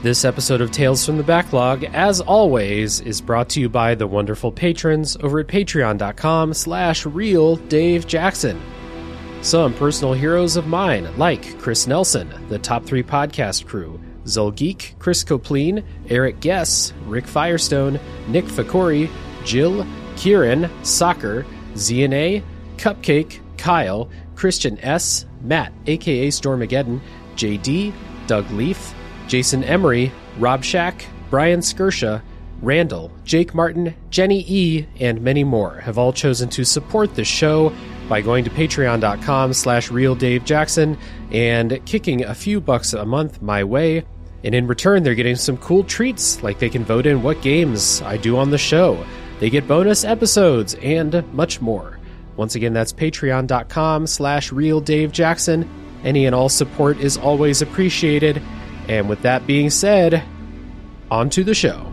This episode of Tales from the Backlog, as always, is brought to you by the wonderful patrons over at patreon.com slash real Dave Jackson. Some personal heroes of mine, like Chris Nelson, the Top 3 Podcast Crew, Zulgeek, Chris Copleen, Eric Guess, Rick Firestone, Nick Fakori, Jill, Kieran, Soccer, ZNA, Cupcake, Kyle, Christian S., Matt, aka Stormageddon, JD, Doug Leaf, Jason Emery, Rob Shack, Brian Skirsha, Randall, Jake Martin, Jenny E, and many more have all chosen to support the show by going to patreon.com slash realdavejackson and kicking a few bucks a month my way. And in return, they're getting some cool treats, like they can vote in what games I do on the show. They get bonus episodes and much more. Once again, that's patreon.com slash realdavejackson. Any and all support is always appreciated. And with that being said, on to the show.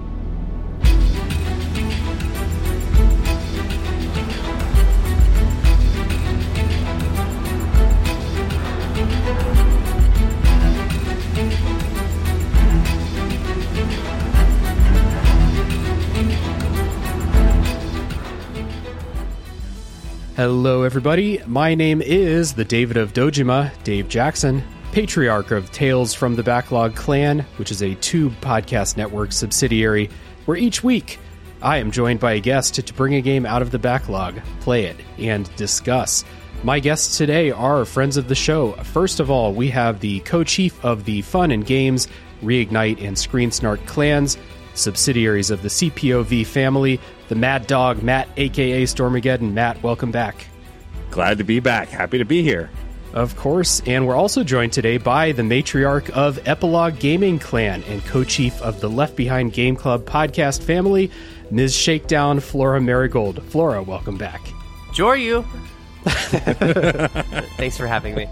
Hello, everybody. My name is the David of Dojima, Dave Jackson, patriarch of Tales from the Backlog Clan, which is a Tube Podcast Network subsidiary, where each week I am joined by a guest to bring a game out of the backlog, play it, and discuss. My guests today are friends of the show. First of all, we have the co chief of the Fun and Games, Reignite, and Screen Snark clans, subsidiaries of the CPOV family, the Mad Dog, Matt, aka Stormageddon. Matt, welcome back. Glad to be back. Happy to be here. Of course, and we're also joined today by the matriarch of Epilogue Gaming Clan and co chief of the Left Behind Game Club podcast family, Ms. Shakedown Flora Merigold. Flora, welcome back. Joy you. Thanks for having me.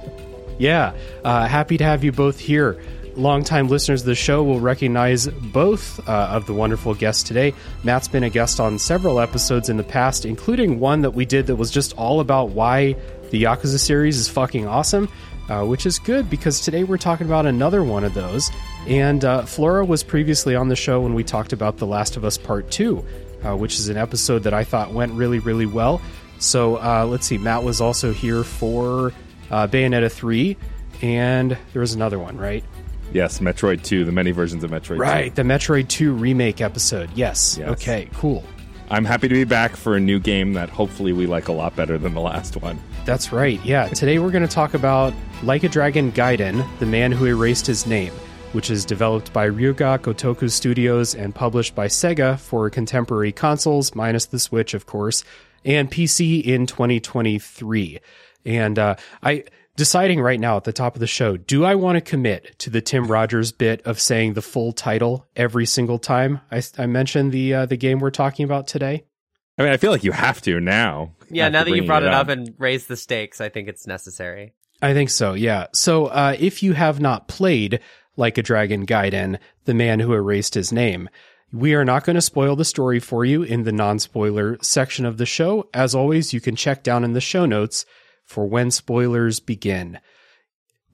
Yeah, uh, happy to have you both here. Longtime listeners of the show will recognize both uh, of the wonderful guests today. Matt's been a guest on several episodes in the past, including one that we did that was just all about why the Yakuza series is fucking awesome, uh, which is good because today we're talking about another one of those. And uh, Flora was previously on the show when we talked about The Last of Us Part 2, uh, which is an episode that I thought went really, really well. So uh, let's see, Matt was also here for uh, Bayonetta 3, and there was another one, right? Yes, Metroid 2, the many versions of Metroid Right, 2. the Metroid 2 remake episode. Yes. Yes. Okay, cool. I'm happy to be back for a new game that hopefully we like a lot better than the last one. That's right. Yeah. Today we're going to talk about Like a Dragon Gaiden, The Man Who Erased His Name, which is developed by Ryu Ga Gotoku Studios and published by Sega for contemporary consoles, minus the Switch, of course, and PC in 2023. And uh, I deciding right now at the top of the show, do I want to commit to the Tim Rogers bit of saying the full title every single time I, I mention the uh, the game we're talking about today? I mean, I feel like you have to now. Yeah, now that you brought it up. up and raised the stakes, I think it's necessary. I think so, yeah. So uh, if you have not played Like a Dragon Gaiden, The Man Who Erased His Name, we are not going to spoil the story for you in the non spoiler section of the show. As always, you can check down in the show notes for when spoilers begin.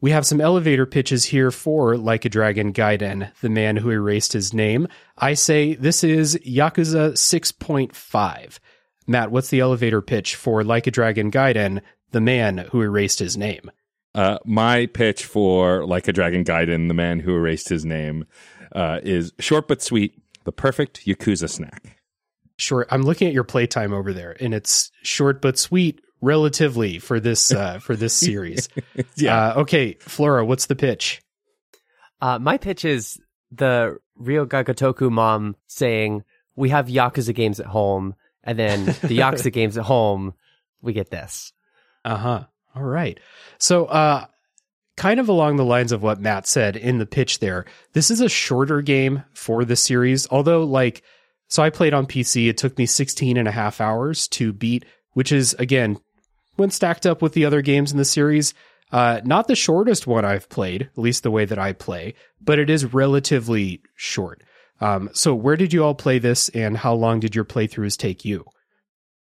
We have some elevator pitches here for Like a Dragon Gaiden, The Man Who Erased His Name. I say this is Yakuza 6.5. Matt, what's the elevator pitch for Like a Dragon Gaiden, The Man Who Erased His Name? Uh, my pitch for Like a Dragon Gaiden, the man who erased his name, uh, is short but sweet, the perfect Yakuza snack. short i'm looking at your playtime over there and it's short but sweet relatively for this uh for this series Yeah. uh, okay flora what's the pitch Uh, my pitch is the Ryu Ga Gotoku mom saying, We have Yakuza games at home, and then the Yakuza games at home, we get this. uh-huh all right so uh kind of along the lines of what matt said in the pitch there this is a shorter game for the series although like so i played on pc it took me 16 and a half hours to beat which is again when stacked up with the other games in the series uh, not the shortest one I've played, at least the way that I play, but it is relatively short. Um, so where did you all play this, and how long did your playthroughs take you?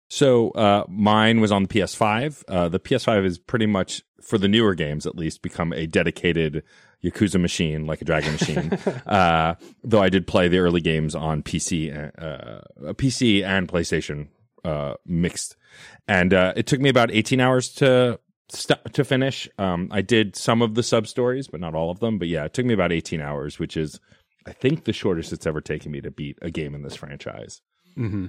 So uh, mine was on the PS5. Uh, the PS5 is pretty much, for the newer games at least, become a dedicated Yakuza machine, like a Dragon machine. uh, though I did play the early games on PC, uh, PC and PlayStation uh, mixed, and uh, it took me about 18 hours to st- to finish. Um, I did some of the sub stories, but not all of them. But yeah, it took me about 18 hours, which is, I think, the shortest it's ever taken me to beat a game in this franchise. Mm-hmm.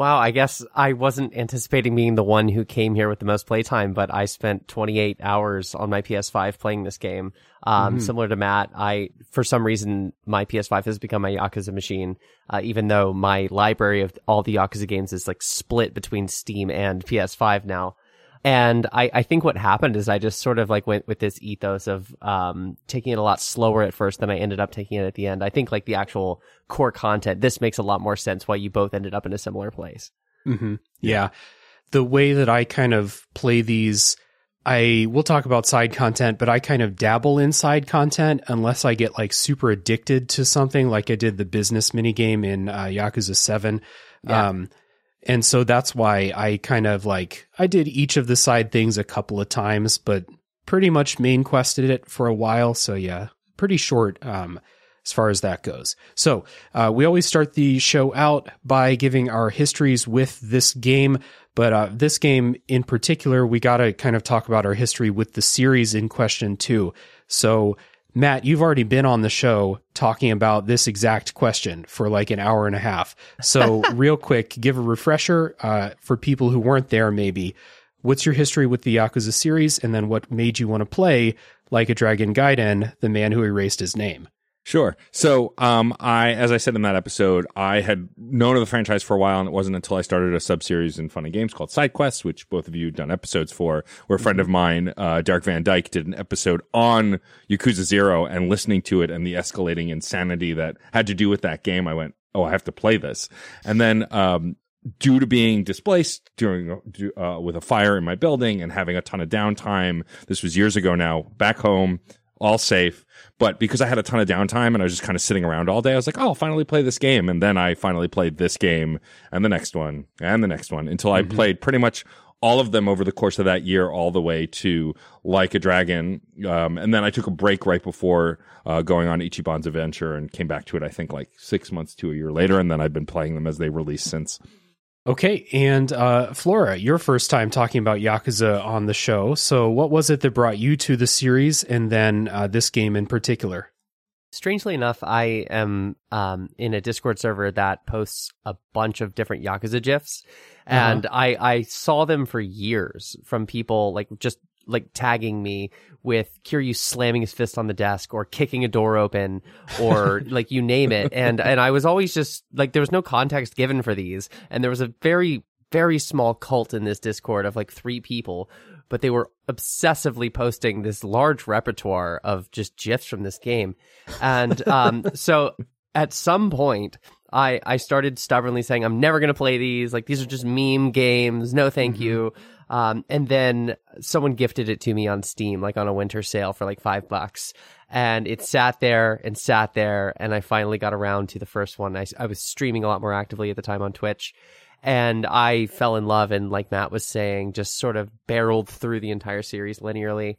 Wow, I guess I wasn't anticipating being the one who came here with the most playtime, but I spent 28 hours on my PS5 playing this game. Um, Mhm. similar to Matt, I, for some reason, my PS5 has become my Yakuza machine, uh, even though my library of all the Yakuza games is like split between Steam and PS5 now. And I, I think what happened is I just sort of like went with this ethos of um, taking it a lot slower at first than I ended up taking it at the end. I think like the actual core content, this makes a lot more sense why you both ended up in a similar place. Mm-hmm. Yeah. The way that I kind of play these, I will talk about side content, but I kind of dabble in side content unless I get like super addicted to something, like I did the business minigame in uh, Yakuza 7. Yeah. Um, and so that's why I kind of like, I did each of the side things a couple of times, but pretty much main quested it for a while. So yeah, pretty short. Um, as far as that goes. So, uh, we always start the show out by giving our histories with this game, but uh, this game in particular, we got to kind of talk about our history with the series in question too. So, Matt, you've already been on the show talking about this exact question for like an hour and a half. So, real quick, give a refresher uh, for people who weren't there, maybe. What's your history with the Yakuza series, and then what made you want to play Like a Dragon Gaiden, the man who erased his name? Sure. So, um, I, as I said in that episode, I had known of the franchise for a while, and it wasn't until I started a sub series in Fun and Games called Side Quests, which both of you have done episodes for, where a friend of mine, uh, Derek Van Dyke, did an episode on Yakuza Zero and listening to it and the escalating insanity that had to do with that game. I went, oh, I have to play this. And then, um, due to being displaced during uh, with a fire in my building and having a ton of downtime, this was years ago now, back home, all safe. But because I had a ton of downtime and I was just kind of sitting around all day, I was like, oh, I'll finally play this game. And then I finally played this game and the next one and the next one until I played pretty much all of them over the course of that year, all the way to Like a Dragon. Um, and then I took a break right before uh, going on Ichiban's adventure and came back to it, I think, like six months to a year later. And then I've been playing them as they release since. Okay, and uh, Flora, your first time talking about Yakuza on the show. So, what was it that brought you to the series, and then uh, this game in particular? Strangely enough, I am um, in a Discord server that posts a bunch of different Yakuza gifs, and I I saw them for years from people like just like tagging me with Kiryu slamming his fist on the desk or kicking a door open or like you name it. And and I was always just like there was no context given for these. And there was a very, very small cult in this Discord of like three people, but they were obsessively posting this large repertoire of just GIFs from this game. And um so at some point I I started stubbornly saying I'm never gonna play these. Like these are just meme games. No, thank you. Um, and then someone gifted it to me on Steam, like on a winter sale for like five bucks. And it sat there and sat there. And I finally got around to the first one. I, I was streaming a lot more actively at the time on Twitch. And I fell in love and, like Matt was saying, just sort of barreled through the entire series linearly.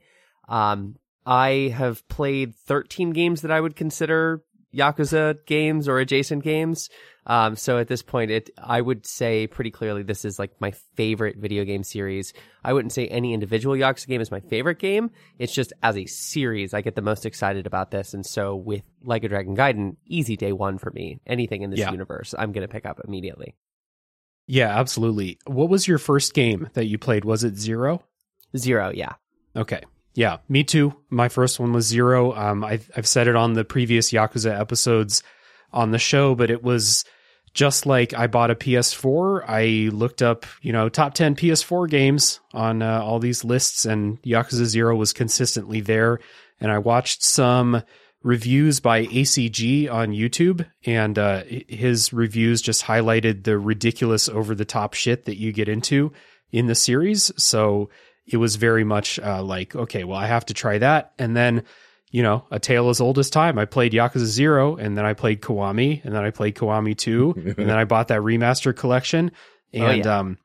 Um, I have played 13 games that I would consider Yakuza games or adjacent games. Um, so at this point, it I would say pretty clearly this is like my favorite video game series. I wouldn't say any individual Yakuza game is my favorite game. It's just as a series, I get the most excited about this. And so with Like a Dragon Gaiden, easy day one for me. Anything in this Yeah. universe, I'm gonna pick up immediately. Yeah, absolutely. What was your first game that you played? Was it Zero? Zero, yeah. Okay. Yeah, me too. My first one was Zero. Um, I've, I've said it on the previous Yakuza episodes on the show, but it was just like I bought a PS4. I looked up, you know, top 10 PS4 games on uh, all these lists, and Yakuza Zero was consistently there. And I watched some reviews by ACG on YouTube, and uh, his reviews just highlighted the ridiculous, over the top shit that you get into in the series. So it was very much uh, like, okay, well, I have to try that. And then, you know, a tale as old as time. I played Yakuza Zero, and then I played Kiwami, and then I played Kiwami 2, and then I bought that remaster collection. Oh, and yeah. um,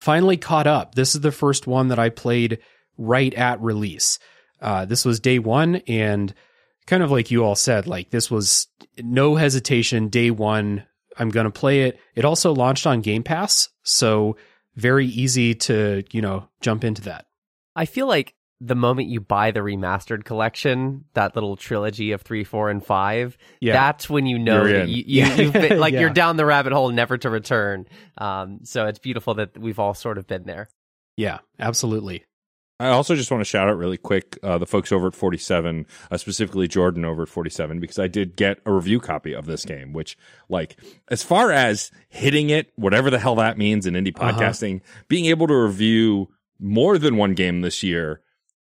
finally caught up. This is the first one that I played right at release. Uh, this was day one, and kind of like you all said, like this was no hesitation. Day one, I'm going to play it. It also launched on Game Pass, so very easy to you know jump into that. I feel like the moment you buy the remastered collection, that little trilogy of three, four, and five, Yeah. that's when you know You're that in. you, you, you've been, like Yeah. you're down the rabbit hole, never to return. Um, so it's beautiful that we've all sort of been there. Yeah, absolutely. I also just want to shout out really quick uh, the folks over at 47, uh, specifically Jordan over at 47, because I did get a review copy of this game, which, like, as far as hitting it, whatever the hell that means in indie Uh-huh. podcasting, being able to review more than one game this year,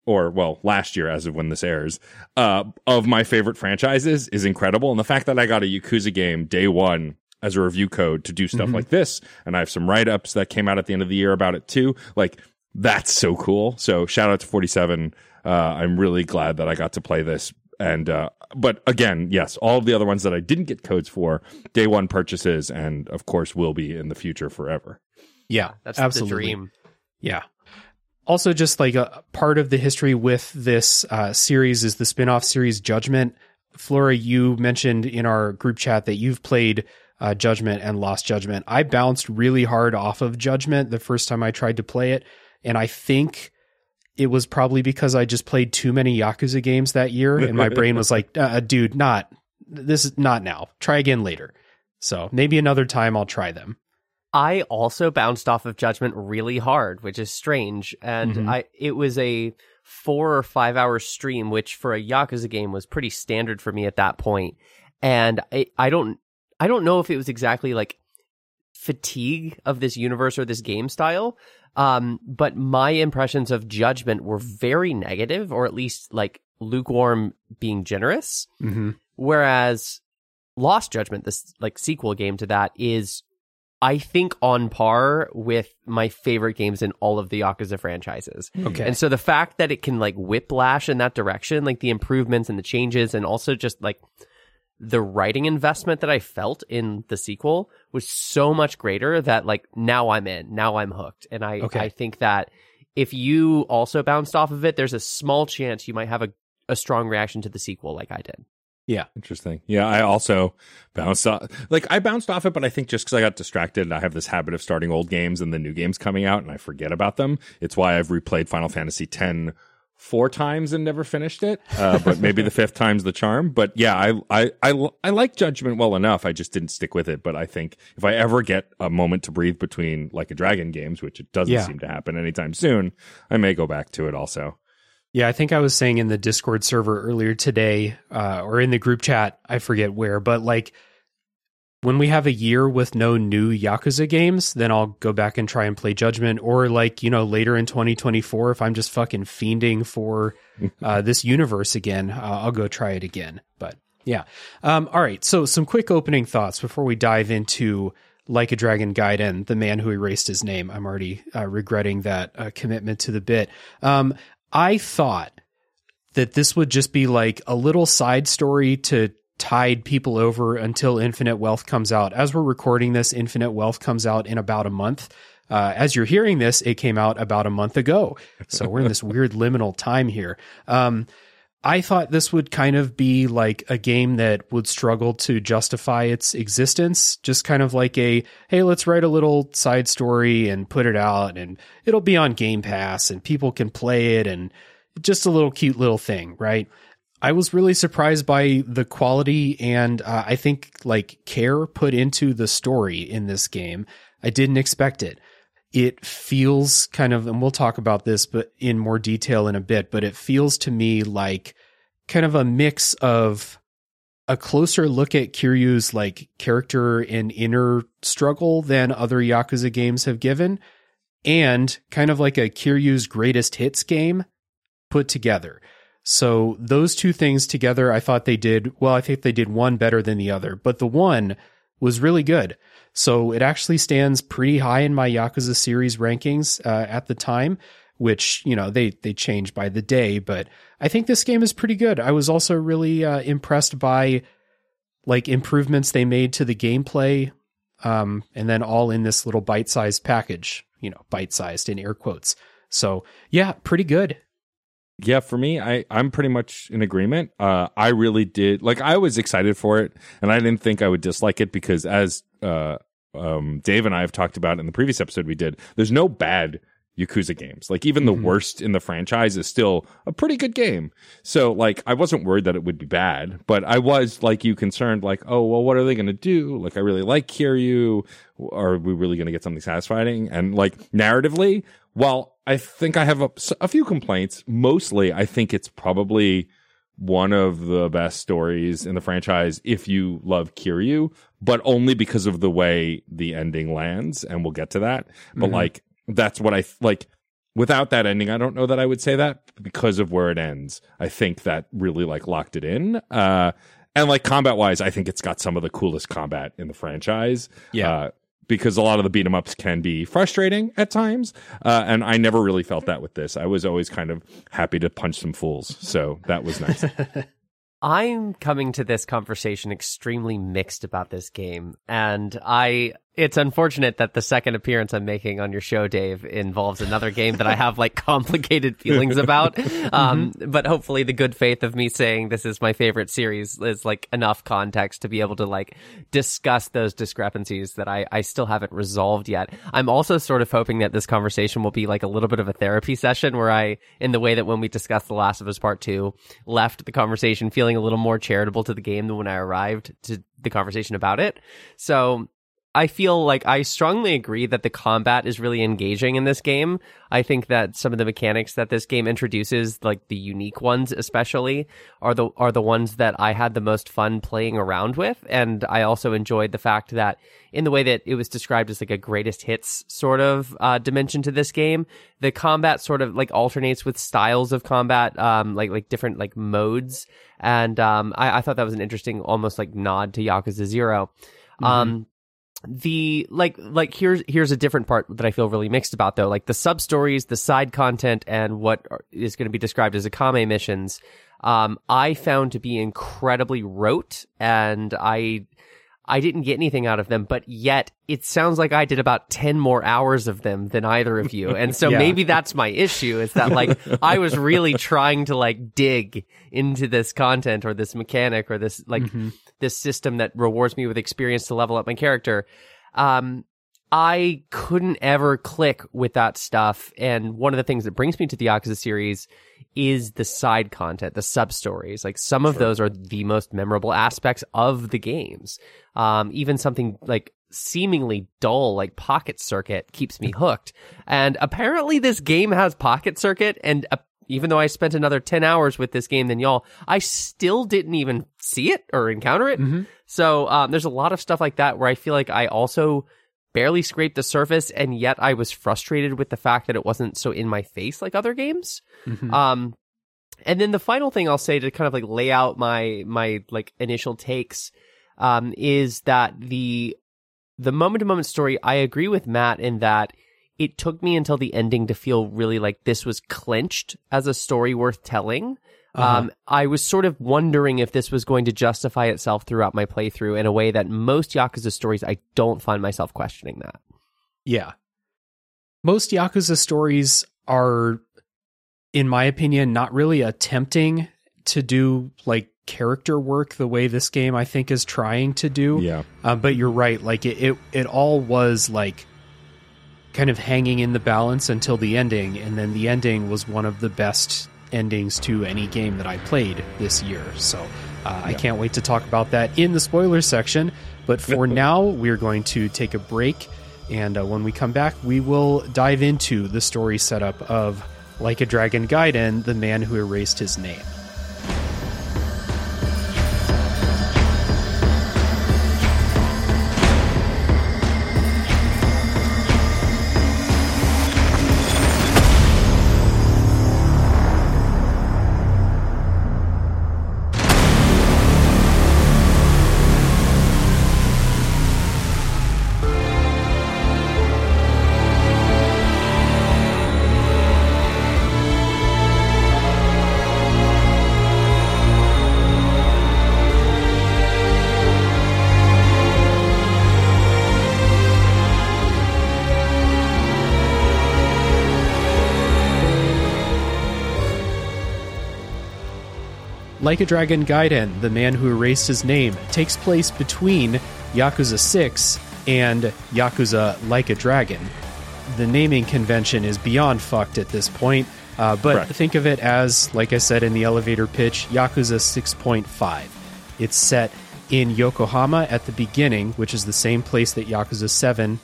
or, well, last year as of when this airs, uh, of my favorite franchises is incredible. And the fact that I got a Yakuza game day one as a review code to do stuff Mhm. like this, and I have some write ups that came out at the end of the year about it too, like, that's so cool. So shout out to 47. Uh, I'm really glad that I got to play this. And, uh, but again, yes, all of the other ones that I didn't get codes for, day one purchases, and of course will be in the future forever. Yeah, That's absolutely. the dream. Yeah. Also, just like a part of the history with this uh, series is the spin-off series Judgment. Flora, you mentioned in our group chat that you've played uh, Judgment and Lost Judgment. I bounced really hard off of Judgment the first time I tried to play it, and I think it was probably because I just played too many Yakuza games that year, and my brain was like, uh, "Dude, not this is not now. Try again later." So maybe another time I'll try them. I also bounced off of Judgment really hard, which is strange. And Mhm. I it was a four or five hour stream, which for a Yakuza game was pretty standard for me at that point. And I, I don't I don't know if it was exactly like fatigue of this universe or this game style. Um, but my impressions of Judgment were very negative, or at least like lukewarm being generous. Mm-hmm. Whereas Lost Judgment, this like sequel game to that, is I think on par with my favorite games in all of the Yakuza franchises. Okay. And so the fact that it can like whiplash in that direction, like the improvements and the changes, and also just like the writing investment that I felt in the sequel was so much greater that like now I'm in, now I'm hooked. And I, Okay. I think that if you also bounced off of it, there's a small chance you might have a, a strong reaction to the sequel like I did. Yeah. Interesting. Yeah, I also bounced off. Like I bounced off it, but I think just because I got distracted, and I have this habit of starting old games and the new games coming out, and I forget about them. It's why I've replayed Final Fantasy X four times and never finished it. Uh, but maybe the fifth time's the charm. But yeah, I, I I I like Judgment well enough. I just didn't stick with it. But I think if I ever get a moment to breathe between like a Dragon games, which it doesn't Yeah. seem to happen anytime soon, I may go back to it also. Yeah, I think I was saying in the Discord server earlier today, uh, or in the group chat, I forget where, but like when we have a year with no new Yakuza games, then I'll go back and try and play Judgment, or like, you know, later in 2024, if I'm just fucking fiending for uh, this universe again, uh, I'll go try it again. But yeah. Um, all right. So some quick opening thoughts before we dive into like a Dragon Gaiden, the man who erased his name. I'm already uh, regretting that uh, commitment to the bit. Um, I thought that this would just be like a little side story to tide people over until Infinite Wealth comes out. As we're recording this, Infinite Wealth comes out in about a month. Uh, as you're hearing this, it came out about a month ago. So we're in this weird liminal time here. Um, I thought this would kind of be like a game that would struggle to justify its existence. Just kind of like a, hey, let's write a little side story and put it out, and it'll be on Game Pass and people can play it, and just a little cute little thing, right? I was really surprised by the quality and uh, I think like care put into the story in this game. I didn't expect it it feels kind of, and we'll talk about this, but in more detail in a bit, but it feels to me like kind of a mix of a closer look at Kiryu's like character and inner struggle than other Yakuza games have given, and kind of like a Kiryu's greatest hits game put together. So those two things together, I thought they did well. I think they did one better than the other, but the one was really good. So it actually stands pretty high in my Yakuza series rankings uh, at the time, which you know they they change by the day. But I think this game is pretty good. I was also really uh, impressed by like improvements they made to the gameplay. um, and then all in this little bite-sized package. You know, bite-sized in air quotes. So yeah, pretty good. Yeah, for me, I I'm pretty much in agreement. Uh, I really did like I was excited for it, and I didn't think I would dislike it because as uh, um, Dave and I have talked about in the previous episode we did, there's no bad Yakuza games. Like even the Mhm. worst in the franchise is still a pretty good game. So like I wasn't worried that it would be bad, but I was like you concerned like, oh well what are they gonna do? Like I really like Kiryu. Are we really gonna get something satisfying? And like narratively, while I think I have a, a few complaints, mostly I think it's probably one of the best stories in the franchise if you love Kiryu, but only because of the way the ending lands, and we'll get to that. But Mhm. like that's what I like. Without that ending, I don't know that I would say that because of where it ends. I think that really like locked it in. Uh, and like combat wise, I think it's got some of the coolest combat in the franchise. Yeah. Uh, because a lot of the beat 'em ups can be frustrating at times, uh, and I never really felt that with this. I was always kind of happy to punch some fools, so that was nice. I'm coming to this conversation extremely mixed about this game, and I it's unfortunate that the second appearance I'm making on your show, Dave, involves another game that I have like complicated feelings about. Um, but hopefully, the good faith of me saying this is my favorite series is like enough context to be able to like discuss those discrepancies that I I still haven't resolved yet. I'm also sort of hoping that this conversation will be like a little bit of a therapy session where I, in the way that when we discussed The Last of Us Part Two, left the conversation feeling a little more charitable to the game than when I arrived to the conversation about it. So I feel like I strongly agree that the combat is really engaging in this game. I think that some of the mechanics that this game introduces, like the unique ones especially, are the are the ones that I had the most fun playing around with. And I also enjoyed the fact that in the way that it was described as like a greatest hits sort of uh, dimension to this game, the combat sort of like alternates with styles of combat, um, like like different like modes. And um, I, I thought that was an interesting, almost like nod to Yakuza 0 Um, the like like here's here's a different part that I feel really mixed about though. Like the sub stories, the side content, and what is going to be described as Akame missions. Um, I found to be incredibly rote, and I I didn't get anything out of them, but yet it sounds like I did about 10 more hours of them than either of you. And so Yeah. maybe that's my issue is that like I was really trying to like dig into this content or this mechanic or this like this system that rewards me with experience to level up my character. Um, I couldn't ever click with that stuff. And one of the things that brings me to the Yakuza series is the side content, the sub stories. Like some of those are the most memorable aspects of the games. Um, even something like seemingly dull, like Pocket Circuit, keeps me hooked. And apparently, this game has Pocket Circuit, and uh, even though I spent another 10 hours with this game than y'all, I still didn't even see it or encounter it. Mhm. So um, there's a lot of stuff like that where I feel like I also barely scraped the surface, and yet I was frustrated with the fact that it wasn't so in my face like other games. Mhm. Um, and then the final thing I'll say to kind of like lay out my my like initial takes um, is that the the moment to moment story. I agree with Matt in that it took me until the ending to feel really like this was clinched as a story worth telling. Uh-huh. Um, I was sort of wondering if this was going to justify itself throughout my playthrough in a way that most Yakuza stories, I don't find myself questioning that. Yeah. Most Yakuza stories are, in my opinion, not really attempting to do like character work the way this game I think is trying to do. yeah. Uh, but you're right. Like it, it, it all was like kind of hanging in the balance until the ending, and then the ending was one of the best endings to any game that I played this year. So uh, I can't wait to talk about that in the spoilers section. But for now, we're going to take a break, and uh, when we come back, we will dive into the story setup of Like a Dragon Gaiden, the man who erased his name. Like a Dragon Gaiden, The Man Who Erased His Name, takes place between Yakuza 6 and Yakuza Like a Dragon. The naming convention is beyond fucked at this point, uh, but think of it as, like I said in the elevator pitch, Yakuza 6.5. It's set in Yokohama at the beginning, which is the same place that Yakuza 7,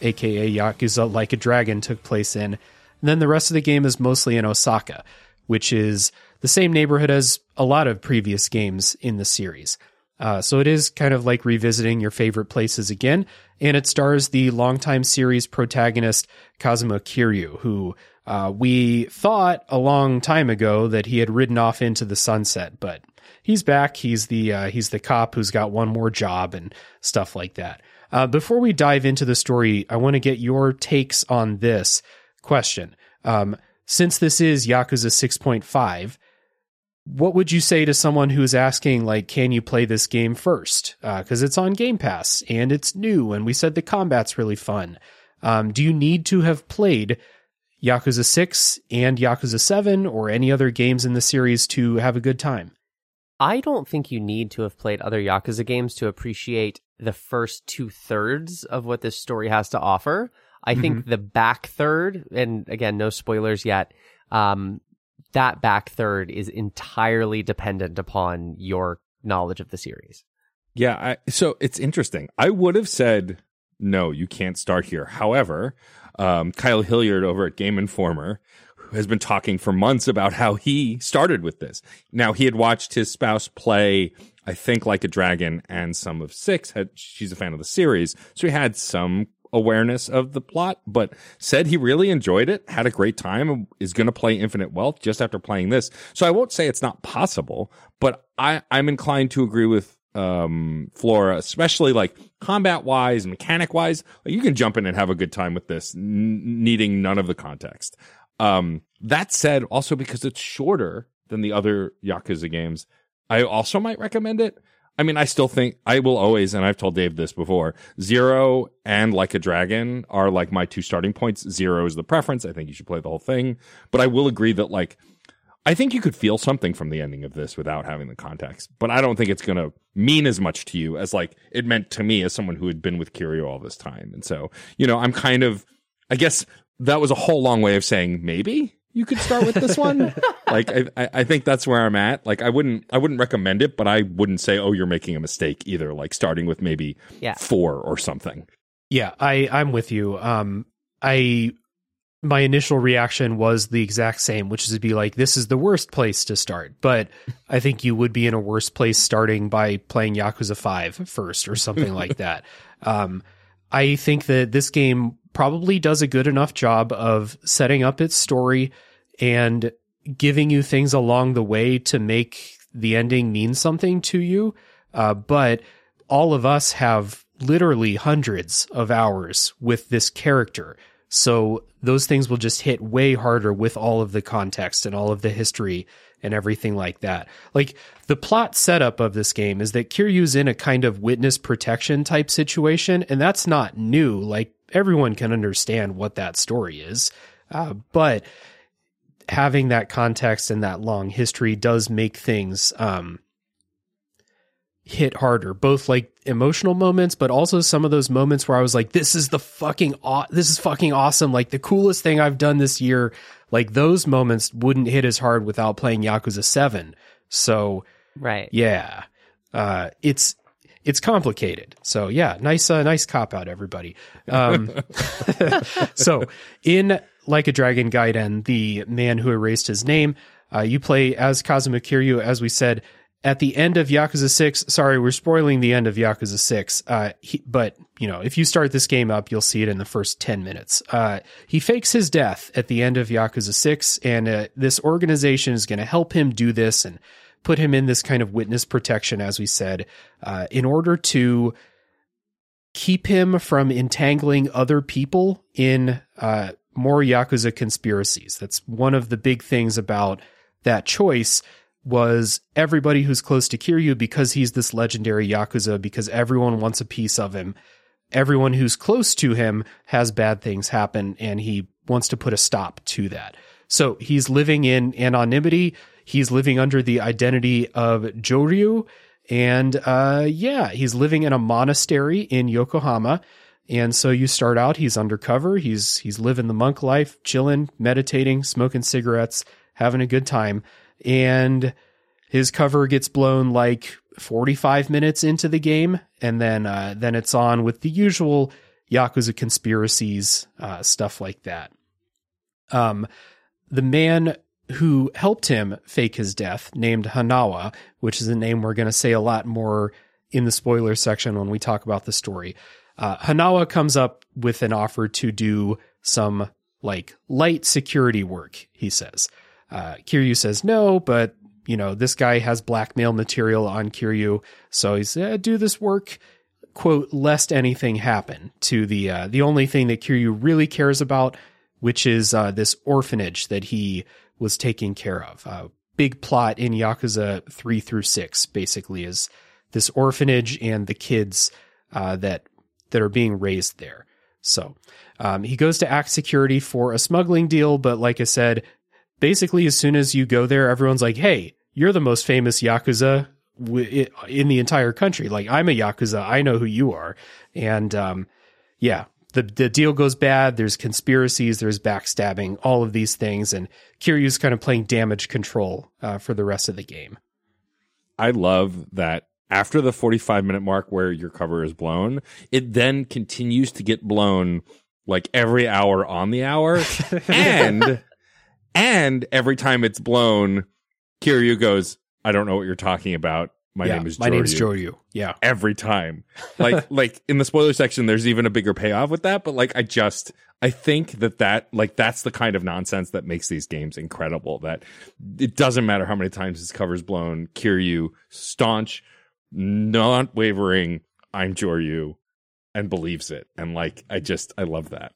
aka Yakuza Like a Dragon, took place in. And then the rest of the game is mostly in Osaka, which is the same neighborhood as a lot of previous games in the series. Uh, so it is kind of like revisiting your favorite places again, and it stars the longtime series protagonist Kazuma Kiryu, who uh, we thought a long time ago that he had ridden off into the sunset, but he's back. He's the uh, he's the cop who's got one more job and stuff like that. Uh, before we dive into the story, I want to get your takes on this question. Um, since this is Yakuza 6.5, what would you say to someone who's asking, like, can you play this game first? Because it's on Game Pass and it's new, and we said the combat's really fun. Um, do you need to have played Yakuza 6 and Yakuza 7 or any other games in the series to have a good time? I don't think you need to have played other Yakuza games to appreciate the first two thirds of what this story has to offer. I think the back third, and again, no spoilers yet, um, that back third is entirely dependent upon your knowledge of the series. Yeah, I, so it's interesting. I would have said no, you can't start here. However, um, Kyle Hilliard over at Game Informer has been talking for months about how he started with this. Now he had watched his spouse play, I think, like a dragon and some of six. Had she's a fan of the series, so he had some awareness of the plot, but said he really enjoyed it, had a great time, and is going to play Infinite Wealth just after playing this. So I won't say it's not possible, but I, I'm inclined to agree with um Flora, especially like combat wise, mechanic wise. You can jump in and have a good time with this, n- needing none of the context. Um, that said, also because it's shorter than the other Yakuza games, I also might recommend it. I mean, I still think I will always, and I've told Dave this before, Zero and Like a Dragon are like my two starting points. Zero is the preference. I think you should play the whole thing. But I will agree that, like, I think you could feel something from the ending of this without having the context. But I don't think it's going to mean as much to you as, like, it meant to me as someone who had been with Kiryu all this time. And so, you know, I'm kind of, I guess that was a whole long way of saying maybe you could start with this one. like I, I I think that's where I'm at. Like I wouldn't I wouldn't recommend it, but I wouldn't say oh you're making a mistake either. Like starting with maybe Yeah. four or something. Yeah, I I'm with you. Um, I my initial reaction was the exact same, which is to be like, this is the worst place to start. But I think you would be in a worse place starting by playing Yakuza 5 first or something like that. Um, I think that this game probably does a good enough job of setting up its story and giving you things along the way to make the ending mean something to you. Uh, but all of us have literally hundreds of hours with this character. So those things will just hit way harder with all of the context and all of the history and everything like that. Like the plot setup of this game is that Kiryu's in a kind of witness protection type situation, and that's not new. Like everyone can understand what that story is. Uh, but having that context and that long history does make things um, hit harder, both like emotional moments, but also some of those moments where I was like, "This is the fucking aw- this is fucking awesome! Like the coolest thing I've done this year." Like those moments wouldn't hit as hard without playing Yakuza Seven. So Right. yeah, uh, it's it's complicated. So yeah, nice uh, nice cop out, everybody. Um, so in Like a Dragon Gaiden, the man who erased his name, uh, you play as Kazuma Kiryu, as we said. At the end of Yakuza 6, sorry, we're spoiling the end of Yakuza 6, uh, he, but, you know, if you start this game up, you'll see it in the first 10 minutes. Uh, he fakes his death at the end of Yakuza 6, and uh, this organization is going to help him do this and put him in this kind of witness protection, as we said, uh, in order to keep him from entangling other people in uh, more Yakuza conspiracies. That's one of the big things about that choice was everybody who's close to Kiryu because he's this legendary Yakuza, because everyone wants a piece of him. Everyone who's close to him has bad things happen, and he wants to put a stop to that. So he's living in anonymity he's living under the identity of Joryu. And uh, yeah, he's living in a monastery in Yokohama. And so you start out, he's undercover. He's he's living the monk life, chilling, meditating, smoking cigarettes, having a good time. And his cover gets blown like 45 minutes into the game, and then uh, then it's on with the usual yakuza conspiracies, uh, stuff like that. Um, the man who helped him fake his death, named Hanawa, which is a name we're going to say a lot more in the spoiler section when we talk about the story. Uh, Hanawa comes up with an offer to do some like light security work, he says. Uh, Kiryu says no, but you know, this guy has blackmail material on Kiryu. So he's, eh, do this work, quote, lest anything happen to the, uh, the only thing that Kiryu really cares about, which is, uh, this orphanage that he was taking care of. Uh, big plot in Yakuza 3 through 6 basically is this orphanage and the kids, uh, that, that are being raised there. So, um, he goes to act security for a smuggling deal, but like I said, basically as soon as you go there, everyone's like, "Hey, you're the most famous yakuza in the entire country. Like I'm a yakuza, I know who you are." And um, yeah, the the deal goes bad. There's conspiracies, there's backstabbing, all of these things, and Kiryu's kind of playing damage control uh, for the rest of the game. I love that after the 45 minute mark where your cover is blown, it then continues to get blown like every hour on the hour. and and every time it's blown, Kiryu goes, I don't know what you're talking about. My yeah, name is my name's Joryu. Yeah. Every time. Like like in the spoiler section there's even a bigger payoff with that, but like I just I think that that like that's the kind of nonsense that makes these games incredible that it doesn't matter how many times his cover's blown, Kiryu staunch, not wavering, I'm Joryu and believes it. And like I just I love that.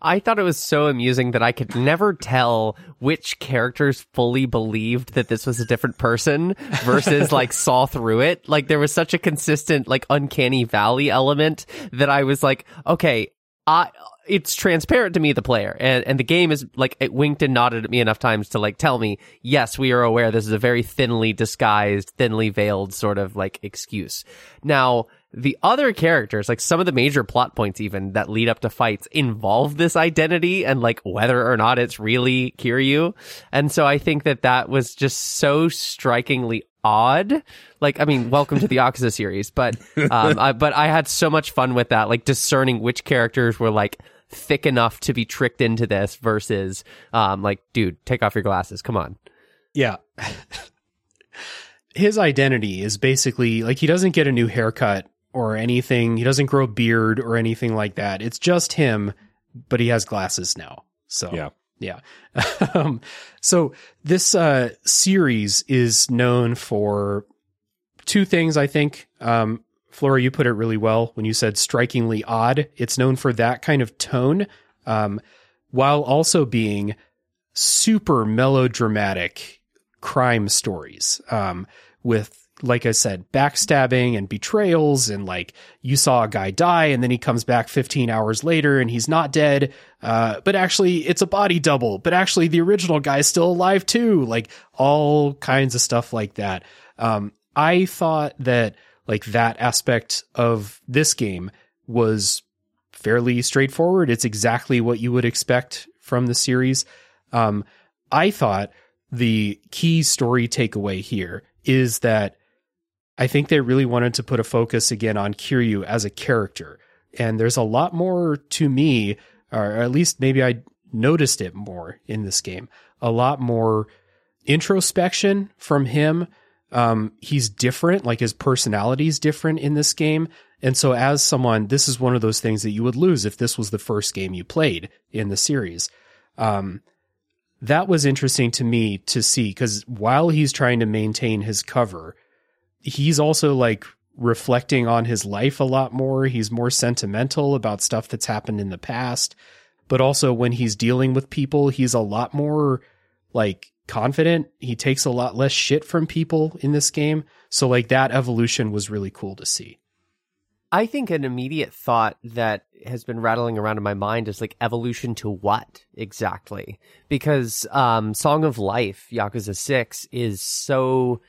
I thought it was so amusing that I could never tell which characters fully believed that this was a different person versus like saw through it. Like there was such a consistent like uncanny valley element that I was like, okay, I it's transparent to me the player and and the game is like it winked and nodded at me enough times to like tell me yes we are aware this is a very thinly disguised thinly veiled sort of like excuse now the other characters, like some of the major plot points even that lead up to fights involve this identity and like whether or not it's really Kiryu. And so I think that that was just so strikingly odd. Like, I mean, welcome to the Yakuza series, but, um, I, but I had so much fun with that, like discerning which characters were like thick enough to be tricked into this versus, um, like, dude, take off your glasses. Come on. Yeah. His identity is basically like he doesn't get a new haircut or anything. He doesn't grow a beard or anything like that. It's just him, but he has glasses now. So yeah. Yeah. um, so this uh, series is known for two things, I think. Um, Flora, you put it really well when you said strikingly odd. It's known for that kind of tone, um, while also being super melodramatic crime stories um, with like I said, backstabbing and betrayals and like you saw a guy die and then he comes back 15 hours later and he's not dead. Uh, but actually it's a body double, but actually the original guy's still alive too. Like all kinds of stuff like that. Um, I thought that like that aspect of this game was fairly straightforward. It's exactly what you would expect from the series. Um, I thought the key story takeaway here is that I think they really wanted to put a focus again on Kiryu as a character. And there's a lot more to me, or at least maybe I noticed it more in this game. A lot more introspection from him. Um, he's different, like his personality is different in this game. And so, as someone, this is one of those things that you would lose if this was the first game you played in the series. Um, that was interesting to me to see because while he's trying to maintain his cover, he's also like reflecting on his life a lot more. He's more sentimental about stuff that's happened in the past. But also when he's dealing with people, he's a lot more like confident. He takes a lot less shit from people in this game. So like that evolution was really cool to see. I think an immediate thought that has been rattling around in my mind is like evolution to what exactly? Because um, Song of Life, Yakuza 6 is so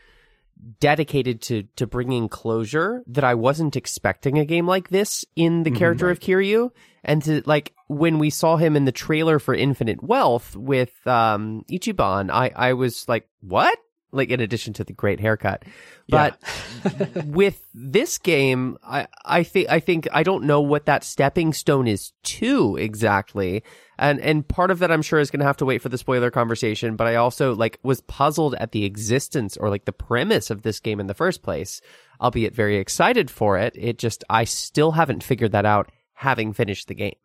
dedicated to to bringing closure that I wasn't expecting a game like this in the Mhm, character right. of Kiryu. And to like when we saw him in the trailer for Infinite Wealth with um Ichiban I I was like what? Like in addition to the great haircut. But with this game I I think I think I don't know what that stepping stone is to exactly and and part of that I'm sure is going to have to wait for the spoiler conversation but I also like was puzzled at the existence or like the premise of this game in the first place albeit very excited for it it just I still haven't figured that out having finished the game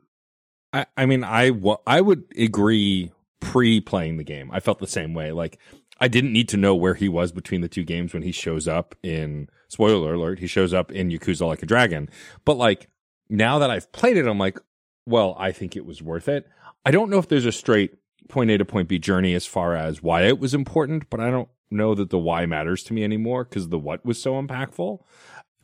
I, I mean, I I would agree pre playing the game. I felt the same way. Like, I didn't need to know where he was between the two games when he shows up in, spoiler alert, he shows up in Yakuza Like a Dragon. But like, now that I've played it, I'm like, well, I think it was worth it. I don't know if there's a straight point A to point B journey as far as why it was important, but I don't know that the why matters to me anymore because the what was so impactful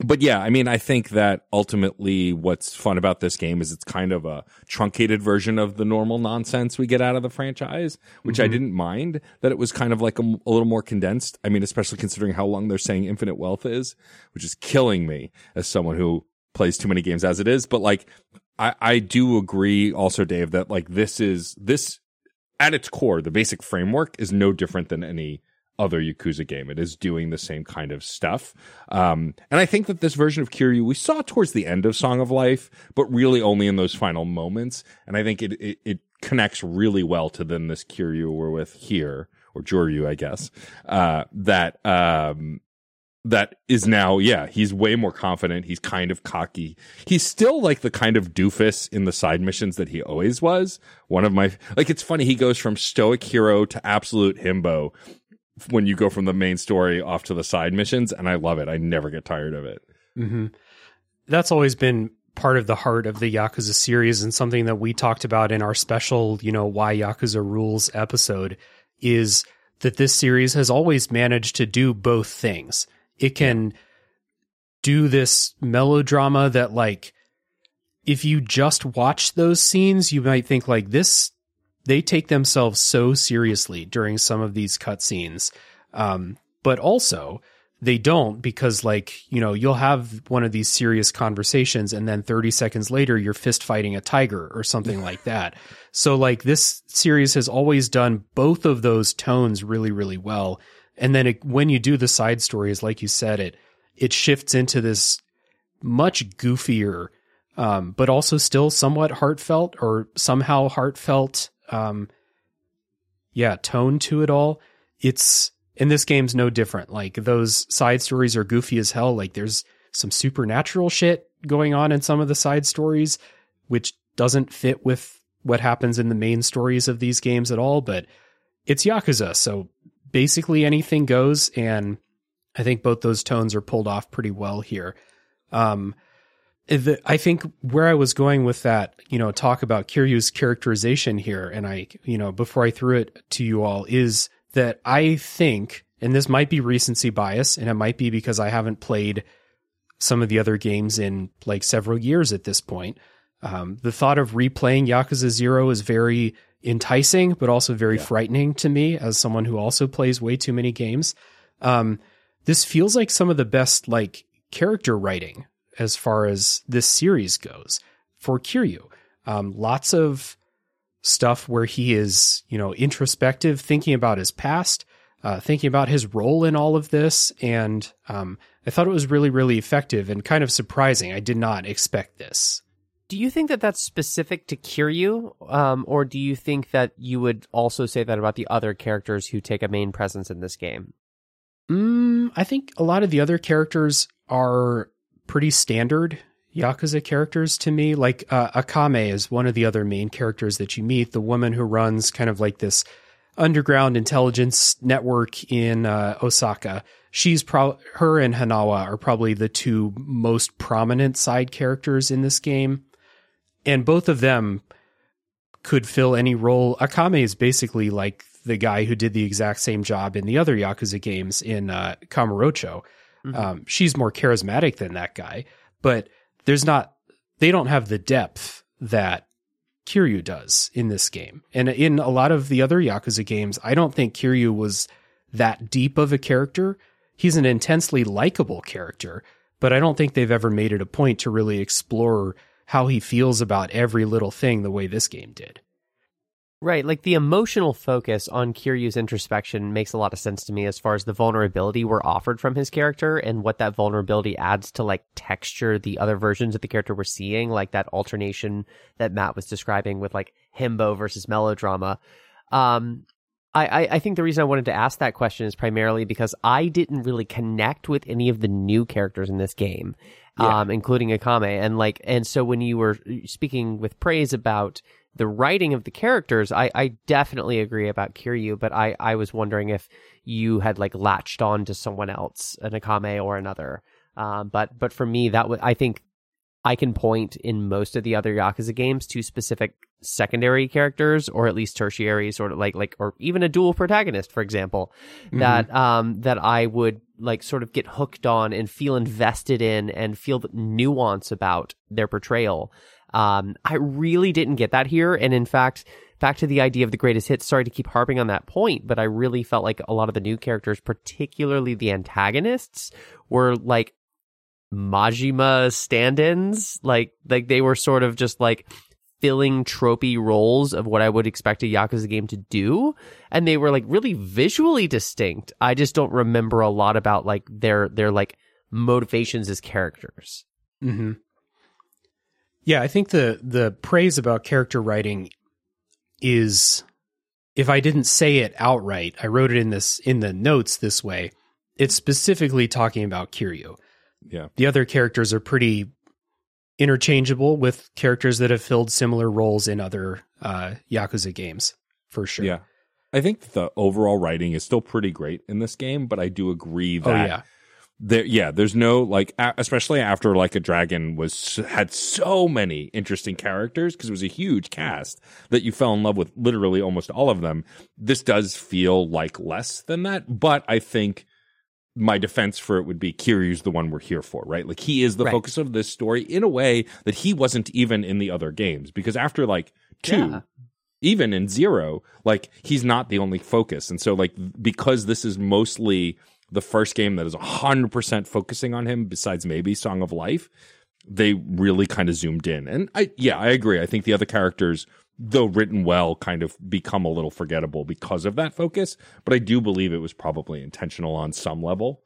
but yeah, I mean, I think that ultimately what's fun about this game is it's kind of a truncated version of the normal nonsense we get out of the franchise, which I Mhm. didn't mind that it was kind of like a, a little more condensed. I mean, especially considering how long they're saying infinite wealth is, which is killing me as someone who plays too many games as it is. But like, I, I do agree also, Dave, that like this is, this at its core, the basic framework is no different than any other Yakuza game. It is doing the same kind of stuff. Um, and I think that this version of Kiryu we saw towards the end of Song of Life, but really only in those final moments. And I think it, it, it connects really well to then this Kiryu we're with here, or Joryu, I guess, uh, that, um, that is now, yeah, he's way more confident. He's kind of cocky. He's still like the kind of doofus in the side missions that he always was. One of my, like, it's funny. He goes from stoic hero to absolute himbo when you go from the main story off to the side missions. And I love it. I never get tired of it. hmm That's always been part of the heart of the Yakuza series and something that we talked about in our special, you know, why Yakuza rules episode is that this series has always managed to do both things. It can do this melodrama that like if you just watch those scenes, you might think like this they take themselves so seriously during some of these cutscenes. Um, but also they don't because like, you know, you'll have one of these serious conversations and then 30 seconds later you're fist fighting a tiger or something like that. So like this series has always done both of those tones really, really well. And then it, when you do the side stories, like you said, it, it shifts into this much goofier, um, but also still somewhat heartfelt or somehow heartfelt, um, yeah, tone to it all. It's, and this game's no different. Like those side stories are goofy as hell. Like there's some supernatural shit going on in some of the side stories, which doesn't fit with what happens in the main stories of these games at all. But it's Yakuza, so basically anything goes. And I think both those tones are pulled off pretty well here. Um, the, I think where I was going with that, you know, talk about Kiryu's characterization here, and I, you know, before I threw it to you all, is that I think, and this might be recency bias, and it might be because I haven't played some of the other games in like several years at this point. Um, the thought of replaying Yakuza Zero is very enticing, but also very frightening to me as someone who also plays way too many games. Um, this feels like some of the best like character writing as far as this series goes for Kiryu. Um, lots of stuff where he is, you know, introspective, thinking about his past, uh, thinking about his role in all of this. And um, I thought it was really, really effective and kind of surprising. I did not expect this. Do you think that that's specific to Kiryu, um, or do you think that you would also say that about the other characters who take a main presence in this game? Mm, I think a lot of the other characters are pretty standard Yakuza characters to me. Like uh, Akame is one of the other main characters that you meet, the woman who runs kind of like this underground intelligence network in uh, Osaka. She's pro her and Hanawa are probably the two most prominent side characters in this game, and both of them could fill any role. Akame is basically like the guy who did the exact same job in the other Yakuza games in uh, Kamurocho. Um, she's more charismatic than that guy, but there's not they don't have the depth that Kiryu does in this game. And in a lot of the other Yakuza games, I don't think Kiryu was that deep of a character. He's an intensely likable character, but I don't think they've ever made it a point to really explore how he feels about every little thing the way this game did. Right, like the emotional focus on Kiryu's introspection makes a lot of sense to me as far as the vulnerability we're offered from his character and what that vulnerability adds to like texture the other versions of the character we're seeing, like that alternation that Matt was describing with like himbo versus melodrama. Um, I, I think the reason I wanted to ask that question is primarily because I didn't really connect with any of the new characters in this game, yeah. um, including Akame. And like, and so when you were speaking with praise about the writing of the characters, I, I definitely agree about Kiryu, but I, I was wondering if you had like latched on to someone else, an Akame or another. Um, but, but for me, that was, I think I can point in most of the other Yakuza games to specific secondary characters or at least tertiary sort of like like or even a dual protagonist for example mm-hmm. that um that I would like sort of get hooked on and feel invested in and feel the nuance about their portrayal. Um I really didn't get that here. And in fact back to the idea of the greatest hits. Sorry to keep harping on that point but I really felt like a lot of the new characters particularly the antagonists were like Majima stand-ins. Like like they were sort of just like filling tropey roles of what I would expect a Yakuza game to do. And they were like really visually distinct. I just don't remember a lot about like their, their like motivations as characters. Mm-hmm. Yeah, I think the, the praise about character writing is, if I didn't say it outright, I wrote it in this, in the notes this way. It's specifically talking about Kiryu. Yeah. The other characters are pretty interchangeable with characters that have filled similar roles in other uh, Yakuza games, for sure. Yeah. I think the overall writing is still pretty great in this game, but I do agree that oh, yeah. there yeah, there's no like especially after like a dragon was had so many interesting characters because it was a huge cast that you fell in love with literally almost all of them. This does feel like less than that, but I think my defense for it would be Kiryu's the one we're here for, right? Like he is the right. focus of this story in a way that he wasn't even in the other games because after like two, yeah. even in zero, like he's not the only focus. And so like because this is mostly the first game that is 100% focusing on him besides maybe Song of Life, they really kind of zoomed in. And I yeah, I agree. I think the other characters though written well, kind of become a little forgettable because of that focus. But I do believe it was probably intentional on some level.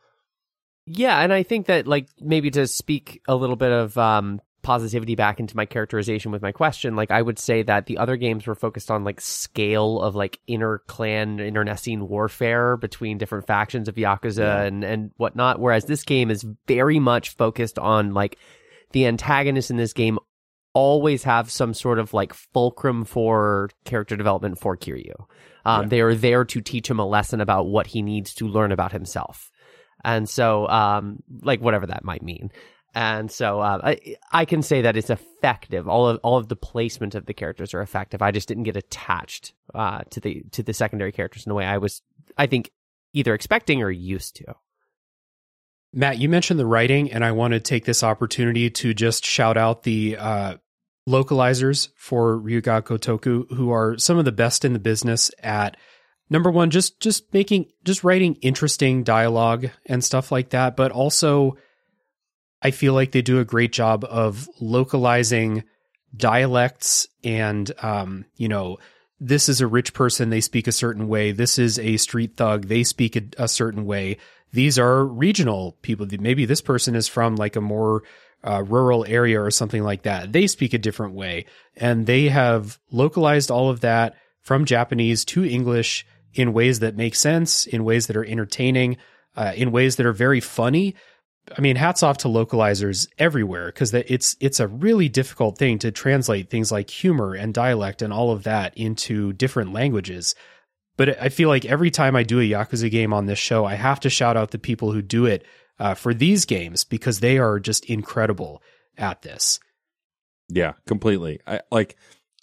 Yeah, and I think that like maybe to speak a little bit of um positivity back into my characterization with my question, like I would say that the other games were focused on like scale of like inter clan, internecine warfare between different factions of Yakuza yeah. and, and whatnot. Whereas this game is very much focused on like the antagonists in this game always have some sort of like fulcrum for character development for Kiryu. Um, yeah. They are there to teach him a lesson about what he needs to learn about himself. And so, um, like whatever that might mean. And so, uh, I, I can say that it's effective. All of, all of the placement of the characters are effective. I just didn't get attached, uh, to the, to the secondary characters in the way I was, I think, either expecting or used to. Matt, you mentioned the writing, and I want to take this opportunity to just shout out the uh, localizers for Ryu Ga Gotoku, who are some of the best in the business at number one, just just making just writing interesting dialogue and stuff like that, but also I feel like they do a great job of localizing dialects and um, you know, this is a rich person, they speak a certain way. This is a street thug, they speak a, a certain way. These are regional people. Maybe this person is from like a more uh, rural area or something like that. They speak a different way, and they have localized all of that from Japanese to English in ways that make sense, in ways that are entertaining, uh, in ways that are very funny. I mean, hats off to localizers everywhere because it's it's a really difficult thing to translate things like humor and dialect and all of that into different languages. But I feel like every time I do a Yakuza game on this show, I have to shout out the people who do it uh, for these games because they are just incredible at this. Yeah, completely. I like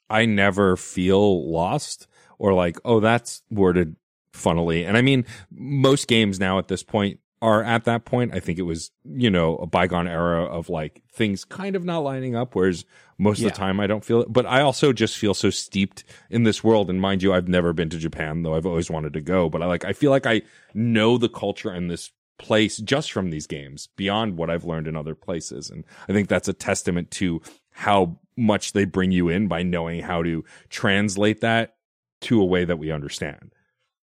I never feel lost or like, oh, that's worded funnily. And I mean, most games now at this point, are at that point. I think it was, you know, a bygone era of like things kind of not lining up, whereas most Yeah. of the time I don't feel it. But I also just feel so steeped in this world. And mind you, I've never been to Japan, though I've always wanted to go. But I like, I feel like I know the culture and this place just from these games beyond what I've learned in other places. And I think that's a testament to how much they bring you in by knowing how to translate that to a way that we understand.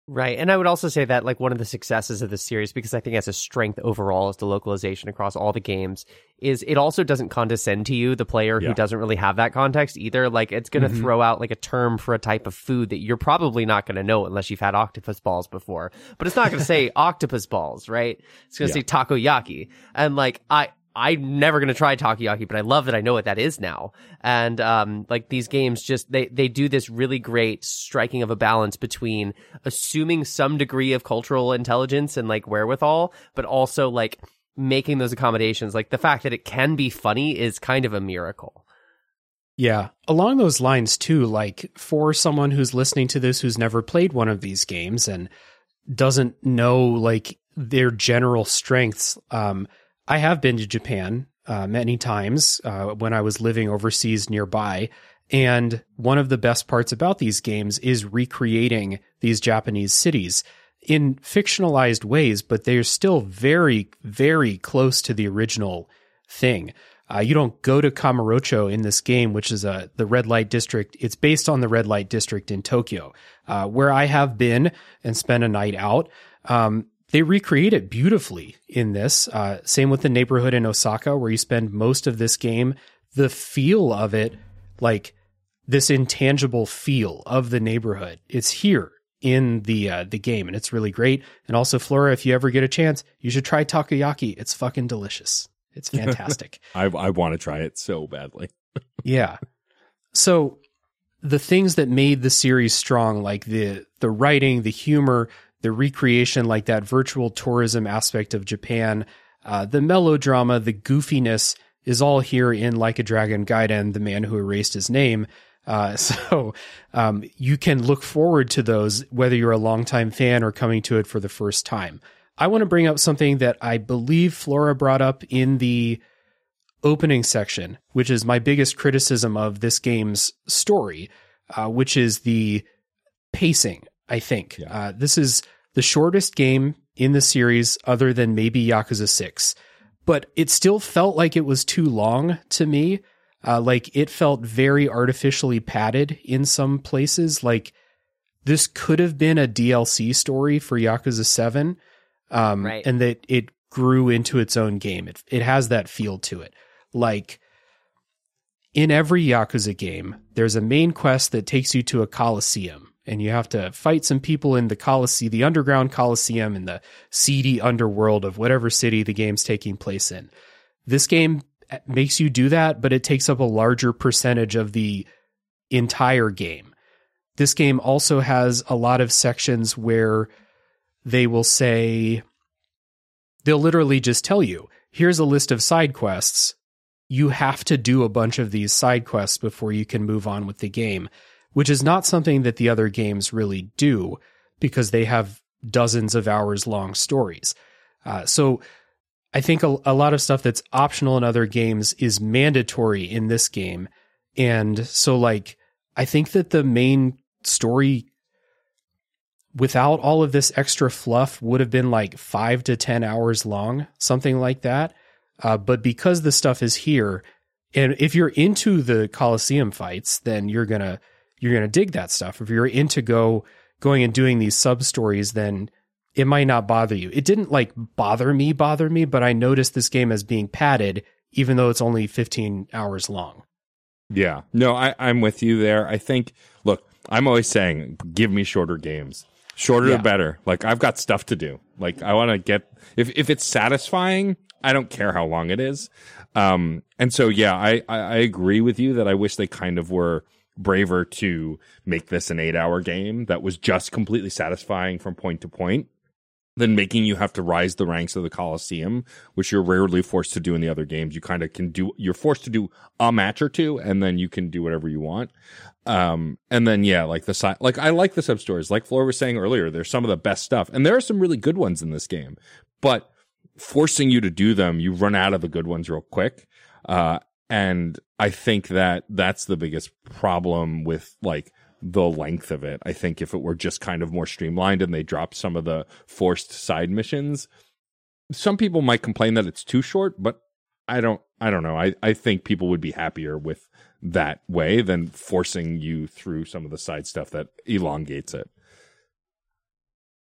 Right. And I would also say that like one of the successes of the series, because I think as a strength overall is the localization across all the games, is it also doesn't condescend to you, the player Yeah. who doesn't really have that context either. Like it's gonna Mhm. throw out like a term for a type of food that you're probably not gonna know unless you've had octopus balls before. But it's not gonna say octopus balls, right? It's gonna Yeah. say takoyaki. And like I I'm never gonna try takoyaki, but I love that I know what that is now. And um, like these games, just they they do this really great striking of a balance between assuming some degree of cultural intelligence and like wherewithal, but also like making those accommodations. Like the fact that it can be funny is kind of a miracle. Yeah. Along those lines, too, like for someone who's listening to this who's never played one of these games and doesn't know like their general strengths, um, I have been to Japan uh, many times uh, when I was living overseas nearby. And one of the best parts about these games is recreating these Japanese cities in fictionalized ways, but they're still very, very close to the original thing. Uh, you don't go to Kamurocho in this game, which is a the red light district. It's based on the red light district in Tokyo, uh, where I have been and spent a night out. Um, they recreate it beautifully in this. Uh, same with the neighborhood in Osaka, where you spend most of this game. The feel of it, like this intangible feel of the neighborhood, it's here in the uh, the game, and it's really great. And also, Flora, if you ever get a chance, you should try takoyaki. It's fucking delicious. It's fantastic. I, I want to try it so badly. yeah. So the things that made the series strong, like the the writing, the humor, the recreation, like that virtual tourism aspect of Japan, uh, the melodrama, the goofiness, is all here in Like a Dragon Gaiden, the man who erased his name. Uh, so um, you can look forward to those whether you're a longtime fan or coming to it for the first time. I want to bring up something that I believe Flora brought up in the opening section, which is my biggest criticism of this game's story, uh, which is the pacing. I think Yeah. uh, this is the shortest game in the series, other than maybe Yakuza Six, but it still felt like it was too long to me. Uh, like it felt very artificially padded in some places. Like this could have been a DLC story for Yakuza Seven, um, Right. and that it grew into its own game. It it has that feel to it. Like in every Yakuza game, there's a main quest that takes you to a coliseum, and you have to fight some people in the coliseum, the underground coliseum, in the seedy underworld of whatever city the game's taking place in. This game uh, makes you do that, but it takes up a larger percentage of the entire game. This game also has a lot of sections where they will say, they'll literally just tell you, here's a list of side quests. You have to do a bunch of these side quests before you can move on with the game, which is not something that the other games really do because they have dozens of hours long stories. Uh, so I think a, a lot of stuff that's optional in other games is mandatory in this game. And so, like, I think that the main story without all of this extra fluff would have been like five to 10 hours long, something like that. Uh, but because the stuff is here, and if you're into the Coliseum fights, then you're gonna you're gonna dig that stuff. If you're into go going and doing these sub stories, then it might not bother you. It didn't like bother me, bother me, but I noticed this game as being padded, even though it's only 15 hours long. Yeah. No, I, I'm with you there. I think, look, I'm always saying, give me shorter games. Shorter Yeah. the better. Like, I've got stuff to do. Like, I want to get, if, if it's satisfying, I don't care how long it is. Um, and so, yeah, I, I, I agree with you that I wish they kind of were braver to make this an eight hour game that was just completely satisfying from point to point than making you have to rise the ranks of the Coliseum, which you're rarely forced to do in the other games. You kind of can do, you're forced to do a match or two and then you can do whatever you want. Um, and then, yeah, like the side, like I like the sub stories. Like Flora was saying earlier, there's some of the best stuff and there are some really good ones in this game, but forcing you to do them, you run out of the good ones real quick. Uh, and I think that that's the biggest problem with like the length of it. I think if it were just kind of more streamlined and they dropped some of the forced side missions, some people might complain that it's too short, but I don't I don't know. I, I think people would be happier with that way than forcing you through some of the side stuff that elongates it.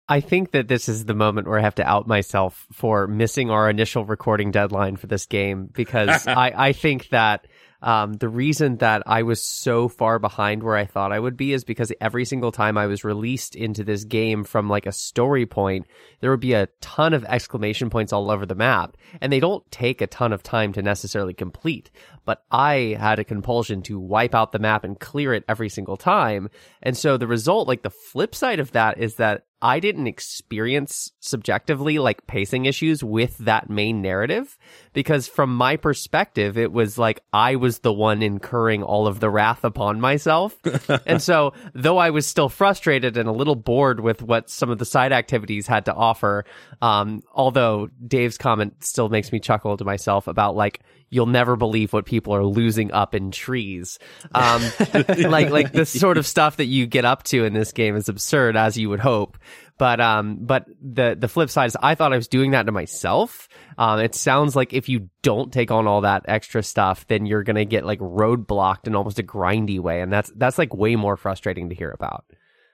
I think that this is the moment where I have to out myself for missing our initial recording deadline for this game because I, I think that um, the reason that I was so far behind where I thought I would be is because every single time I was released into this game from like a story point, there would be a ton of exclamation points all over the map, and they don't take a ton of time to necessarily complete. But I had a compulsion to wipe out the map and clear it every single time. And so the result, like the flip side of that is that I didn't experience subjectively like pacing issues with that main narrative because from my perspective, it was like I was the one incurring all of the wrath upon myself. and so though I was still frustrated and a little bored with what some of the side activities had to offer, um, although Dave's comment still makes me chuckle to myself about like, you'll never believe what people are losing up in trees. Um, like, like the sort of stuff that you get up to in this game is absurd as you would hope. But, um, but the, the flip side is I thought I was doing that to myself. Um, it sounds like if you don't take on all that extra stuff, then you're going to get like roadblocked in almost a grindy way. And that's, that's like way more frustrating to hear about.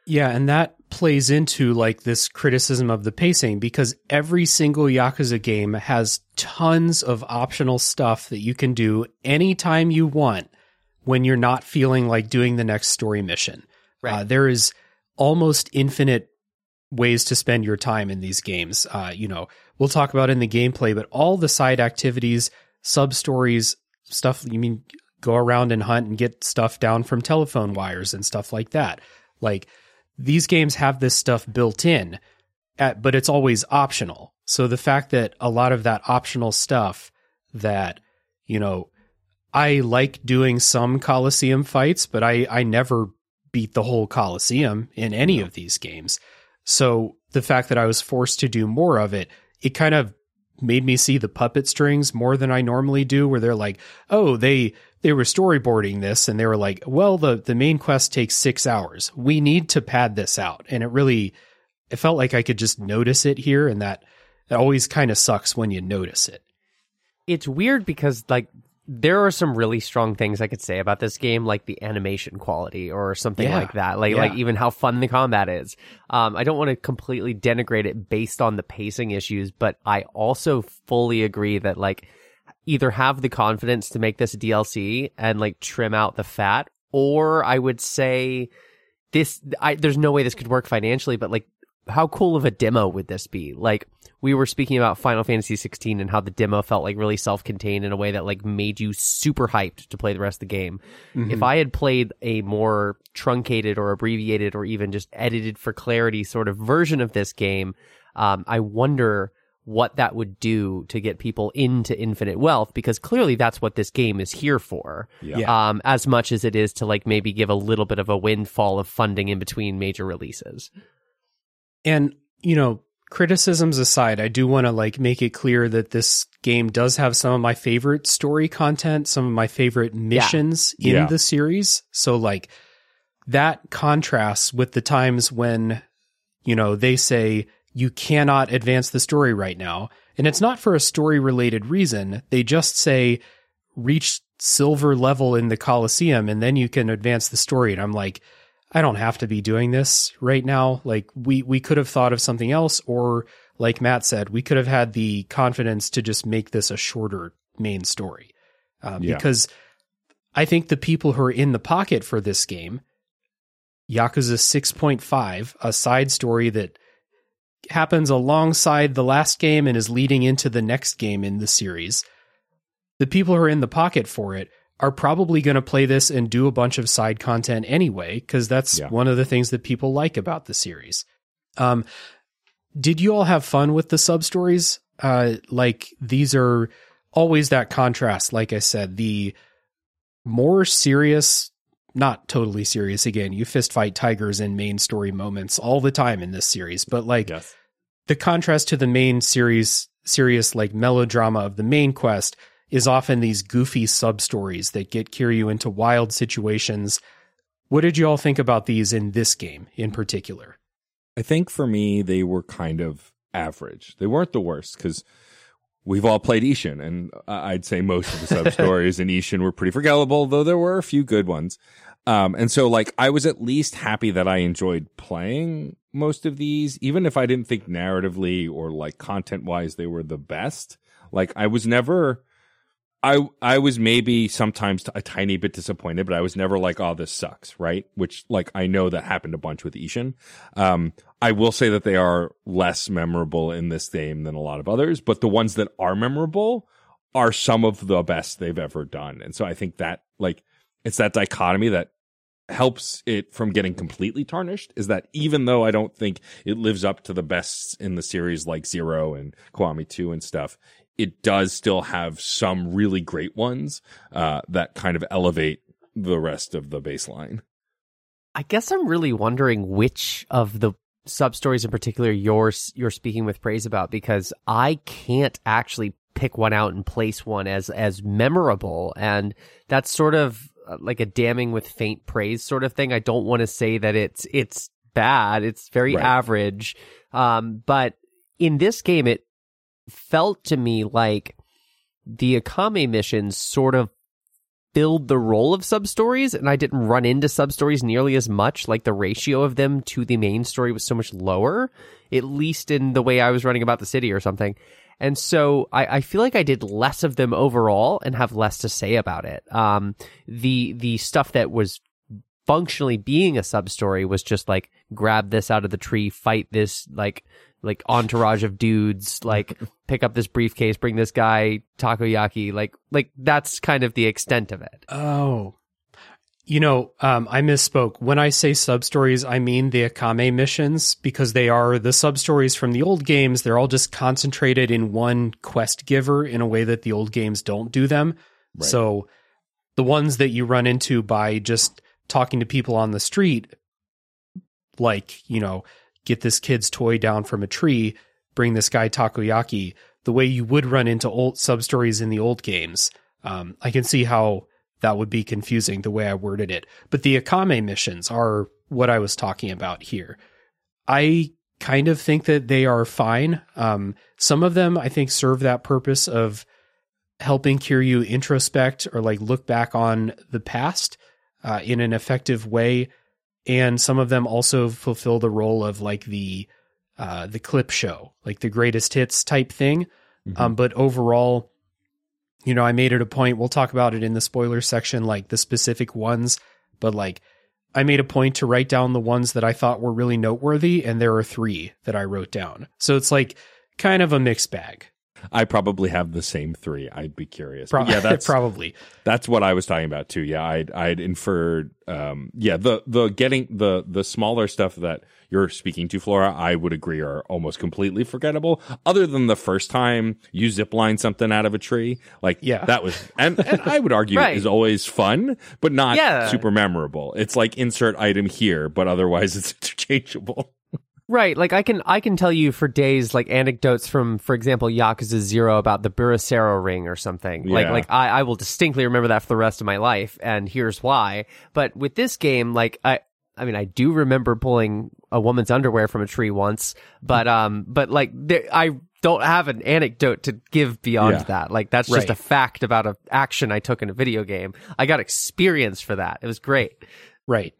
Yeah, and that plays into like this criticism of the pacing because every single Yakuza game has tons of optional stuff that you can do anytime you want when you're not feeling like doing the next story mission. Right. Uh, there is almost infinite ways to spend your time in these games. Uh, you know, we'll talk about in the gameplay, but all the side activities, sub stories, stuff you mean go around and hunt and get stuff down from telephone wires and stuff like that. Like these games have this stuff built in, at, but it's always optional. So the fact that a lot of that optional stuff that, you know, I like doing some Coliseum fights, but I, I never beat the whole Coliseum in any of these games. So the fact that I was forced to do more of it, it kind of made me see the puppet strings more than I normally do, where they're like, oh, they they were storyboarding this and they were like, well, the, the main quest takes six hours. We need to pad this out. And it really, it felt like I could just notice it here. And that, that always kind of sucks when you notice it. It's weird because like there are some really strong things I could say about this game, like the animation quality or something yeah. like that. Like, yeah. like even how fun the combat is. Um, I don't want to completely denigrate it based on the pacing issues, but I also fully agree that like either have the confidence to make this a DLC and like trim out the fat, or I would say this, I, there's no way this could work financially, but like, how cool of a demo would this be? Like, we were speaking about Final Fantasy 16 and how the demo felt like really self-contained in a way that like made you super hyped to play the rest of the game. Mm-hmm. If I had played a more truncated or abbreviated or even just edited for clarity sort of version of this game, um, I wonder what that would do to get people into infinite wealth because clearly that's what this game is here for. Yeah. Um, as much as it is to like maybe give a little bit of a windfall of funding in between major releases. And, you know, criticisms aside, I do want to like make it clear that this game does have some of my favorite story content, some of my favorite missions yeah. in yeah. the series. So like that contrasts with the times when, you know, they say, you cannot advance the story right now. And it's not for a story related reason. They just say, reach silver level in the Coliseum and then you can advance the story. And I'm like, I don't have to be doing this right now. Like we, we could have thought of something else or like Matt said, we could have had the confidence to just make this a shorter main story. Um, yeah. Because I think the people who are in the pocket for this game, Yakuza 6.5, a side story that happens alongside the last game and is leading into the next game in the series, the people who are in the pocket for it are probably going to play this and do a bunch of side content anyway, because that's yeah. one of the things that people like about the series. Um, did you all have fun with the sub stories? Uh, like these are always that contrast. Like I said, the more serious not totally serious again. You fist fight tigers in main story moments all the time in this series, but like yes. the contrast to the main series serious like melodrama of the main quest is often these goofy sub stories that get Kiryu into wild situations. What did you all think about these in this game in particular? I think for me, they were kind of average. They weren't the worst because we've all played Ishin, and uh, I'd say most of the sub stories in Ishin were pretty forgettable, though there were a few good ones. Um, and so like I was at least happy that I enjoyed playing most of these, even if I didn't think narratively or like content wise they were the best. Like I was never, I I was maybe sometimes a tiny bit disappointed, but I was never like, oh, this sucks, right? Which like I know that happened a bunch with Ishin. Um, I will say that they are less memorable in this game than a lot of others, but the ones that are memorable are some of the best they've ever done. And so I think that like it's that dichotomy that helps it from getting completely tarnished is that even though I don't think it lives up to the best in the series like Zero and Kiwami 2 and stuff, it does still have some really great ones uh, that kind of elevate the rest of the baseline. I guess I'm really wondering which of the sub stories in particular you're you're speaking with praise about because I can't actually pick one out and place one as as memorable and that's sort of like a damning with faint praise sort of thing. I don't want to say that it's it's bad. It's very right. average. Um, but in this game, it felt to me like the Akame missions sort of filled the role of sub stories, and I didn't run into sub stories nearly as much. Like the ratio of them to the main story was so much lower, at least in the way I was running about the city or something. And so I, I, feel like I did less of them overall and have less to say about it. Um, the, the stuff that was functionally being a sub story was just like, grab this out of the tree, fight this, like, like entourage of dudes, like pick up this briefcase, bring this guy takoyaki, like, like that's kind of the extent of it. Oh, you know, um, I misspoke. When I say sub stories, I mean the Akame missions because they are the sub stories from the old games. They're all just concentrated in one quest giver in a way that the old games don't do them. Right. So the ones that you run into by just talking to people on the street, like, you know, get this kid's toy down from a tree, bring this guy takoyaki, the way you would run into old sub stories in the old games. Um, I can see how that would be confusing the way I worded it. But the Akame missions are what I was talking about here. I kind of think that they are fine. Um, some of them I think serve that purpose of helping Kiryu introspect or like look back on the past uh, in an effective way. And some of them also fulfill the role of like the uh, the clip show, like the greatest hits type thing. Mm-hmm. Um, but overall, you know, I made it a point. We'll talk about it in the spoiler section, like the specific ones, but like I made a point to write down the ones that I thought were really noteworthy, and there are three that I wrote down. So it's like kind of a mixed bag. I probably have the same three. I'd be curious. Pro- yeah, that's probably that's what I was talking about too. Yeah, I'd I'd inferred. Um, yeah, the the getting the the smaller stuff that you're speaking to, Flora, I would agree are almost completely forgettable. Other than the first time you zipline something out of a tree, like yeah, that was and and I would argue right. is always fun, but not yeah. super memorable. It's like insert item here, but otherwise it's interchangeable. Right, like I can I can tell you for days like anecdotes from, for example, Yakuza Zero about the Burusera ring or something. Yeah. Like like I, I will distinctly remember that for the rest of my life, and here's why. But with this game, like I I mean I do remember pulling a woman's underwear from a tree once, but um but like there, I don't have an anecdote to give beyond yeah. that. Like that's right. just a fact about an action I took in a video game. I got experience for that. It was great. Right.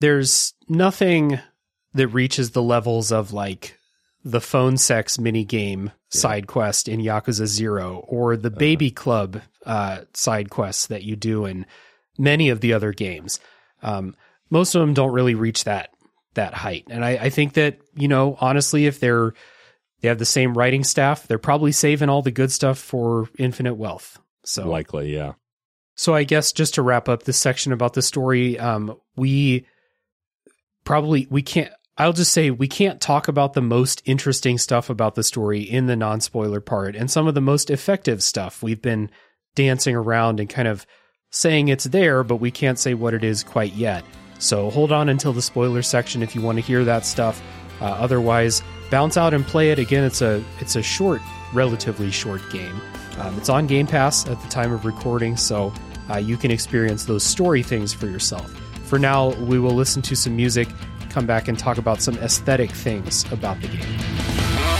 There's nothing that reaches the levels of like the phone sex mini game yeah. side quest in Yakuza Zero or the uh-huh. Baby Club uh, side quests that you do in many of the other games. Um, most of them don't really reach that that height, and I, I think that you know honestly, if they're they have the same writing staff, they're probably saving all the good stuff for Infinite Wealth. So likely, yeah. So I guess just to wrap up this section about the story, um, we probably we can't I'll just say we can't talk about the most interesting stuff about the story in the non spoiler part and some of the most effective stuff. We've been dancing around and kind of saying it's there, but we can't say what it is quite yet. So hold on until the spoiler section if you want to hear that stuff. Uh, otherwise, bounce out and play it again. It's a it's a short relatively short game. Um, it's on Game Pass at the time of recording, so uh, you can experience those story things for yourself. For now, we will listen to some music, come back and talk about some aesthetic things about the game.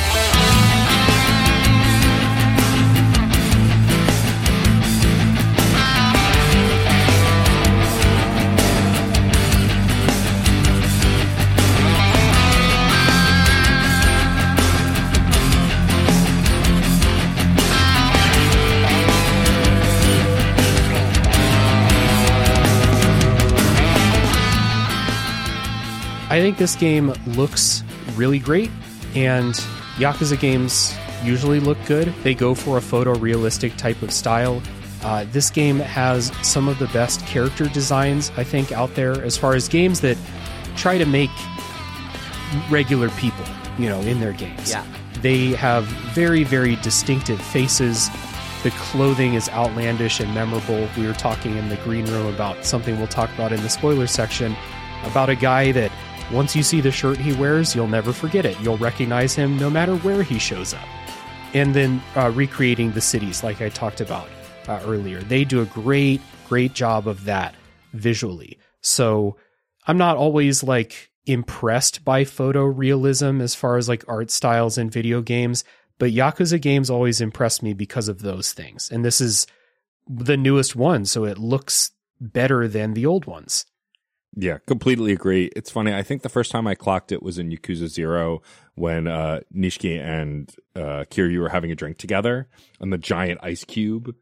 I think this game looks really great, and Yakuza games usually look good. They go for a photorealistic type of style. Uh, this game has some of the best character designs, I think, out there as far as games that try to make regular people, you know, in their games. Yeah. They have very, very distinctive faces. The clothing is outlandish and memorable. We were talking in the green room about something we'll talk about in the spoiler section about a guy that once you see the shirt he wears, you'll never forget it. You'll recognize him no matter where he shows up. And then uh, recreating the cities, like I talked about uh, earlier. They do a great, great job of that visually. So I'm not always like impressed by photorealism as far as like art styles in video games, but Yakuza games always impress me because of those things. And this is the newest one, so it looks better than the old ones. Yeah, completely agree. It's funny. I think the first time I clocked it was in Yakuza Zero when uh, Nishiki and uh, Kiryu were having a drink together on the giant ice cube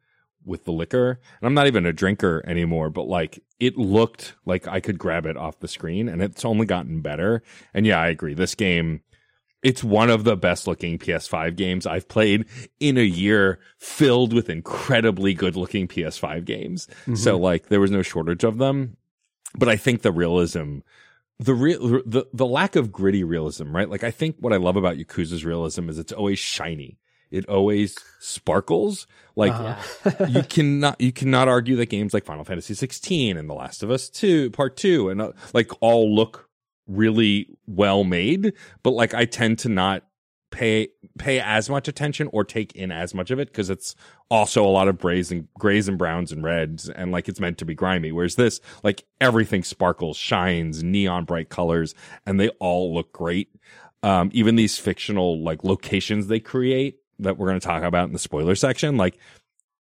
with the liquor. And I'm not even a drinker anymore, but like it looked like I could grab it off the screen and it's only gotten better. And yeah, I agree. This game, it's one of the best looking PS5 games I've played in a year filled with incredibly good looking PS5 games. Mm-hmm. So like there was no shortage of them but I think the realism, the real, the, the lack of gritty realism, right? Like I think what I love about Yakuza's realism is it's always shiny. It always sparkles. Like uh-huh. you cannot, you cannot argue that games like Final Fantasy 16 and The Last of Us 2, part two, and uh, like all look really well made, but like I tend to not pay pay as much attention or take in as much of it because it's also a lot of grays and grays and browns and reds and like it's meant to be grimy whereas this like everything sparkles shines neon bright colors and they all look great um even these fictional like locations they create that we're going to talk about in the spoiler section like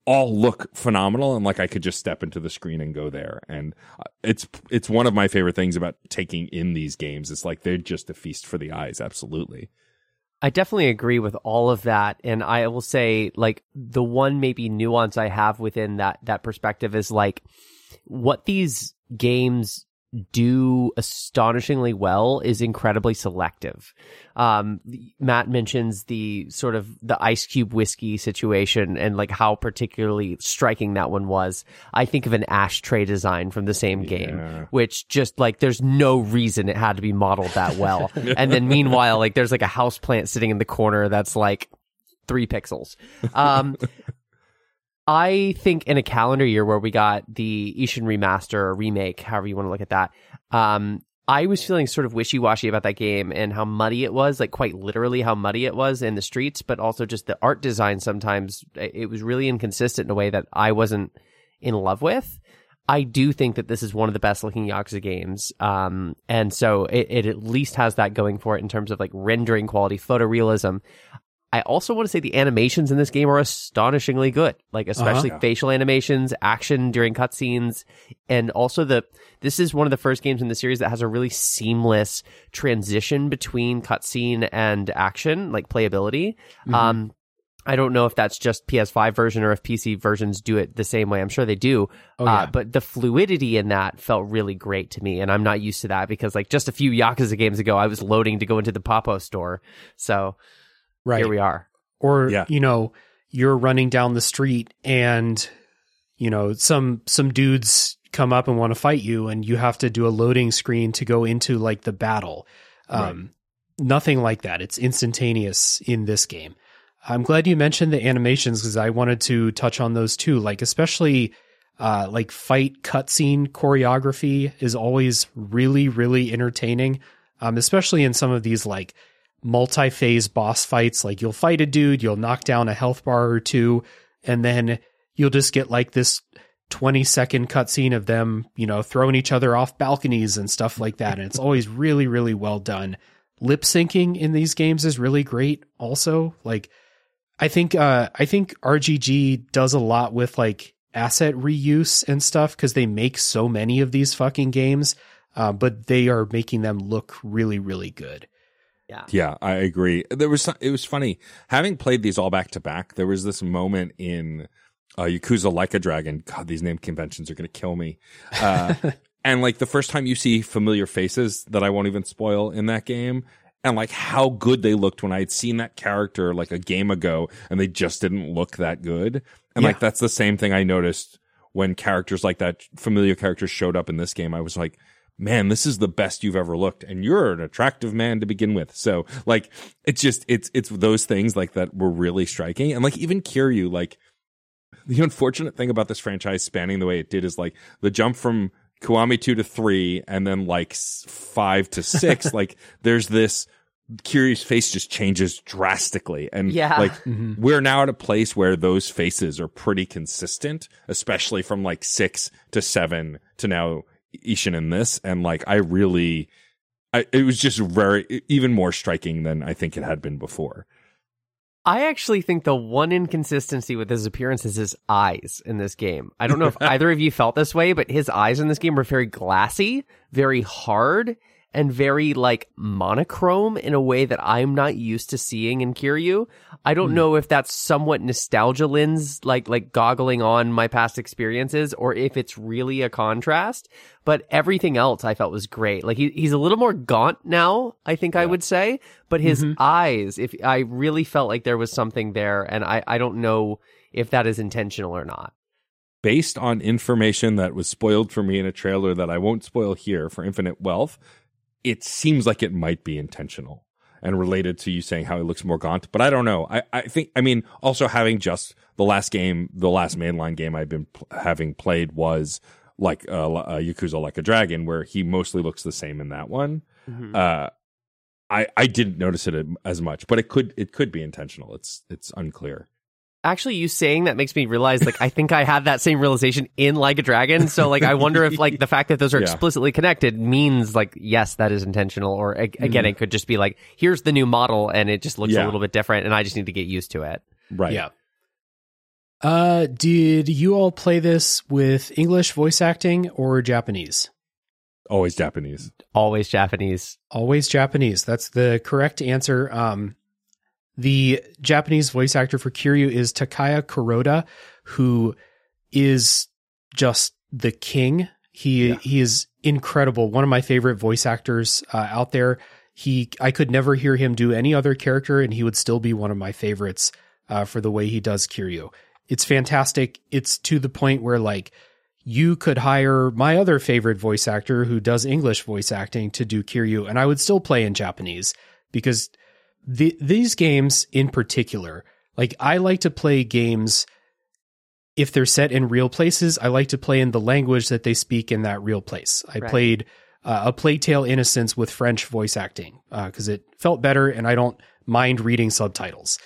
all look phenomenal and like I could just step into the screen and go there. And uh, it's it's one of my favorite things about taking in these games. It's like they're just a feast for the eyes, absolutely. I definitely agree with all of that. And I will say, like, the one maybe nuance I have within that, that perspective is like what these games do astonishingly well is incredibly selective. Um, Matt mentions the sort of the ice cube whiskey situation and like how particularly striking that one was. I think of an ashtray design from the same game, yeah. which just like there's no reason it had to be modeled that well. and then meanwhile, like there's like a house plant sitting in the corner that's like three pixels. Um, I think in a calendar year where we got the Ishin remaster or remake, however you want to look at that, um, I was feeling sort of wishy washy about that game and how muddy it was, like quite literally how muddy it was in the streets, but also just the art design sometimes it was really inconsistent in a way that I wasn't in love with. I do think that this is one of the best looking Yakuza games. Um, and so it, it, at least has that going for it in terms of like rendering quality, photorealism. I also want to say the animations in this game are astonishingly good, like especially uh-huh. facial animations, action during cutscenes, and also the. This is one of the first games in the series that has a really seamless transition between cutscene and action, like playability. Mm-hmm. Um, I don't know if that's just PS5 version or if PC versions do it the same way. I'm sure they do. Oh, uh, yeah. uh, but the fluidity in that felt really great to me. And I'm not used to that because like just a few Yakuza games ago, I was loading to go into the Poppo store. So right. here we are. Or, yeah. you know, you're running down the street and, you know, some, some dudes come up and want to fight you and you have to do a loading screen to go into like the battle. Um, right. nothing like that. It's instantaneous in this game. I'm glad you mentioned the animations because I wanted to touch on those too. Like, especially, uh, like fight cutscene choreography is always really, really entertaining. Um, especially in some of these like multi-phase boss fights. Like you'll fight a dude, you'll knock down a health bar or two, and then you'll just get like this 20 second cutscene of them, you know, throwing each other off balconies and stuff like that. And it's always really, really well done. Lip syncing in these games is really great also. Like I think uh I think RGG does a lot with like asset reuse and stuff because they make so many of these fucking games. Uh, but they are making them look really, really good. Yeah. Yeah, I agree. There was it was funny having played these all back to back. There was this moment in uh, Yakuza Like a Dragon. God, these name conventions are going to kill me. Uh, and like the first time you see familiar faces that I won't even spoil in that game, and like how good they looked when I had seen that character like a game ago, and they just didn't look that good. And Yeah. like that's the same thing I noticed when characters like that familiar characters showed up in this game. I was like. Man, this is the best you've ever looked, and you're an attractive man to begin with. So, like, it's just it's it's those things like that were really striking, and like even Kiryu, like the unfortunate thing about this franchise spanning the way it did is like the jump from Kiwami 2 to 3 and then like 5 to 6 like there's this Kiryu's face just changes drastically and Yeah. like Mhm. we're now at a place where those faces are pretty consistent especially from like 6 to 7 to now Ishin in this and like I really I, it was just very even more striking than I think it had been before. I actually think the one inconsistency with his appearance is his eyes in this game. I don't know if either of you felt this way, but his eyes in this game were very glassy, very hard, and very like monochrome in a way that I'm not used to seeing in Kiryu. I don't Hmm. know if that's somewhat nostalgia lens, like like goggling on my past experiences, or if it's really a contrast. But everything else I felt was great. Like he, he's a little more gaunt now, I think I would say. But his Mhm. eyes, if I really felt like there was something there, and I, I don't know if that is intentional or not. based on information that was spoiled for me in a trailer that I won't spoil here for Infinite Wealth, it seems like it might be intentional and related to you saying how he looks more gaunt. But I don't know. I, I think, I mean, also having just the last game, the last mainline game I've been pl- having played was like uh, uh, Yakuza Like a Dragon, where he mostly looks the same in that one. Uh, I I didn't notice it as much, but it could it could be intentional. It's it's unclear. Actually, you saying that makes me realize, like, I think I had that same realization in Like a Dragon. So, like, I wonder if, like, the fact that those are Yeah. explicitly connected means, like, yes, that is intentional. Or, a- again, it could just be like, here's the new model and it just looks a little bit different and I just need to get used to it. Right. Yeah. Uh, did you all play this with English voice acting or Japanese? Always Japanese. Always Japanese. Always Japanese. That's the correct answer. Um, the Japanese voice actor for Kiryu is Takaya Kuroda, who is just the king. He Yeah. he is incredible. One of my favorite voice actors uh, out there. He I could never hear him do any other character, and he would still be one of my favorites uh, for the way he does Kiryu. It's fantastic. It's to the point where like you could hire my other favorite voice actor who does English voice acting to do Kiryu, and I would still play in Japanese because the, these games in particular, like I like to play games if they're set in real places. I like to play in the language that they speak in that real place. I Right. played uh, a Plague Tale Innocence with French voice acting because it felt better, and I don't mind reading subtitles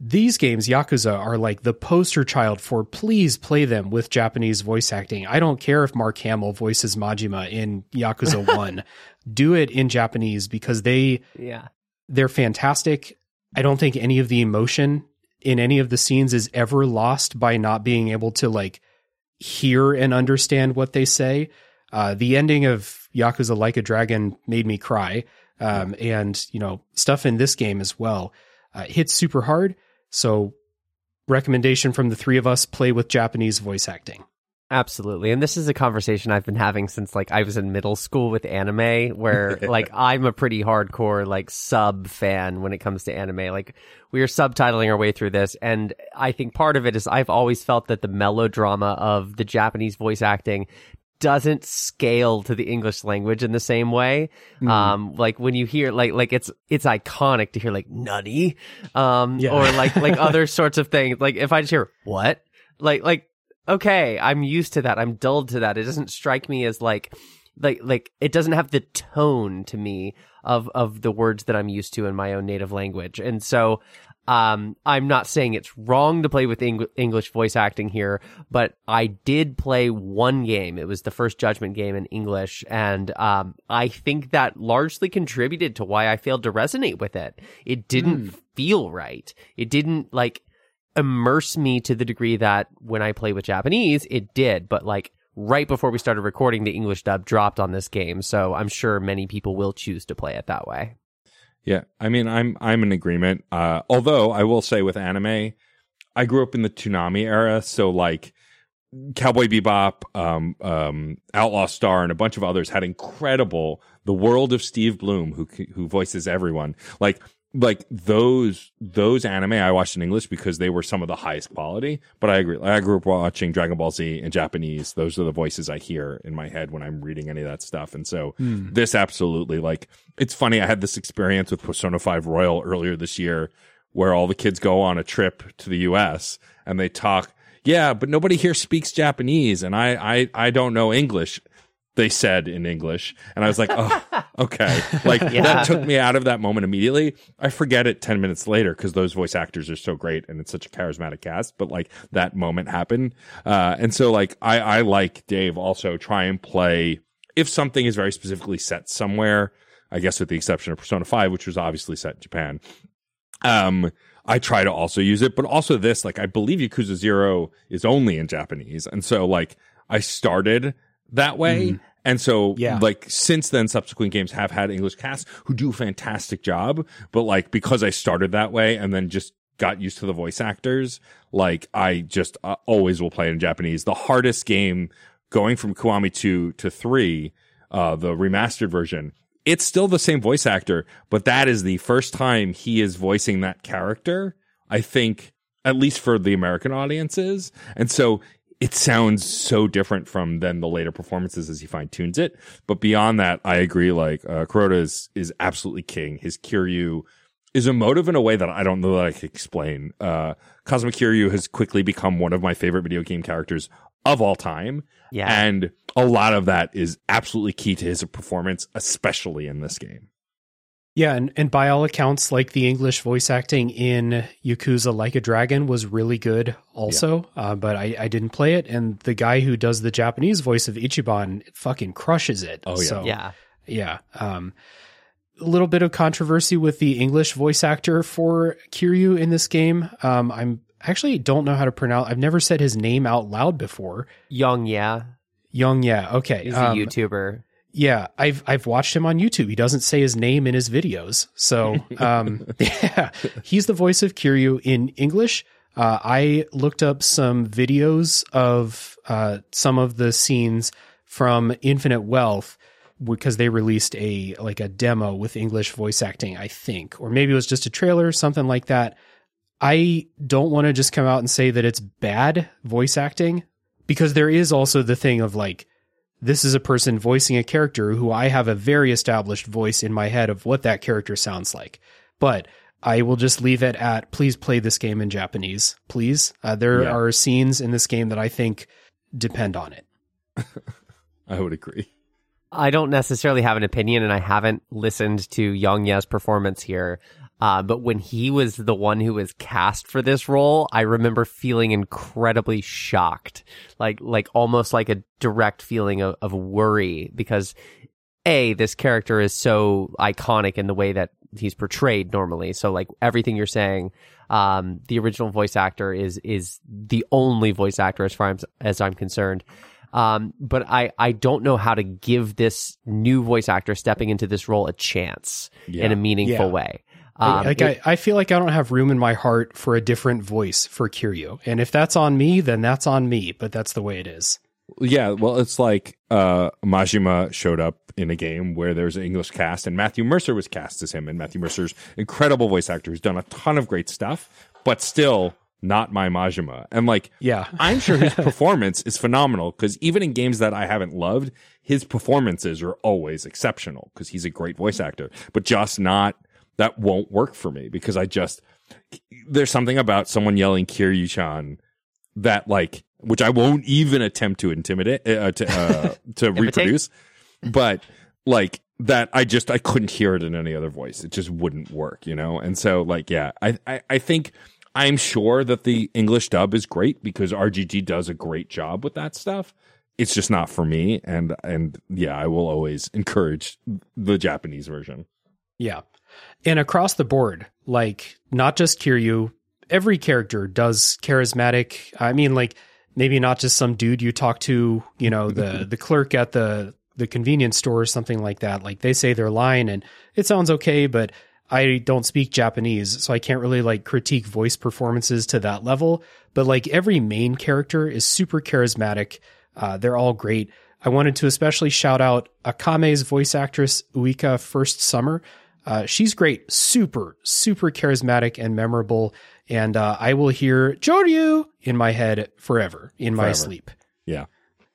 these games, Yakuza, are like the poster child for please play them with Japanese voice acting. I don't care if Mark Hamill voices Majima in Yakuza 1. Do it in Japanese because they Yeah. They're fantastic. I don't think any of the emotion in any of the scenes is ever lost by not being able to like hear and understand what they say. Uh, the ending of Yakuza Like a Dragon made me cry. Um, and you know, stuff in this game as well, uh, hits super hard. So recommendation from the three of us play with Japanese voice acting. Absolutely. And this is a conversation I've been having since like I was in middle school with anime where like I'm a pretty hardcore like sub fan when it comes to anime. Like we are subtitling our way through this and I think part of it is I've always felt that the melodrama of the Japanese voice acting doesn't scale to the English language in the same way. Um, like when you hear like like it's it's iconic to hear like nutty, um, Yeah. or like like other sorts of things. Like if I just hear what, like like okay, I'm used to that. I'm dulled to that. It doesn't strike me as like like like it doesn't have the tone to me of of the words that I'm used to in my own native language. And so um, I'm not saying it's wrong to play with Eng- English voice acting here, but I did play one game. It was the first Judgment game in English, and um, I think that largely contributed to why I failed to resonate with it. It didn't feel right. It didn't like immerse me to the degree that when I play with Japanese, it did. But like right before we started recording, the English dub dropped on this game, so I'm sure many people will choose to play it that way. Yeah, I mean, I'm I'm in agreement. Uh, although I will say with anime, I grew up in the Toonami era, so like Cowboy Bebop, um, um, Outlaw Star, and a bunch of others had incredible. The world of Steve Blum, who who voices everyone, like like those those anime I watched in English because they were some of the highest quality. But I agree. I grew up watching Dragon Ball Z in Japanese. Those are the voices I hear in my head when I'm reading any of that stuff. And so Hmm. this absolutely like it's funny. I had this experience with Persona 5 Royal earlier this year where all the kids go on a trip to the US and they talk, yeah, but nobody here speaks Japanese and I I I don't know English. They said in English, and I was like, "Oh, okay." Like Yeah. that took me out of that moment immediately. I forget it ten minutes later because those voice actors are so great and it's such a charismatic cast. But like that moment happened, uh, and so like I I like Dave also try and play if something is very specifically set somewhere. I guess with the exception of Persona Five, which was obviously set in Japan. Um, I try to also use it, but also this, like, I believe Yakuza Zero is only in Japanese. And so, like, I started that way. And so, Yeah. like, since then, subsequent games have had English casts who do a fantastic job. But, like, because I started that way and then just got used to the voice actors, like, I just uh, always will play in Japanese. The hardest game going from Kiwami 2 to 3, uh, the remastered version, it's still the same voice actor, but that is the first time he is voicing that character. I think, at least for the American audiences. And so it sounds so different from then the later performances as he fine tunes it. But beyond that, I agree. Like, uh, Kuroda is, is absolutely king. His Kiryu is emotive in a way that I don't know that I can explain. Uh, Cosmic Kiryu has quickly become one of my favorite video game characters of all time. Yeah. And a lot of that is absolutely key to his performance, especially in this game. Yeah, and, and by all accounts, like the English voice acting in Yakuza Like a Dragon was really good also, uh, but I, I didn't play it. And the guy who does the Japanese voice of Ichiban fucking crushes it. Oh, yeah. So, yeah. yeah. Um, a little bit of controversy with the English voice actor for Kiryu in this game. Um, I'm actually don't know how to pronounce. I've never said his name out loud before. Young, yeah. Young, yeah, okay. He's a Um, YouTuber. Yeah, I've I've watched him on YouTube. He doesn't say his name in his videos. So, um, yeah, he's the voice of Kiryu in English. Uh, I looked up some videos of uh, some of the scenes from Infinite Wealth because they released a like a demo with English voice acting, I think, or maybe it was just a trailer, something like that. I don't want to just come out and say that it's bad voice acting because there is also the thing of like this is a person voicing a character who I have a very established voice in my head of what that character sounds like. But I will just leave it at please play this game in Japanese, please. Uh, there Yeah. are scenes in this game that I think depend on it. I would agree. I don't necessarily have an opinion, and I haven't listened to Yong Yea's performance here. Uh, but when he was the one who was cast for this role, I remember feeling incredibly shocked, like like almost like a direct feeling of, of worry because a this character is so iconic in the way that he's portrayed normally. So like everything you're saying, um, the original voice actor is is the only voice actor as far as, as I'm concerned. Um, but I, I don't know how to give this new voice actor stepping into this role a chance Yeah. in a meaningful Yeah. way. I- Um, like it- I, I feel like I don't have room in my heart for a different voice for Kiryu. And if that's on me, then that's on me, but that's the way it is. Yeah, well, it's like uh, Majima showed up in a game where there's an English cast, and Matthew Mercer was cast as him. And Matthew Mercer's incredible voice actor who's done a ton of great stuff, but still not my Majima. And like, Yeah. I'm sure his performance is phenomenal because even in games that I haven't loved, his performances are always exceptional because he's a great voice actor, but just not, that won't work for me because I just, there's something about someone yelling Kiryu chan that like, which I won't even attempt to intimidate, uh, to, uh, to reproduce. but like that I just I couldn't hear it in any other voice. It just wouldn't work, you know? And so like yeah, I I, I think I'm sure that the English dub is great because RGG does a great job with that stuff. It's just not for me and and yeah, I will always encourage the Japanese version. Yeah. And across the board, like not just Kiryu, every character does charismatic. I mean, like maybe not just some dude you talk to, you know, the the clerk at the the convenience store or something like that. Like they say their line and it sounds okay, but I don't speak Japanese, so I can't really like critique voice performances to that level. But like every main character is super charismatic. Uh, they're all great. I wanted to especially shout out Akame's voice actress Uika First Summer. Uh, she's great, super, super charismatic and memorable. And uh, I will hear Joryu in my head forever in my Forever. sleep. Yeah.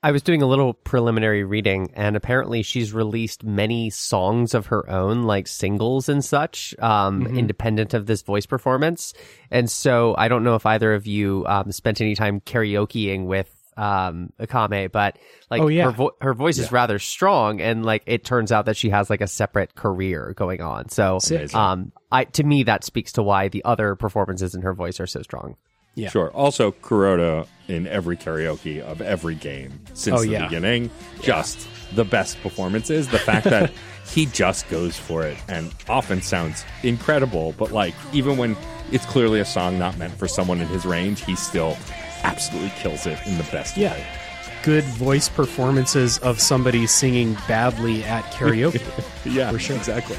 I was doing a little preliminary reading, and apparently she's released many songs of her own, like singles and such, um, independent of this voice performance. And so I don't know if either of you um, spent any time karaokeing with um, Akame, but like Oh, yeah. her, vo- her voice is rather strong, and like it turns out that she has like a separate career going on. So, Sick. um, I to me that speaks to why the other performances in her voice are so strong. Yeah. Sure. Also, Kuroda in every karaoke of every game since Oh, the yeah. beginning, just the best performances. The fact that he just goes for it and often sounds incredible, but like even when it's clearly a song not meant for someone in his range, he still absolutely kills it in the best Yeah. way. Good voice performances of somebody singing badly at karaoke. Yeah, For sure. exactly.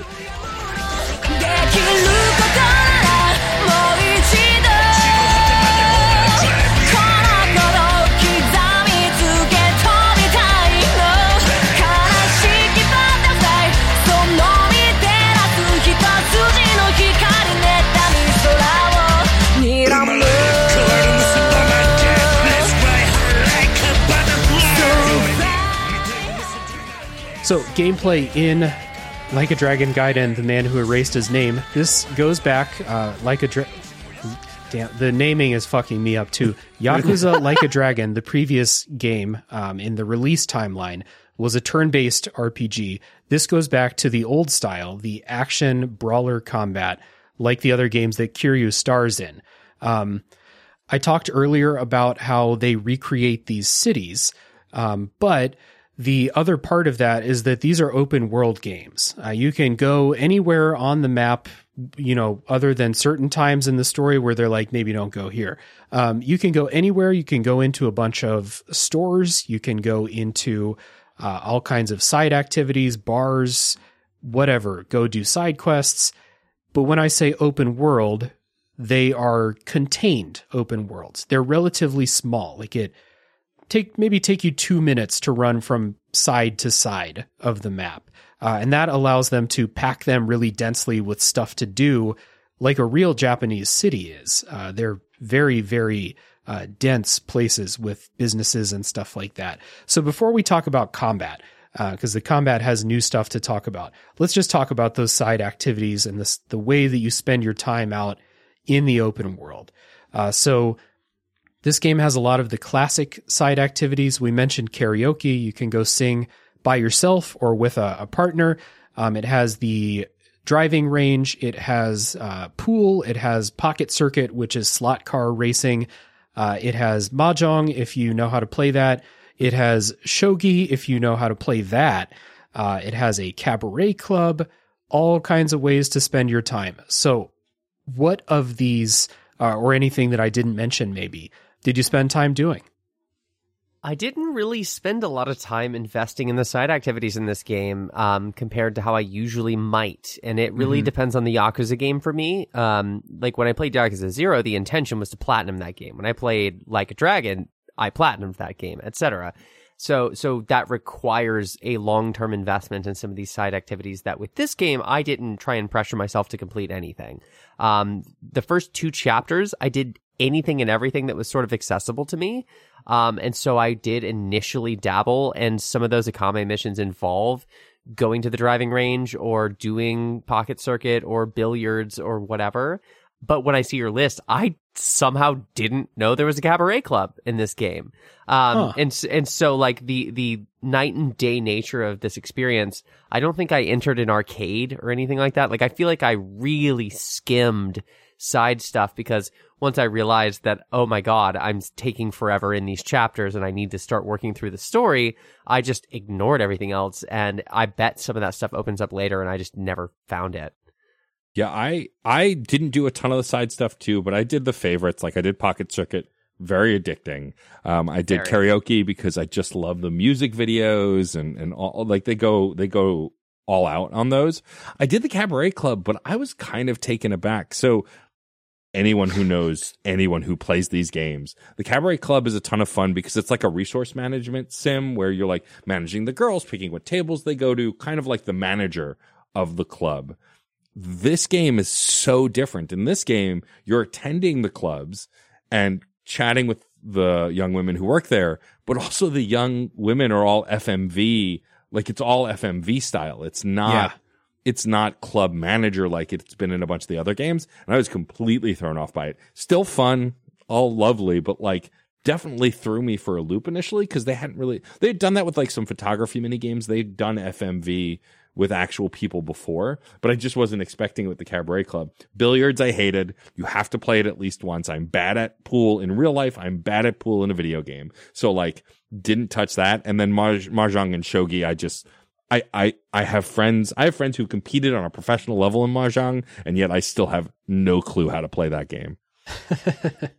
So, gameplay in Like a Dragon Gaiden, the man who erased his name. This goes back uh, like a dra- Damn, the naming is fucking me up too. Yakuza Like a Dragon, the previous game um, in the release timeline, was a turn-based RPG. This goes back to the old style, the action brawler combat, like the other games that Kiryu stars in. Um, I talked earlier about how they recreate these cities, um, but the other part of that is that these are open world games. Uh, you can go anywhere on the map, you know, other than certain times in the story where they're like, maybe don't go here. Um, you can go anywhere. You can go into a bunch of stores. You can go into uh, all kinds of side activities, bars, whatever. Go do side quests. But when I say open world, they are contained open worlds. They're relatively small. Like it take maybe take you two minutes to run from side to side of the map, uh, and that allows them to pack them really densely with stuff to do, like a real Japanese city is. Uh, they're very very uh, dense places with businesses and stuff like that. So before we talk about combat, because the combat has new stuff to talk about, let's just talk about those side activities and this the way that you spend your time out in the open world. Uh, so this game has a lot of the classic side activities. We mentioned karaoke. You can go sing by yourself or with a, a partner. Um, it has the driving range. It has uh, pool. It has pocket circuit, which is slot car racing. Uh, it has mahjong if you know how to play that. It has shogi if you know how to play that. Uh, it has a cabaret club. All kinds of ways to spend your time. So, what of these, uh, or anything that I didn't mention, maybe did you spend time doing? I didn't really spend a lot of time investing in the side activities in this game um, compared to how I usually might. And it really depends on the Yakuza game for me. Um, like when I played Yakuza Zero, the intention was to platinum that game. When I played Like a Dragon, I platinumed that game, etc. So, so that requires a long-term investment in some of these side activities that with this game, I didn't try and pressure myself to complete anything. Um, the first two chapters, I did anything and everything that was sort of accessible to me. Um, and so I did initially dabble, and some of those Akame missions involve going to the driving range or doing pocket circuit or billiards or whatever. but when I see your list, I somehow didn't know there was a cabaret club in this game. Um, Huh. and, and so like the, the night and day nature of this experience, I don't think I entered an arcade or anything like that. Like I feel like I really skimmed side stuff because once I realized that, oh my God, I'm taking forever in these chapters and I need to start working through the story, I just ignored everything else. And I bet some of that stuff opens up later and I just never found it. Yeah, I I didn't do a ton of the side stuff too, but I did the favorites. Like I did Pocket Circuit, very addicting. Um, I did Very. karaoke because I just love the music videos and and all like they go they go all out on those. I did the Cabaret Club, but I was kind of taken aback. So anyone who knows anyone who plays these games, the Cabaret Club is a ton of fun because it's like a resource management sim where you're like managing the girls, picking what tables they go to, kind of like the manager of the club this game is so different. In this game, you're attending the clubs and chatting with the young women who work there, but also the young women are all FMV, like it's all FMV style. It's not, Yeah. It's not club manager like it's been in a bunch of the other games. And I was completely thrown off by it. Still fun, all lovely, but like definitely threw me for a loop initially because they hadn't really, they had done that with like some photography mini games. They'd done FMV with actual people before, but I just wasn't expecting it with the Cabaret Club. Billiards, I hated. You have to play it at least once. I'm bad at pool in real life. I'm bad at pool in a video game. So like, didn't touch that. And then Maj- Mahjong and Shogi, I just, I, I, I have friends, I have friends who competed on a professional level in Mahjong, and yet I still have no clue how to play that game.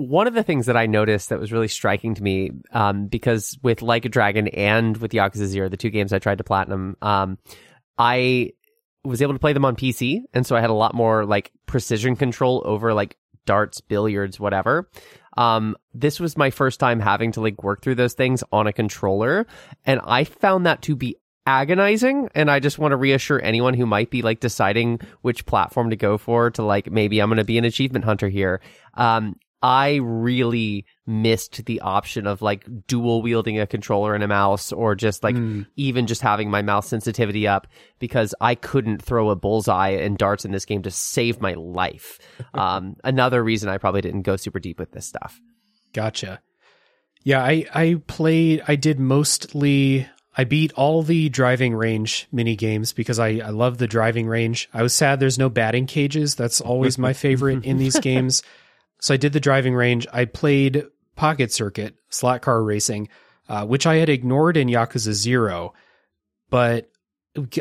one of the things that I noticed that was really striking to me, um, because with Like a Dragon and with Yakuza Zero, the two games I tried to platinum, um, I was able to play them on PC, and so I had a lot more like precision control over like darts, billiards, whatever. Um, this was my first time having to like work through those things on a controller, and I found that to be agonizing and i just want to reassure anyone who might be like deciding which platform to go for to like maybe i'm going to be an achievement hunter here. Um I really missed the option of like dual wielding a controller and a mouse or just like Mm. even just having my mouse sensitivity up because I couldn't throw a bullseye and darts in this game to save my life. um, another reason I probably didn't go super deep with this stuff. Gotcha. Yeah, I I played. I did mostly. I beat all the driving range mini games because I I love the driving range. I was sad there's no batting cages. That's always my favorite in these games. So I did the driving range. I played Pocket Circuit, slot car racing, uh, which I had ignored in Yakuza Zero, but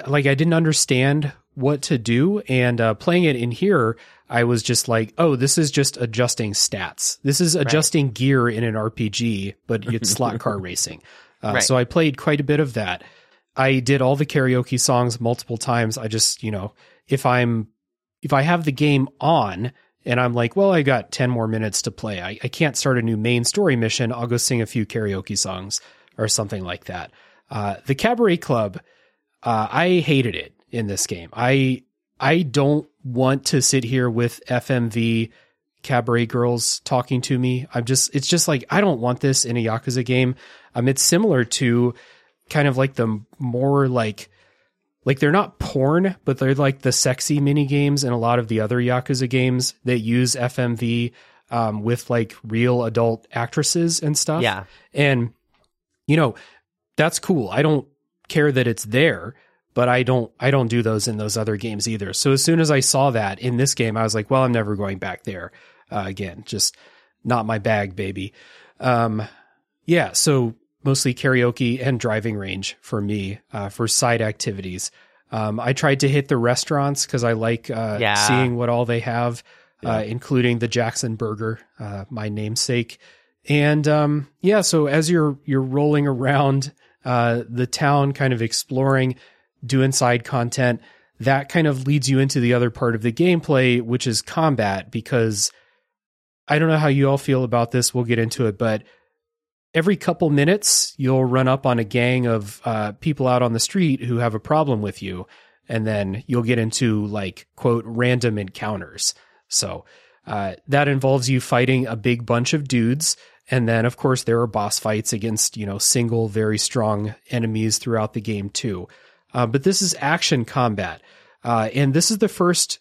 like I didn't understand what to do. And uh, playing it in here, I was just like, oh, this is just adjusting stats. This is adjusting gear in an RPG, but it's slot car racing. Uh, Right. So I played quite a bit of that. I did all the karaoke songs multiple times. I just, you know, if I'm, if I have the game on and I'm like, well, I got 10 more minutes to play, I, I can't start a new main story mission. I'll go sing a few karaoke songs or something like that. Uh, the Cabaret Club, uh, I hated it in this game. I I don't want to sit here with FMV cabaret girls talking to me. I'm just it's just like I don't want this in a Yakuza game. Um it's similar to kind of like the more like like they're not porn, but they're like the sexy mini games in a lot of the other Yakuza games that use FMV um, with like real adult actresses and stuff. Yeah. And you know, that's cool. I don't care that it's there, but I don't I don't do those in those other games either. So as soon as I saw that in this game, I was like, well, I'm never going back there uh, again. Just not my bag, baby. Um, yeah. So mostly karaoke and driving range for me uh, for side activities. Um, I tried to hit the restaurants because I like uh, Yeah. seeing what all they have, uh, including the Jackson Burger, uh, my namesake. And um, yeah, so as you're you're rolling around uh, the town, kind of exploring, doing side content, that kind of leads you into the other part of the gameplay, which is combat. Because I don't know how you all feel about this. We'll get into it, but every couple minutes you'll run up on a gang of uh, people out on the street who have a problem with you, and then you'll get into like quote random encounters. So uh, that involves you fighting a big bunch of dudes. And then, of course, there are boss fights against, you know, single, very strong enemies throughout the game, too. Uh, but this is action combat. Uh, and this is the first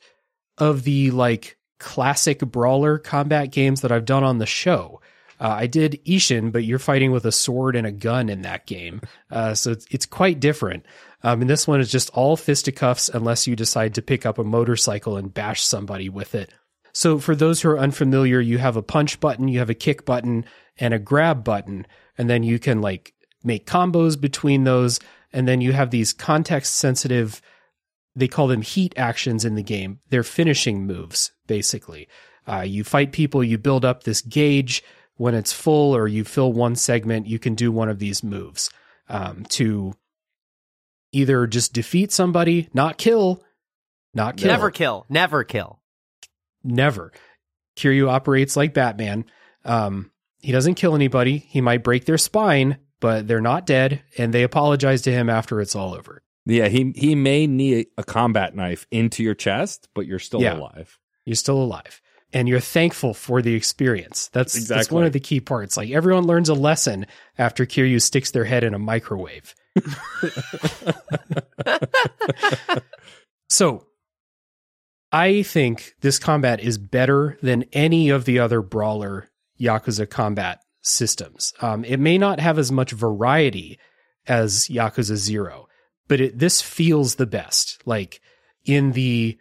of the like classic brawler combat games that I've done on the show. Uh, I did Ishin, but you're fighting with a sword and a gun in that game. Uh, so it's, it's quite different. Um, and this one is just all fisticuffs unless you decide to pick up a motorcycle and bash somebody with it. So for those who are unfamiliar, you have a punch button, you have a kick button, and a grab button. And then you can like make combos between those. And then you have these context sensitive, they call them heat actions in the game. They're finishing moves, basically. Uh, you fight people, you build up this gauge. When it's full or you fill one segment, you can do one of these moves um, to either just defeat somebody, not kill, not kill, Never kill. Never kill. never. Kiryu operates like Batman. Um, he doesn't kill anybody. He might break their spine, but they're not dead, and they apologize to him after it's all over. Yeah, he he may need a combat knife into your chest, but you're still Yeah. alive. You're still alive. And you're thankful for the experience. That's, that's one of the key parts. Like everyone learns a lesson after Kiryu sticks their head in a microwave. so I think this combat is better than any of the other brawler Yakuza combat systems. Um, it may not have as much variety as Yakuza Zero, but it, this feels the best. Like in the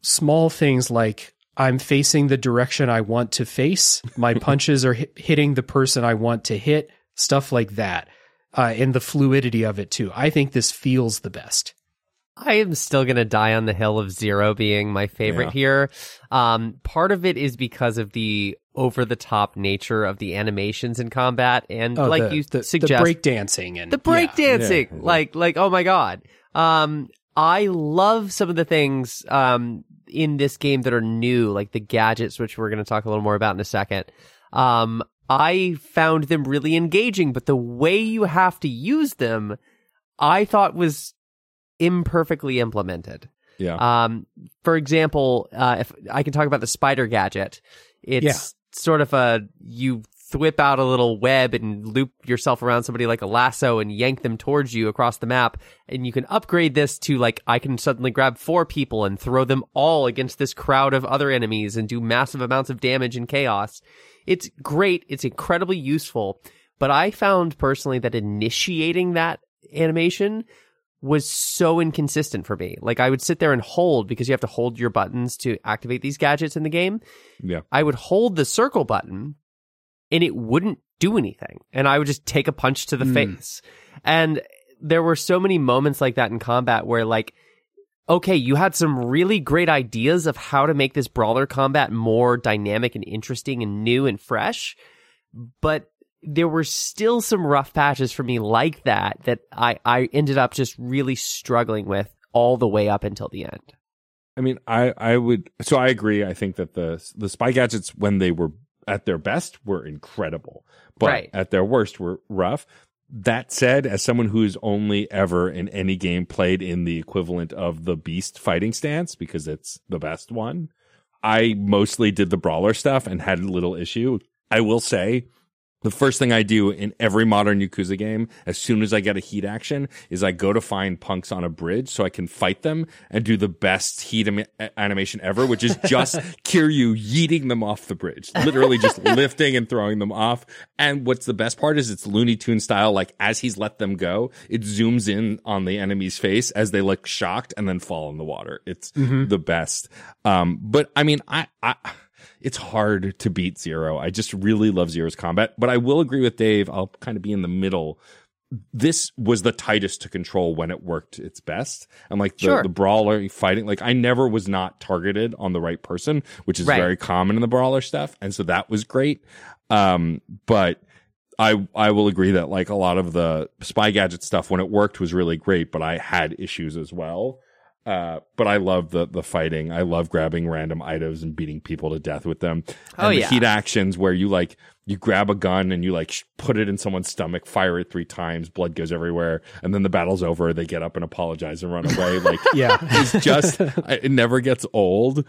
small things like I'm facing the direction I want to face, my punches are hit, hitting the person I want to hit, stuff like that. Uh, and the fluidity of it too. I think this feels the best. I am still gonna die on the hill of zero being my favorite Yeah. here. Um, part of it is because of the over the top nature of the animations in combat, and Oh, like the, you the, suggest, the break dancing and the break yeah. dancing, Yeah, yeah. like like oh my god. Um, I love some of the things um in this game that are new, like the gadgets, which we're gonna talk a little more about in a second. Um, I found them really engaging, but the way you have to use them, I thought was imperfectly implemented. Yeah. Um, for example, uh, if I can talk about the spider gadget, it's sort of a you whip out a little web and loop yourself around somebody like a lasso and yank them towards you across the map, and you can upgrade this to like I can suddenly grab four people and throw them all against this crowd of other enemies and do massive amounts of damage and chaos. It's great. It's incredibly useful. But I found personally that initiating that animation was so inconsistent for me. Like I would sit there and hold because you have to hold your buttons to activate these gadgets in the game. yeah. I would hold the circle button and it wouldn't do anything. And I would just take a punch to the Hmm. face. And there were so many moments like that in combat where like okay, you had some really great ideas of how to make this brawler combat more dynamic and interesting and new and fresh, but there were still some rough patches for me like that that I, I ended up just really struggling with all the way up until the end. I mean, I I would so I agree. I think that the the spy gadgets when they were at their best were incredible, but Right. at their worst were rough. That said, as someone who's only ever in any game played in the equivalent of the beast fighting stance because it's the best one, I mostly did the brawler stuff and had a little issue. I will say the first thing I do in every modern Yakuza game, as soon as I get a heat action, is I go to find punks on a bridge so I can fight them and do the best heat am- animation ever, which is just Kiryu yeeting them off the bridge, literally just lifting and throwing them off. And what's the best part is it's Looney Tune style. Like as he's let them go, it zooms in on the enemy's face as they look shocked and then fall in the water. It's the best. Um, but I mean, I, I, it's hard to beat Zero. I just really love Zero's combat, but I will agree with Dave. I'll kind of be in the middle. This was the tightest to control when it worked its best. And like the, Sure. the brawler fighting, like I never was not targeted on the right person, which is Right. very common in the brawler stuff. And so that was great. Um, but I I will agree that like a lot of the spy gadget stuff when it worked was really great, but I had issues as well. Uh, but I love the the fighting. I love grabbing random items and beating people to death with them. And Oh, the yeah. heat actions where you like you grab a gun and you like sh- put it in someone's stomach, fire it three times, blood goes everywhere, and then the battle's over. They get up and apologize and run away. Like Yeah. it's just it never gets old.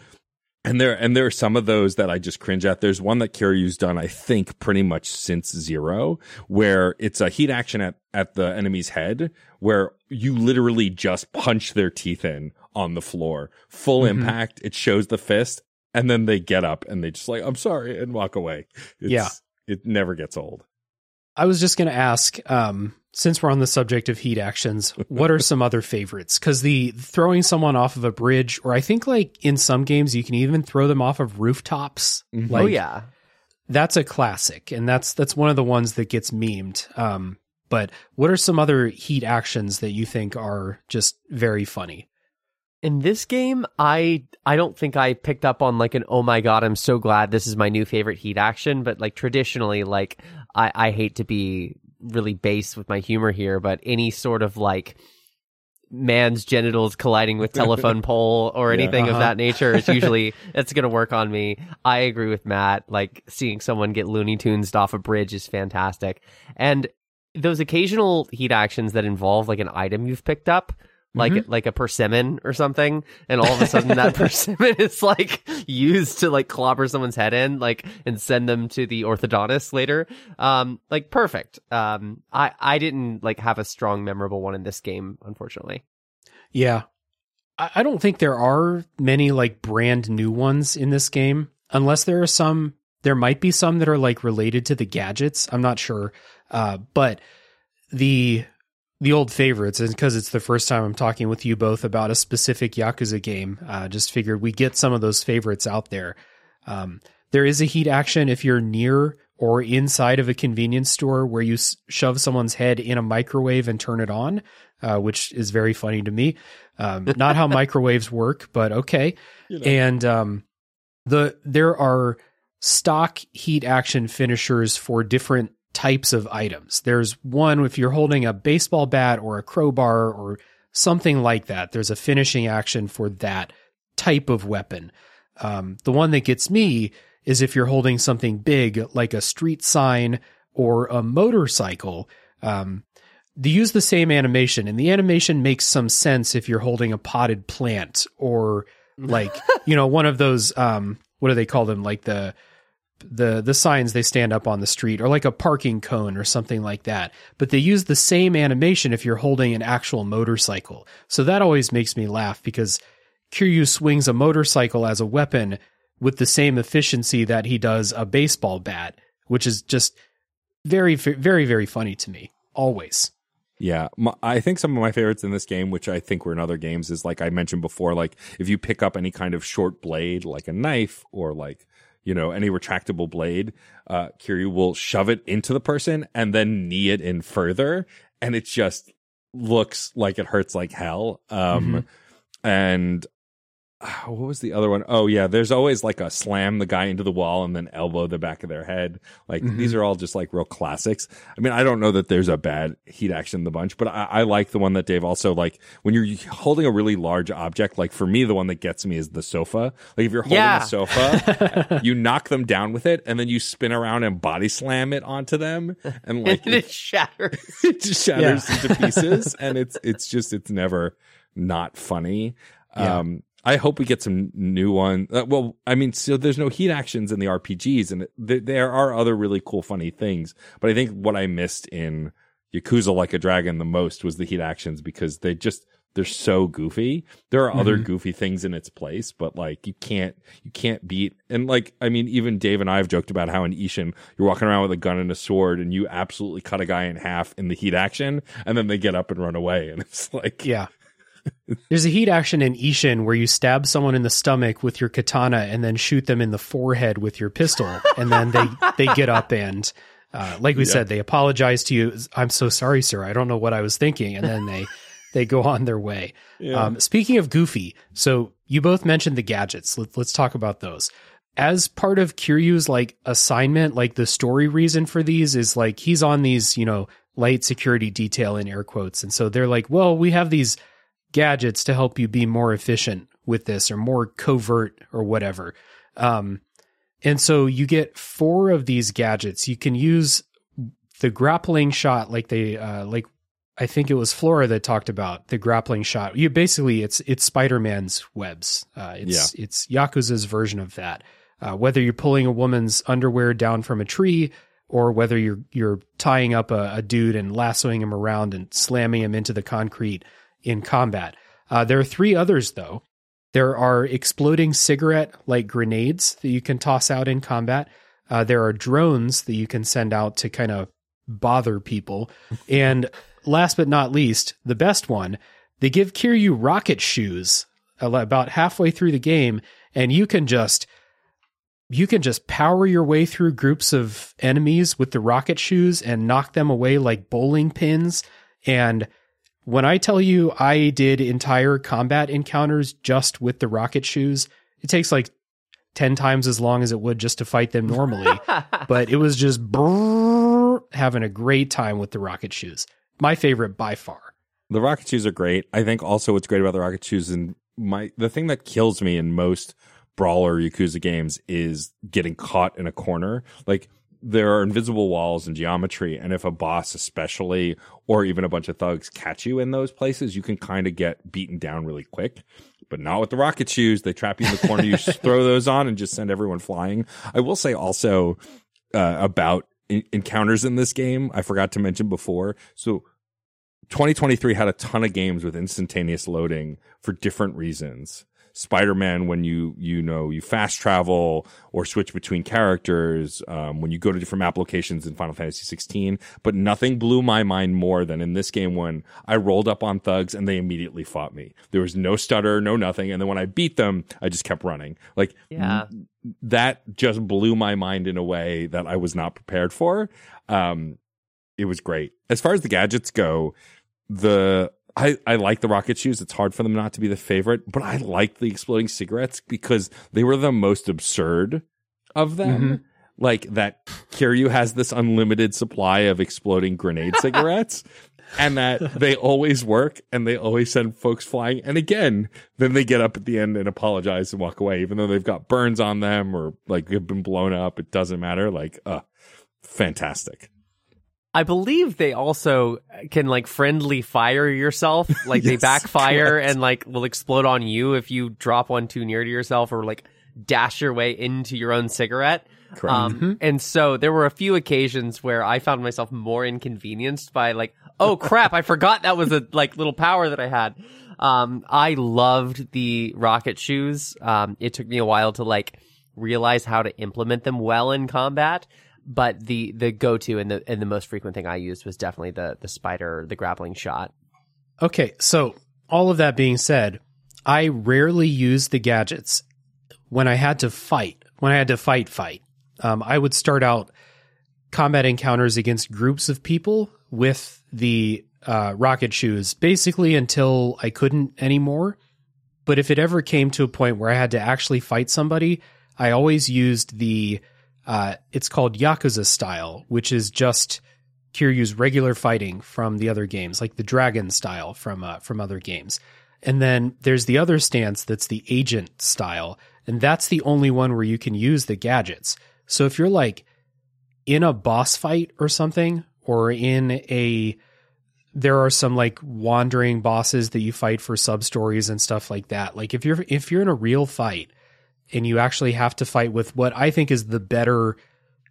And there and there are some of those that I just cringe at. There's one that Kiryu's done, I think, pretty much since zero, where it's a heat action at, at the enemy's head, where you literally just punch their teeth in on the floor. Full impact. It shows the fist. and then they get up and they just like I'm sorry and walk away. It's, Yeah. it never gets old. I was just going to ask, um, since we're on the subject of heat actions, what are some other favorites? Because the throwing someone off of a bridge, or I think like in some games you can even throw them off of rooftops. Mhm. Like, oh yeah. that's a classic, and that's that's one of the ones that gets memed. Um, but what are some other heat actions that you think are just very funny? In this game, I I don't think I picked up on like an oh my god, I'm so glad this is my new favorite heat action, but like traditionally like I I hate to be really base with my humor here, but any sort of like man's genitals colliding with telephone pole or Yeah. anything Uh-huh. of that nature is usually it's going to work on me. I agree with Matt. Like seeing someone get Looney Tunes off a bridge is fantastic. And those occasional heat actions that involve like an item you've picked up, like like a persimmon or something, and all of a sudden that persimmon is like used to like clobber someone's head in, like and send them to the orthodontist later. Um, like perfect. Um, I I didn't like have a strong memorable one in this game, unfortunately. Yeah. I, I don't think there are many like brand new ones in this game, unless there are some. There might be some that are like related to the gadgets. I'm not sure. Uh, but the the old favorites, and because it's the first time I'm talking with you both about a specific Yakuza game, uh, just figured we get some of those favorites out there. Um, there is a heat action if you're near or inside of a convenience store where you s- shove someone's head in a microwave and turn it on, uh, which is very funny to me. Um, not how microwaves work, but okay. And um, the there are stock heat action finishers for different types of items. There's one if you're holding a baseball bat or a crowbar or something like that. There's a finishing action for that type of weapon. Um, the one that gets me is if you're holding something big like a street sign or a motorcycle. Um, they use the same animation, and the animation makes some sense if you're holding a potted plant or like you know one of those um, what do they call them like the the the signs they stand up on the street or like a parking cone or something like that but they use the same animation if you're holding an actual motorcycle. So that always makes me laugh because Kiryu swings a motorcycle as a weapon with the same efficiency that he does a baseball bat which is just very very very funny to me always. Yeah, my, I think some of my favorites in this game, which I think were in other games, is like I mentioned before, like if you pick up any kind of short blade, like a knife or like you know any retractable blade, uh, Kiryu will shove it into the person and then knee it in further, and it just looks like it hurts like hell. Um, and ah, what was the other one? Oh yeah, there's always like a slam the guy into the wall and then elbow the back of their head. Like Mhm. these are all just like real classics. I mean, I don't know that there's a bad heat action in the bunch, but I, I like the one that Dave also like when you're holding a really large object. Like for me, the one that gets me is the sofa. Like if you're holding Yeah. a sofa, you knock them down with it and then you spin around and body slam it onto them and like and it shatters. it just shatters into pieces and it's it's just it's never not funny Yeah. um i hope we get some new one uh, well i mean so there's no heat actions in the rpgs and th- there are other really cool funny things but i think what i missed in yakuza like a dragon the most was the heat actions because they just they're so goofy there are other Mhm. goofy things in its place but like you can't you can't beat and like i mean even dave and i have joked about how in ishin you're walking around with a gun and a sword and you absolutely cut a guy in half in the heat action and then they get up and run away and it's like Yeah. There's a heat action in Ishin where you stab someone in the stomach with your katana and then shoot them in the forehead with your pistol, and then they they get up and, uh, like we Yeah. said, they apologize to you. I'm so sorry, sir. I don't know what I was thinking, and then they they go on their way. Yeah. Um, speaking of goofy, so you both mentioned the gadgets. Let, let's talk about those. As part of Kiryu's like assignment, like the story reason for these is like he's on these, you know, light security detail in air quotes. And so they're like, well, we have these gadgets to help you be more efficient with this or more covert or whatever. Um, and so you get four of these gadgets. You can use the grappling shot, like they, uh, like I think it was Flora that talked about the grappling shot. You basically it's it's Spider Man's webs. Uh, it's it's Yakuza's version of that. Uh, whether you're pulling a woman's underwear down from a tree or whether you're you're tying up a, a dude and lassoing him around and slamming him into the concrete in combat. Uh, there are three others though. There are exploding cigarette like grenades that you can toss out in combat. Uh, there are drones that you can send out to kind of bother people. and last but not least, the best one, they give Kiryu rocket shoes uh, about halfway through the game, and you can just you can just power your way through groups of enemies with the rocket shoes and knock them away like bowling pins. And when I tell you I did entire combat encounters just with the rocket shoes, it takes like 10 times as long as it would just to fight them normally. but it was just brrr, having a great time with the rocket shoes. My favorite by far. The rocket shoes are great. I think also what's great about the rocket shoes and my the thing that kills me in most brawler Yakuza games is getting caught in a corner. Like there are invisible walls and geometry, and if a boss especially or even a bunch of thugs catch you in those places, you can kind of get beaten down really quick. But not with the rocket shoes. They trap you in the corner. you just throw those on and just send everyone flying. I will say also uh, about in- encounters in this game. I forgot to mention before. So 2023 had a ton of games with instantaneous loading for different reasons. Spider-Man when you you know you fast travel or switch between characters um, when you go to different applications in Final Fantasy 16 but nothing blew my mind more than in this game when I rolled up on thugs and they immediately fought me. There was no stutter no nothing and then when I beat them I just kept running. Like Yeah. that just blew my mind in a way that I was not prepared for. Um it was great. As far as the gadgets go the I, I like the rocket shoes. It's hard for them not to be the favorite, but I like the exploding cigarettes because they were the most absurd of them. Like that Kiryu has this unlimited supply of exploding grenade cigarettes and that they always work and they always send folks flying. And again, then they get up at the end and apologize and walk away, even though they've got burns on them or like have been blown up. It doesn't matter. Like, uh, fantastic. I believe they also can like friendly fire yourself. Like they backfire correct. and like will explode on you if you drop one too near to yourself or like dash your way into your own cigarette. Correct. Um, and so there were a few occasions where I found myself more inconvenienced by like, oh crap, I forgot that was a like little power that I had. Um, I loved the rocket shoes. Um, it took me a while to like realize how to implement them well in combat. But the, the go to and the and the most frequent thing I used was definitely the the spider the grappling shot. Okay, so all of that being said, I rarely use the gadgets when I had to fight. When I had to fight, fight. Um, I would start out combat encounters against groups of people with the uh, rocket shoes, basically until I couldn't anymore. But if it ever came to a point where I had to actually fight somebody, I always used the uh, it's called Yakuza style, which is just Kiryu's regular fighting from the other games, like the dragon style from uh, from other games. And then there's the other stance that's the agent style, and that's the only one where you can use the gadgets. So if you're like in a boss fight or something, or in a there are some like wandering bosses that you fight for sub stories and stuff like that. Like if you're if you're in a real fight and you actually have to fight with what I think is the better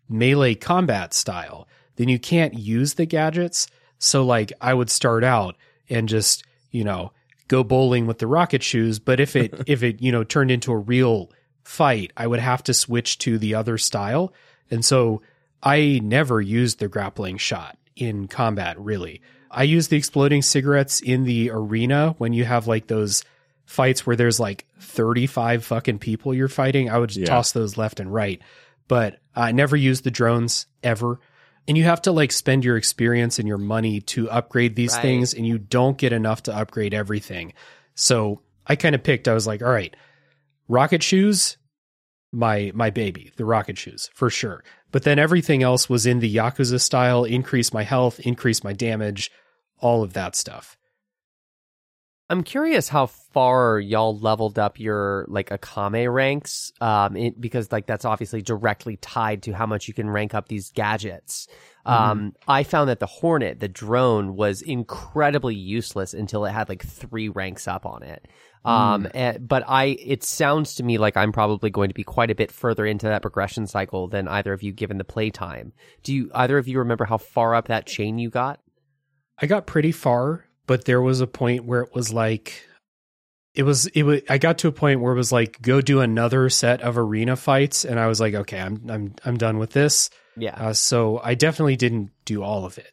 melee combat style, then you can't use the gadgets. So like I would start out and just, you know, go bowling with the rocket shoes, but if it if it, you know, turned into a real fight, I would have to switch to the other style. And so I never used the grappling shot in combat really. I use the exploding cigarettes in the arena when you have like those fights where there's like 35 fucking people you're fighting. I would just Yeah. toss those left and right. But I never used the drones ever. And you have to like spend your experience and your money to upgrade these Right. things, and you don't get enough to upgrade everything. So I kind of picked, I was like, all right, rocket shoes, my my baby, the rocket shoes, for sure. But then everything else was in the Yakuza style, increase my health, increase my damage, all of that stuff. I'm curious how far y'all leveled up your like Akame ranks, um, it, because like that's obviously directly tied to how much you can rank up these gadgets. Um, I found that the Hornet, the drone, was incredibly useless until it had like three ranks up on it. Um, eh, but I, it sounds to me like I'm probably going to be quite a bit further into that progression cycle than either of you, given the playtime. Do you either of you remember how far up that chain you got? I got pretty far, but there was a point where it was like it was it was I got to a point where it was like go do another set of arena fights and I was like okay I'm I'm I'm done with this Yeah. uh, so I definitely didn't do all of it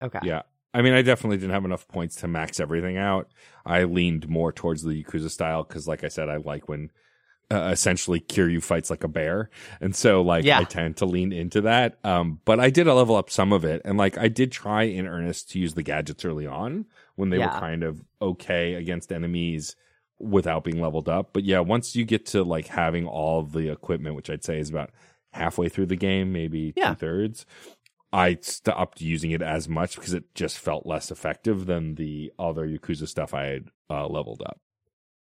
okay. Yeah. I mean, I definitely didn't have enough points to max everything out. I leaned more towards the Yakuza style because, like I said, I like when uh, essentially Kiryu fights like a bear. And so, like, Yeah. I tend to lean into that. Um, but I did level up some of it. And, like, I did try in earnest to use the gadgets early on when they Yeah. were kind of okay against enemies without being leveled up. But yeah, once you get to, like, having all the equipment, which I'd say is about halfway through the game, maybe Yeah. two thirds. I stopped using it as much because it just felt less effective than the other Yakuza stuff I had uh, leveled up.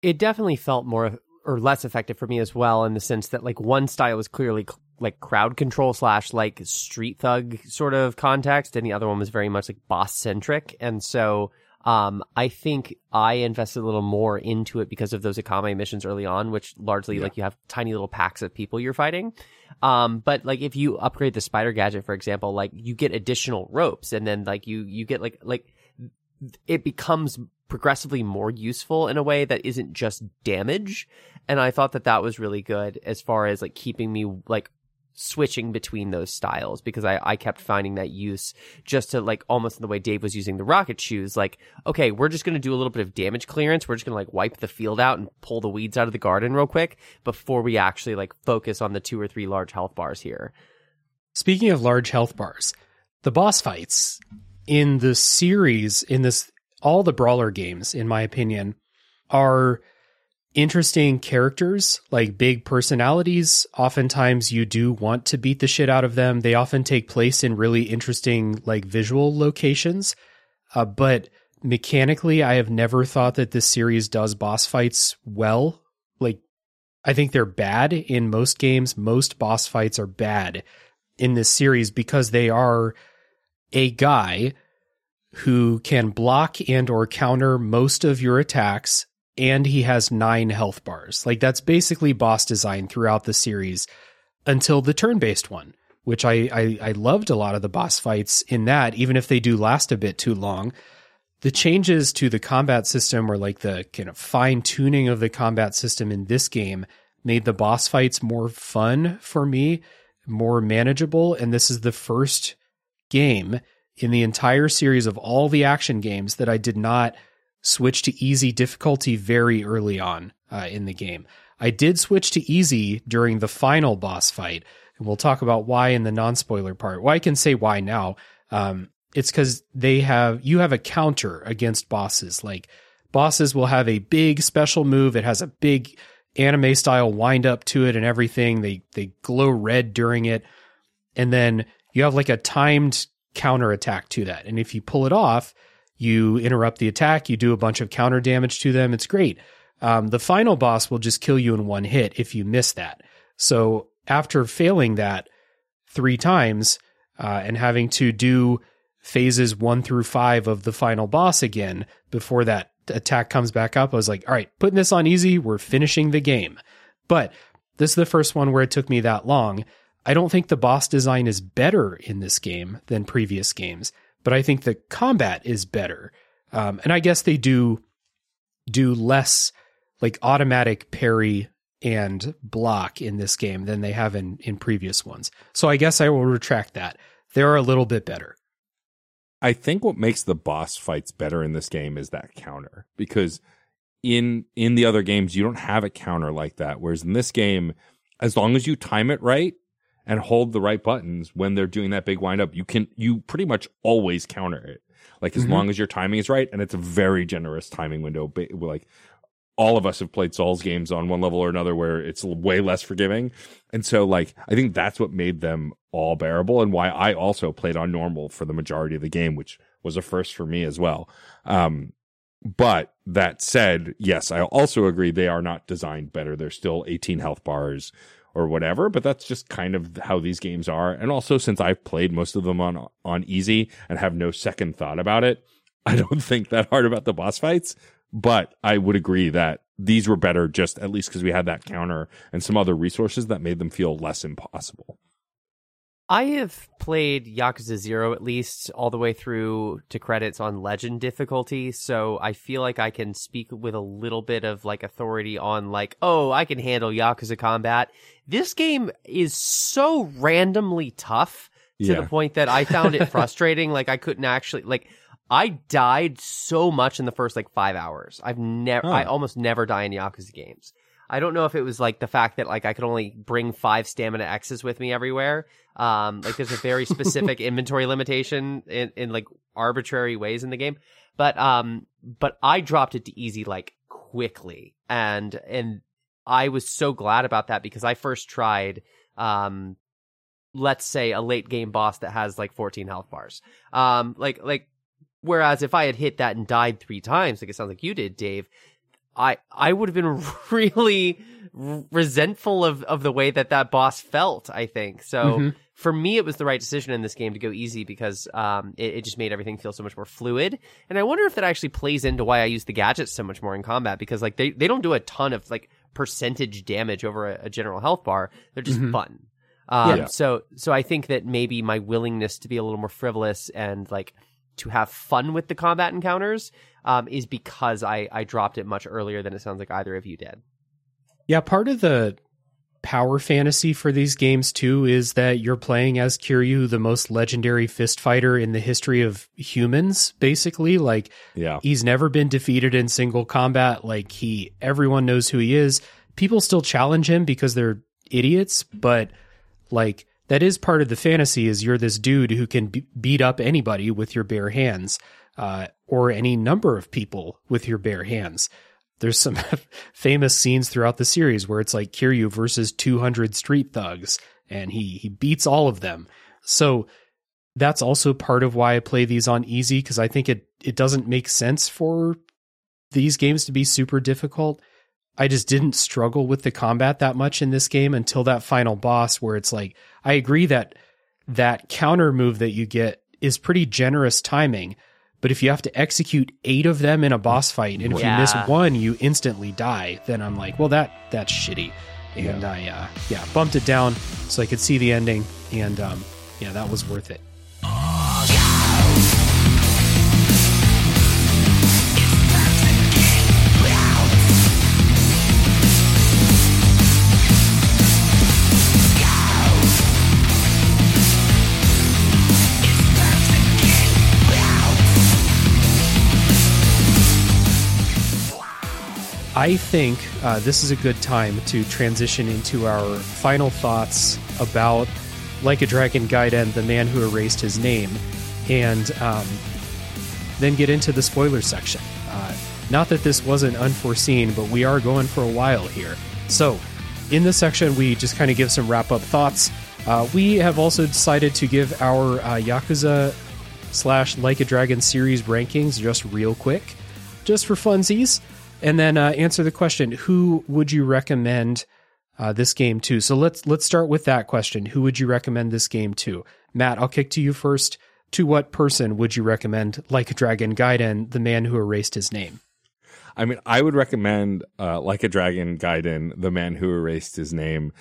it definitely felt more or less effective for me as well in the sense that like one style was clearly c- like crowd control slash like street thug sort of context and the other one was very much like boss centric and so um i think i invested a little more into it because of those akame missions early on which largely Yeah. like you have tiny little packs of people you're fighting um but like if you upgrade the spider gadget for example like you get additional ropes and then like you you get like like it becomes progressively more useful in a way that isn't just damage and i thought that that was really good as far as like keeping me like switching between those styles because I, I kept finding that use just to like almost in the way Dave was using the rocket shoes like okay we're just going to do a little bit of damage clearance. We're just going to like wipe the field out and pull the weeds out of the garden real quick before we actually like focus on the two or three large health bars here. Speaking of large health bars, the boss fights in the series, in this, all the brawler games, in my opinion, are interesting characters, like big personalities. Oftentimes you do want to beat the shit out of them. They often take place in really interesting, like visual locations. Uh, but mechanically, I have never thought that this series does boss fights well. Like, I think they're bad in most games. Most boss fights are bad in this series because they are a guy who can block and or counter most of your attacks and he has 9 health bars. Like that's basically boss design throughout the series until the turn-based one, which I, I I loved a lot of the boss fights in that even if they do last a bit too long. The changes to the combat system or like the kind of fine tuning of the combat system in this game made the boss fights more fun for me more manageable. And this is the first game in the entire series of all the action games that I did not switch to easy difficulty very early on uh, in the game. I did switch to easy during the final boss fight, and we'll talk about why in the non spoiler part. Well, I can say why now. Um, it's because they have you have a counter against bosses. Like bosses will have a big special move. It has a big anime style wind up to it and everything. They they glow red during it. And then you have like a timed counter attack to that. And if you pull it off, you interrupt the attack, you do a bunch of counter damage to them. It's great. Um, the final boss will just kill you in one hit if you miss that. So after failing that three times uh, and having to do phases one through five of the final boss again before that attack comes back up, I was like, all right, putting this on easy, we're finishing the game. But this is the first one where it took me that long. I don't think the boss design is better in this game than previous games, but I think the combat is better. Um, and I guess they do do less like automatic parry and block in this game than they have in in previous ones. So I guess I will retract that. They're a little bit better. I think what makes the boss fights better in this game is that counter because in in the other games you don't have a counter like that whereas in this game as long as you time it right and hold the right buttons when they're doing that big wind up you can you pretty much always counter it like as Mhm. long as your timing is right and it's a very generous timing window like all of us have played Souls games on one level or another where it's way less forgiving. And so like I think that's what made them all bearable and why I also played on normal for the majority of the game, which was a first for me as well. Um but that said, yes, I also agree they are not designed better. They're still 18 health bars or whatever, but that's just kind of how these games are. And also since I've played most of them on on easy and have no second thought about it, I don't think that hard about the boss fights. But I would agree that these were better just at least because we had that counter and some other resources that made them feel less impossible. I have played Yakuza 0 at least all the way through to credits on legend difficulty, so I feel like I can speak with a little bit of like authority on like, oh, I can handle Yakuza combat. This game is so randomly tough to Yeah. the point that I found it frustrating. like I couldn't actually like I died so much in the first like five hours. I've never. I almost never die in Yakuza games. I don't know if it was like the fact that like I could only bring five stamina X's with me everywhere. Um, like there's a very specific inventory limitation in, in like arbitrary ways in the game. But um, but I dropped it to easy like quickly, and and I was so glad about that because I first tried um, let's say a late game boss that has like 14 health bars. Um, like like whereas if I had hit that and died three times, like it sounds like you did, Dave, I I would have been really resentful of of the way that that boss felt. I think so. Mhm. For me, it was the right decision in this game to go easy because um, it, it just made everything feel so much more fluid. And I wonder if that actually plays into why I use the gadgets so much more in combat because like they, they don't do a ton of like percentage damage over a, a general health bar. They're just Mhm. fun. Um, Yeah. So so I think that maybe my willingness to be a little more frivolous and like to have fun with the combat encounters um, is because I I dropped it much earlier than it sounds like either of you did. Yeah, part of the power fantasy for these games too is that you're playing as Kiryu, the most legendary fist fighter in the history of humans, basically. Like Yeah. he's never been defeated in single combat. Like he everyone knows who he is. People still challenge him because they're idiots, but like that is part of the fantasy is you're this dude who can be- beat up anybody with your bare hands uh, or any number of people with your bare hands there's some famous scenes throughout the series where it's like Kiryu versus 200 street thugs and he he beats all of them. So that's also part of why I play these on easy cuz I think it it doesn't make sense for these games to be super difficult. I just didn't struggle with the combat that much in this game until that final boss where it's like I agree that that counter move that you get is pretty generous timing, but if you have to execute 8 of them in a boss fight and if you miss one you instantly die, then I'm like, well that that's shitty. And I uh yeah, bumped it down so I could see the ending and um yeah, that was worth it. I think uh, this is a good time to transition into our final thoughts about Like a Dragon Gaiden, the man who erased his name, and um, then get into the spoiler section. Uh, not that this wasn't unforeseen, but we are going for a while here. So, in this section, we just kind of give some wrap up thoughts. Uh, we have also decided to give our uh, Yakuza slash Like a Dragon series rankings just real quick, just for funsies, and then uh, answer the question: Who would you recommend uh, this game to? So let's let's start with that question: Who would you recommend this game to? Matt, I'll kick to you first. To what person would you recommend Like a Dragon Gaiden, the man who erased his name? I mean, I would recommend uh, Like a Dragon Gaiden, the man who erased his name,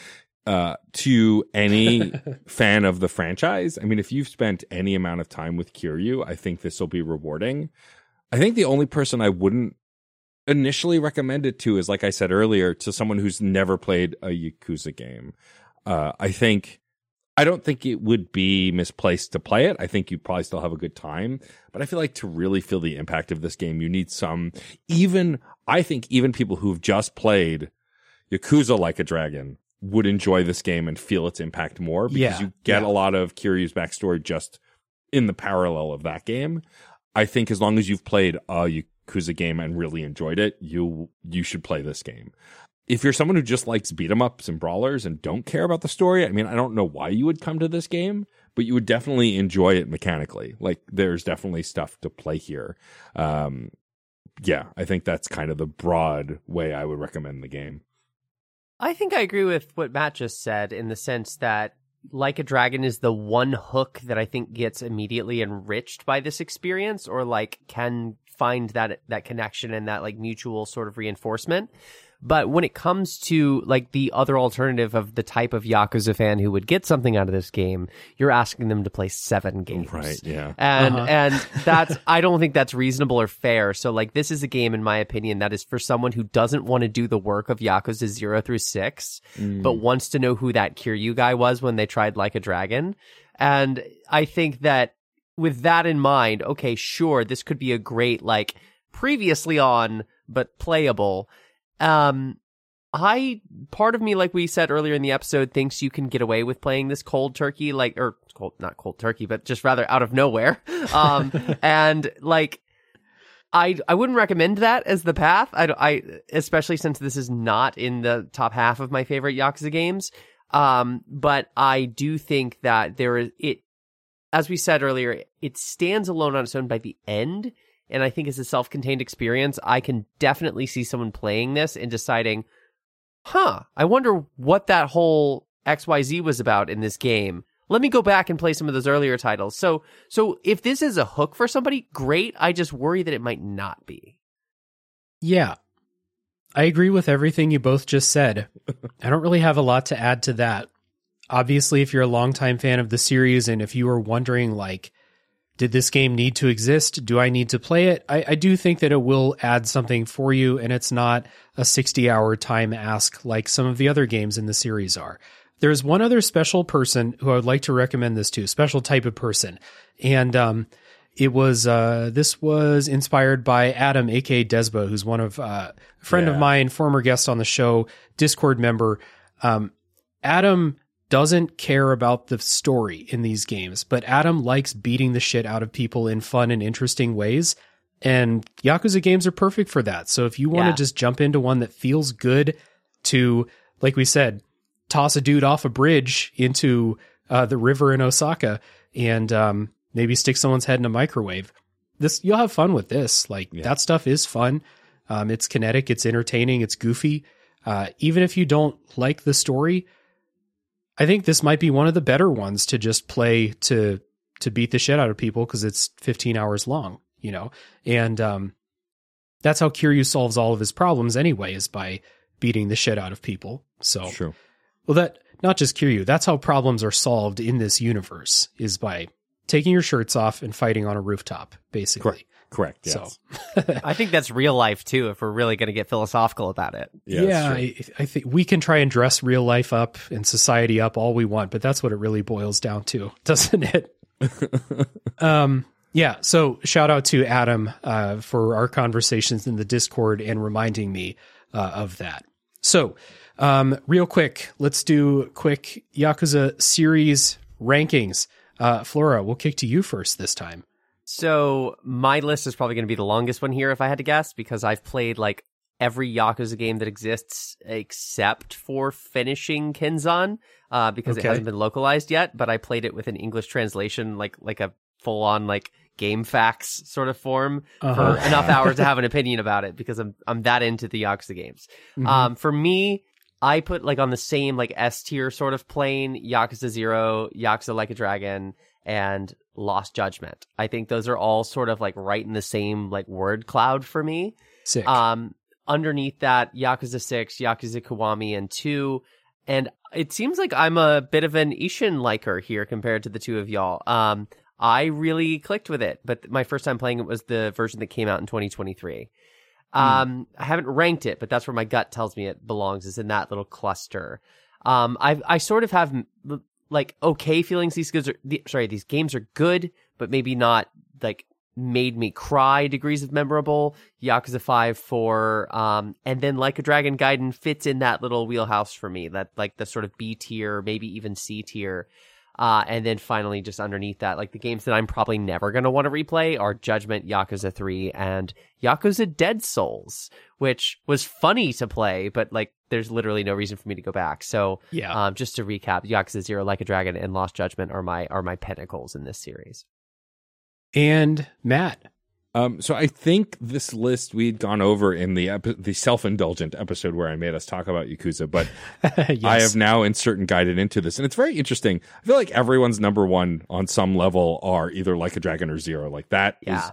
uh, to any fan of the franchise. I mean, if you've spent any amount of time with Kiryu, I think this will be rewarding. I think the only person I wouldn't initially recommend it to is, like I said earlier, to someone who's never played a Yakuza game. Uh, I think. I don't think it would be misplaced to play it. I think you probably still have a good time, but I feel like to really feel the impact of this game, you need some even I think even people who've just played Yakuza Like a Dragon would enjoy this game and feel its impact more because Yeah, you get yeah. a lot of Kiryu's backstory just in the parallel of that game. I think as long as you've played a Yakuza game and really enjoyed it, you you should play this game. If you're someone who just likes beat 'em ups and brawlers and don't care about the story, I mean, I don't know why you would come to this game, but you would definitely enjoy it mechanically. Like there's definitely stuff to play here. Um, yeah, I think that's kind of the broad way I would recommend the game. I think I agree with what Matt just said in the sense that Like a Dragon is the one hook that I think gets immediately enriched by this experience or like can find that that connection and that like mutual sort of reinforcement. But when it comes to like the other alternative of the type of Yakuza fan who would get something out of this game, you're asking them to play seven games. Right, yeah. And Uh-huh. and that's I don't think that's reasonable or fair. So like this is a game in my opinion that is for someone who doesn't want to do the work of Yakuza 0 through 6 Mm. but wants to know who that Kiryu guy was when they tried Like a Dragon. And I think that with that in mind, okay, sure, this could be a great like previously on but playable. Um I part of me, like we said earlier in the episode, thinks you can get away with playing this cold turkey, like or cold, not cold turkey, but just rather out of nowhere. Um, and like, I I wouldn't recommend that as the path. I, I especially since this is not in the top half of my favorite Yakuza games. Um, but I do think that there is it, as we said earlier, it stands alone on its own by the end. And I think as a self-contained experience, I can definitely see someone playing this and deciding, huh, I wonder what that whole XYZ was about in this game. Let me go back and play some of those earlier titles. So, so if this is a hook for somebody, great. I just worry that it might not be. Yeah. I agree with everything you both just said. I don't really have a lot to add to that. Obviously, if you're a longtime fan of the series and if you were wondering, like, did this game need to exist? Do I need to play it? I, I do think that it will add something for you, and it's not a 60 hour time ask like some of the other games in the series are. There's one other special person who I would like to recommend this to, special type of person. And um, it was uh, this was inspired by Adam, aka Desba, who's one of uh, a friend of mine, former guest on the show, Discord member. Um, Adam doesn't care about the story in these games, but Adam likes beating the shit out of people in fun and interesting ways. And Yakuza games are perfect for that. So if you want to Yeah. just jump into one that feels good to, like we said, toss a dude off a bridge into uh, the river in Osaka and um, maybe stick someone's head in a microwave, this you'll have fun with this. Like Yeah. that stuff is fun. Um, it's kinetic, it's entertaining, it's goofy. Uh, even if you don't like the story, I think this might be one of the better ones to just play to to beat the shit out of people because it's 15 hours long, you know. And um, that's how Kiryu solves all of his problems anyway, is by beating the shit out of people. So, True. well, that not just Kiryu, that's how problems are solved in this universe is by taking your shirts off and fighting on a rooftop, basically. Correct. Yes. So, I think that's real life too, if we're really going to get philosophical about it. Yeah, yeah. I, I think we can try and dress real life up and society up all we want, but that's what it really boils down to, doesn't it? um, yeah. So shout out to Adam uh, for our conversations in the Discord and reminding me uh, of that. So, um, real quick, let's do quick Yakuza series rankings. Uh, Flora, we'll kick to you first this time. So my list is probably going to be the longest one here if I had to guess because I've played like every Yakuza game that exists except for finishing Kenzan uh, because Okay. it hasn't been localized yet. But I played it with an English translation, like like a full on like game facts sort of form Uh-huh. for enough hours to have an opinion about it because I'm I'm that into the Yakuza games. Mhm. Um, for me, I put like on the same like S tier sort of plane, Yakuza Zero, Yakuza Like a Dragon, and Lost Judgment. I think those are all sort of like right in the same like word cloud for me. Sick. Um, underneath that, Yakuza Six, Yakuza Kiwami, and Two, and it seems like I'm a bit of an Ishin liker here compared to the two of y'all. Um, I really clicked with it, but my first time playing it was the version that came out in 2023. Um, I haven't ranked it, but that's where my gut tells me it belongs is in that little cluster. Um, I I sort of have like okay feelings. These games are the, sorry, these games are good, but maybe not like made me cry degrees of memorable. Yakuza Five, Four, um, and then Like a Dragon Gaiden fits in that little wheelhouse for me. That like the sort of B tier, maybe even C tier. Uh, and then finally, just underneath that, like the games that I'm probably never going to want to replay are Judgment, Yakuza 3, and Yakuza Dead Souls, which was funny to play, but like there's literally no reason for me to go back. So, yeah. um, just to recap, Yakuza 0, Like a Dragon, and Lost Judgment are my are my pinnacles in this series. and Matt. Um, so I think this list we'd gone over in the epi- the self indulgent episode where I made us talk about Yakuza, but yes. I have now insert and Gaiden into this, and it's very interesting. I feel like everyone's number one on some level are either like a dragon or zero. Like that is Yeah.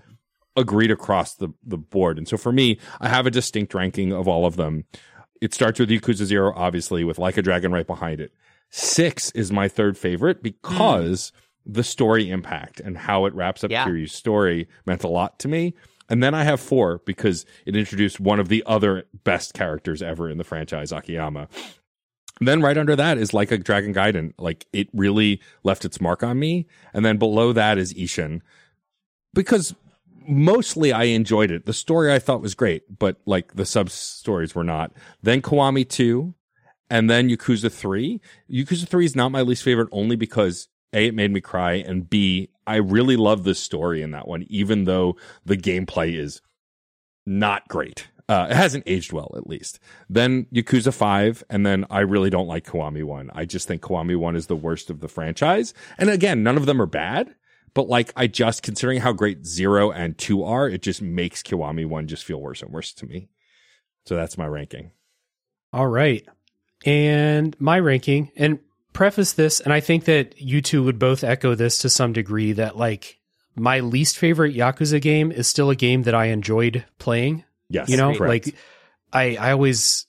agreed across the the board. And so for me, I have a distinct ranking of all of them. It starts with Yakuza Zero, obviously, with Like a Dragon right behind it. Six is my third favorite because the story impact and how it wraps up Yeah. Kiryu's story meant a lot to me. And then I have four because it introduced one of the other best characters ever in the franchise, Akiyama. And then right under that is like a Dragon Gaiden. Like it really left its mark on me. And then below that is Ishin. Because mostly I enjoyed it. The story I thought was great, but like the sub stories were not. Then Kiwami 2 and then Yakuza 3. Yakuza 3 is not my least favorite only because A, it made me cry, and B, I really love the story in that one, even though the gameplay is not great. Uh, it hasn't aged well, at least. Then Yakuza 5, and then I really don't like Kiwami 1. I just think Kiwami 1 is the worst of the franchise. And again, none of them are bad, but like, I just, considering how great 0 and 2 are, it just makes Kiwami 1 just feel worse and worse to me. So that's my ranking. All right. And my ranking, and preface this, and I think that you two would both echo this to some degree that like my least favorite Yakuza game is still a game that I enjoyed playing. Yes. You know, correct. like I I always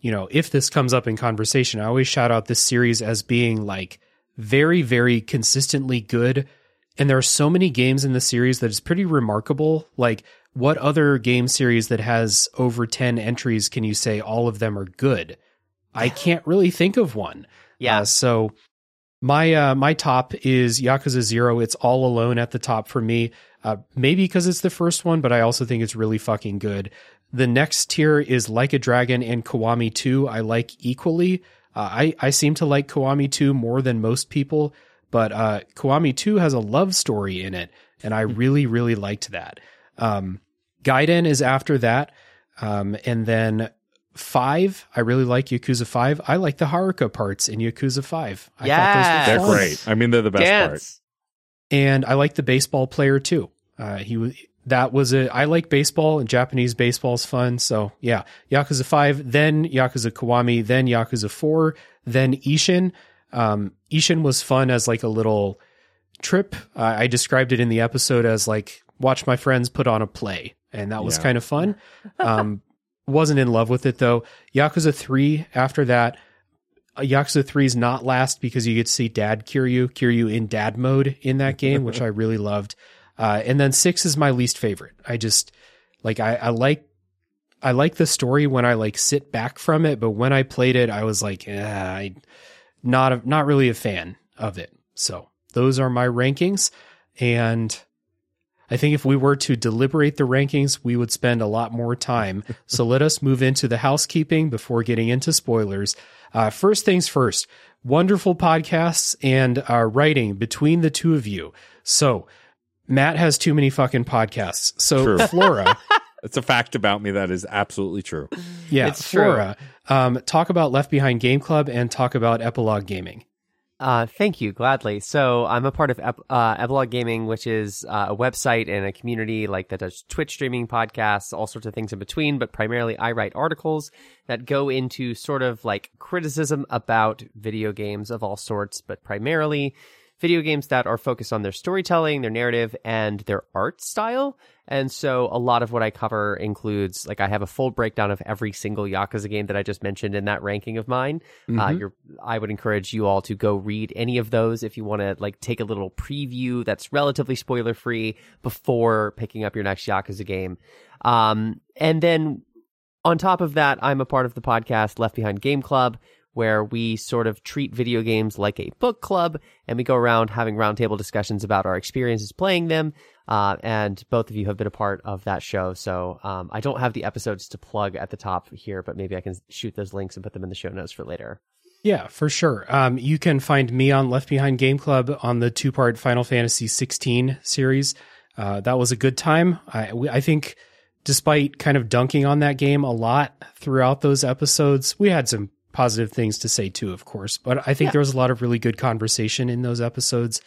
you know, if this comes up in conversation, I always shout out this series as being like very, very consistently good. And there are so many games in the series that is pretty remarkable. Like, what other game series that has over 10 entries can you say all of them are good? I can't really think of one. Yeah. Uh, so my uh, my top is Yakuza Zero. It's all alone at the top for me. Uh, maybe because it's the first one, but I also think it's really fucking good. The next tier is Like a Dragon and Kiwami 2. I like equally. Uh, I I seem to like Kiwami 2 more than most people, but uh, Kiwami 2 has a love story in it, and I really really liked that. Um, Gaiden is after that, um, and then five. I really like Yakuza Five. I like the Haruka parts in Yakuza Five. I Yes. they're thought those were fun. great. I mean, they're the best part. And I like the baseball player too. Uh, he was that was a I like baseball and Japanese baseball's fun. So yeah, Yakuza Five, then Yakuza Kiwami, then Yakuza Four, then Ishin. Um, Ishin was fun as like a little trip. Uh, I described it in the episode as like watch my friends put on a play, and that was Yeah. kind of fun. Um, wasn't in love with it though. Yakuza Three after that. Uh, Yakuza 3 is not last because you get to see Dad Kiryu, Kiryu in dad mode in that game, which I really loved. Uh, and then 6 is my least favorite. I just like I, I like I like the story when I like sit back from it, but when I played it, I was like, eh, I not a, not really a fan of it. So those are my rankings, and I think if we were to deliberate the rankings, we would spend a lot more time. so let us move into the housekeeping before getting into spoilers. Uh, first things first, wonderful podcasts and uh, writing between the two of you. So Matt has too many fucking podcasts. So True. Flora, It's a fact about me that is absolutely true. yeah, It's true. Um, talk about Left Behind Game Club and talk about Epilogue Gaming. Uh, thank you, gladly. So I'm a part of Ep- uh, Epilogue Gaming, which is uh, a website and a community like that does Twitch streaming, podcasts, all sorts of things in between. But primarily, I write articles that go into sort of like criticism about video games of all sorts, but primarily video games that are focused on their storytelling, their narrative, and their art style. And so a lot of what I cover includes like I have a full breakdown of every single Yakuza game that I just mentioned in that ranking of mine. Uh, Mhm. you're, I would encourage you all to go read any of those if you want to like take a little preview that's relatively spoiler free before picking up your next Yakuza game. Um, and then on top of that, I'm a part of the podcast Left Behind Game Club, where we sort of treat video games like a book club and we go around having roundtable discussions about our experiences playing them. Uh, and both of you have been a part of that show. So um, I don't have the episodes to plug at the top here, but maybe I can shoot those links and put them in the show notes for later. Yeah, for sure. Um, you can find me on Left Behind Game Club on the two part Final Fantasy 16 series. Uh, that was a good time. I, we, I think, despite kind of dunking on that game a lot throughout those episodes, we had some positive things to say too, of course. But I think Yeah. there was a lot of really good conversation in those episodes.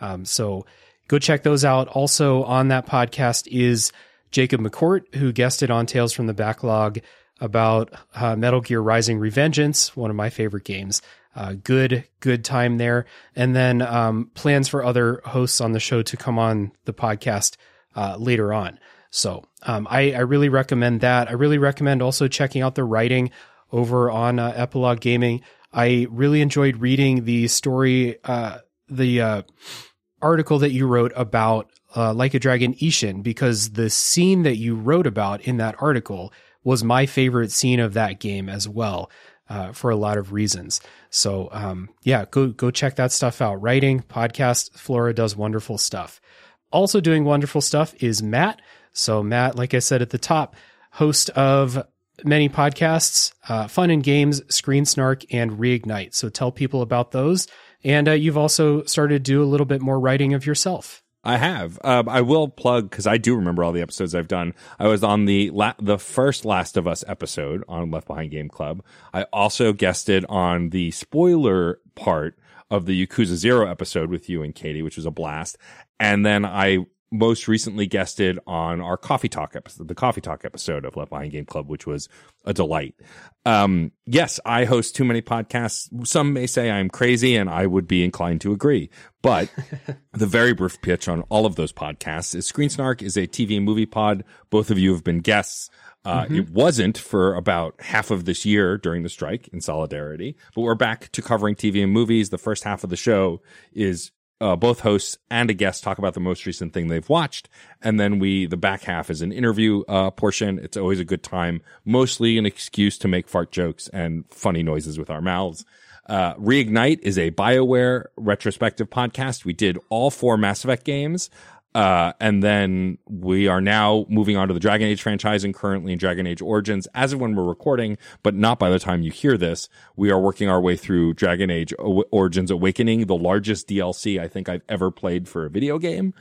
Um, so go check those out. Also on that podcast is Jacob McCourt, who guested on Tales from the Backlog about uh, Metal Gear Rising Revengeance, one of my favorite games. Uh, good, good time there. And then um, plans for other hosts on the show to come on the podcast uh, later on. So um, I, I really recommend that. I really recommend also checking out the writing over on uh, Epilogue Gaming. I really enjoyed reading the story, uh, the uh, article that you wrote about uh, Like a Dragon Ishin, because the scene that you wrote about in that article was my favorite scene of that game as well, uh, for a lot of reasons. So, um, yeah, go go check that stuff out. Writing, podcast, Flora does wonderful stuff. Also doing wonderful stuff is Matt. So, Matt, like I said at the top, host of many podcasts, uh, Fun and Games, Screen Snark, and Reignite. So, tell people about those. And uh, you've also started to do a little bit more writing of yourself. I have. Um, I will plug because I do remember all the episodes I've done. I was on the la- the first Last of Us episode on Left Behind Game Club. I also guested on the spoiler part of the Yakuza Zero episode with you and Katie, which was a blast. And then I most recently guested on our coffee talk episode, the coffee talk episode of Left Behind Game Club, which was a delight. Um, yes, I host too many podcasts. Some may say I'm crazy and I would be inclined to agree, but the very brief pitch on all of those podcasts is Screen Snark is a TV and movie pod. Both of you have been guests. Uh, It wasn't for about half of this year during the strike in solidarity, but we're back to covering TV and movies. The first half of the show is uh, both hosts and a guest talk about the most recent thing they've watched. And then we, the back half is an interview, uh, portion. It's always a good time, mostly an excuse to make fart jokes and funny noises with our mouths. Uh, Reignite is a BioWare retrospective podcast. We did all four Mass Effect games. Uh, and then we are now moving on to the Dragon Age franchise and currently in Dragon Age Origins as of when we're recording, but not by the time you hear this. We are working our way through Dragon Age o- Origins Awakening, the largest DLC I think I've ever played for a video game.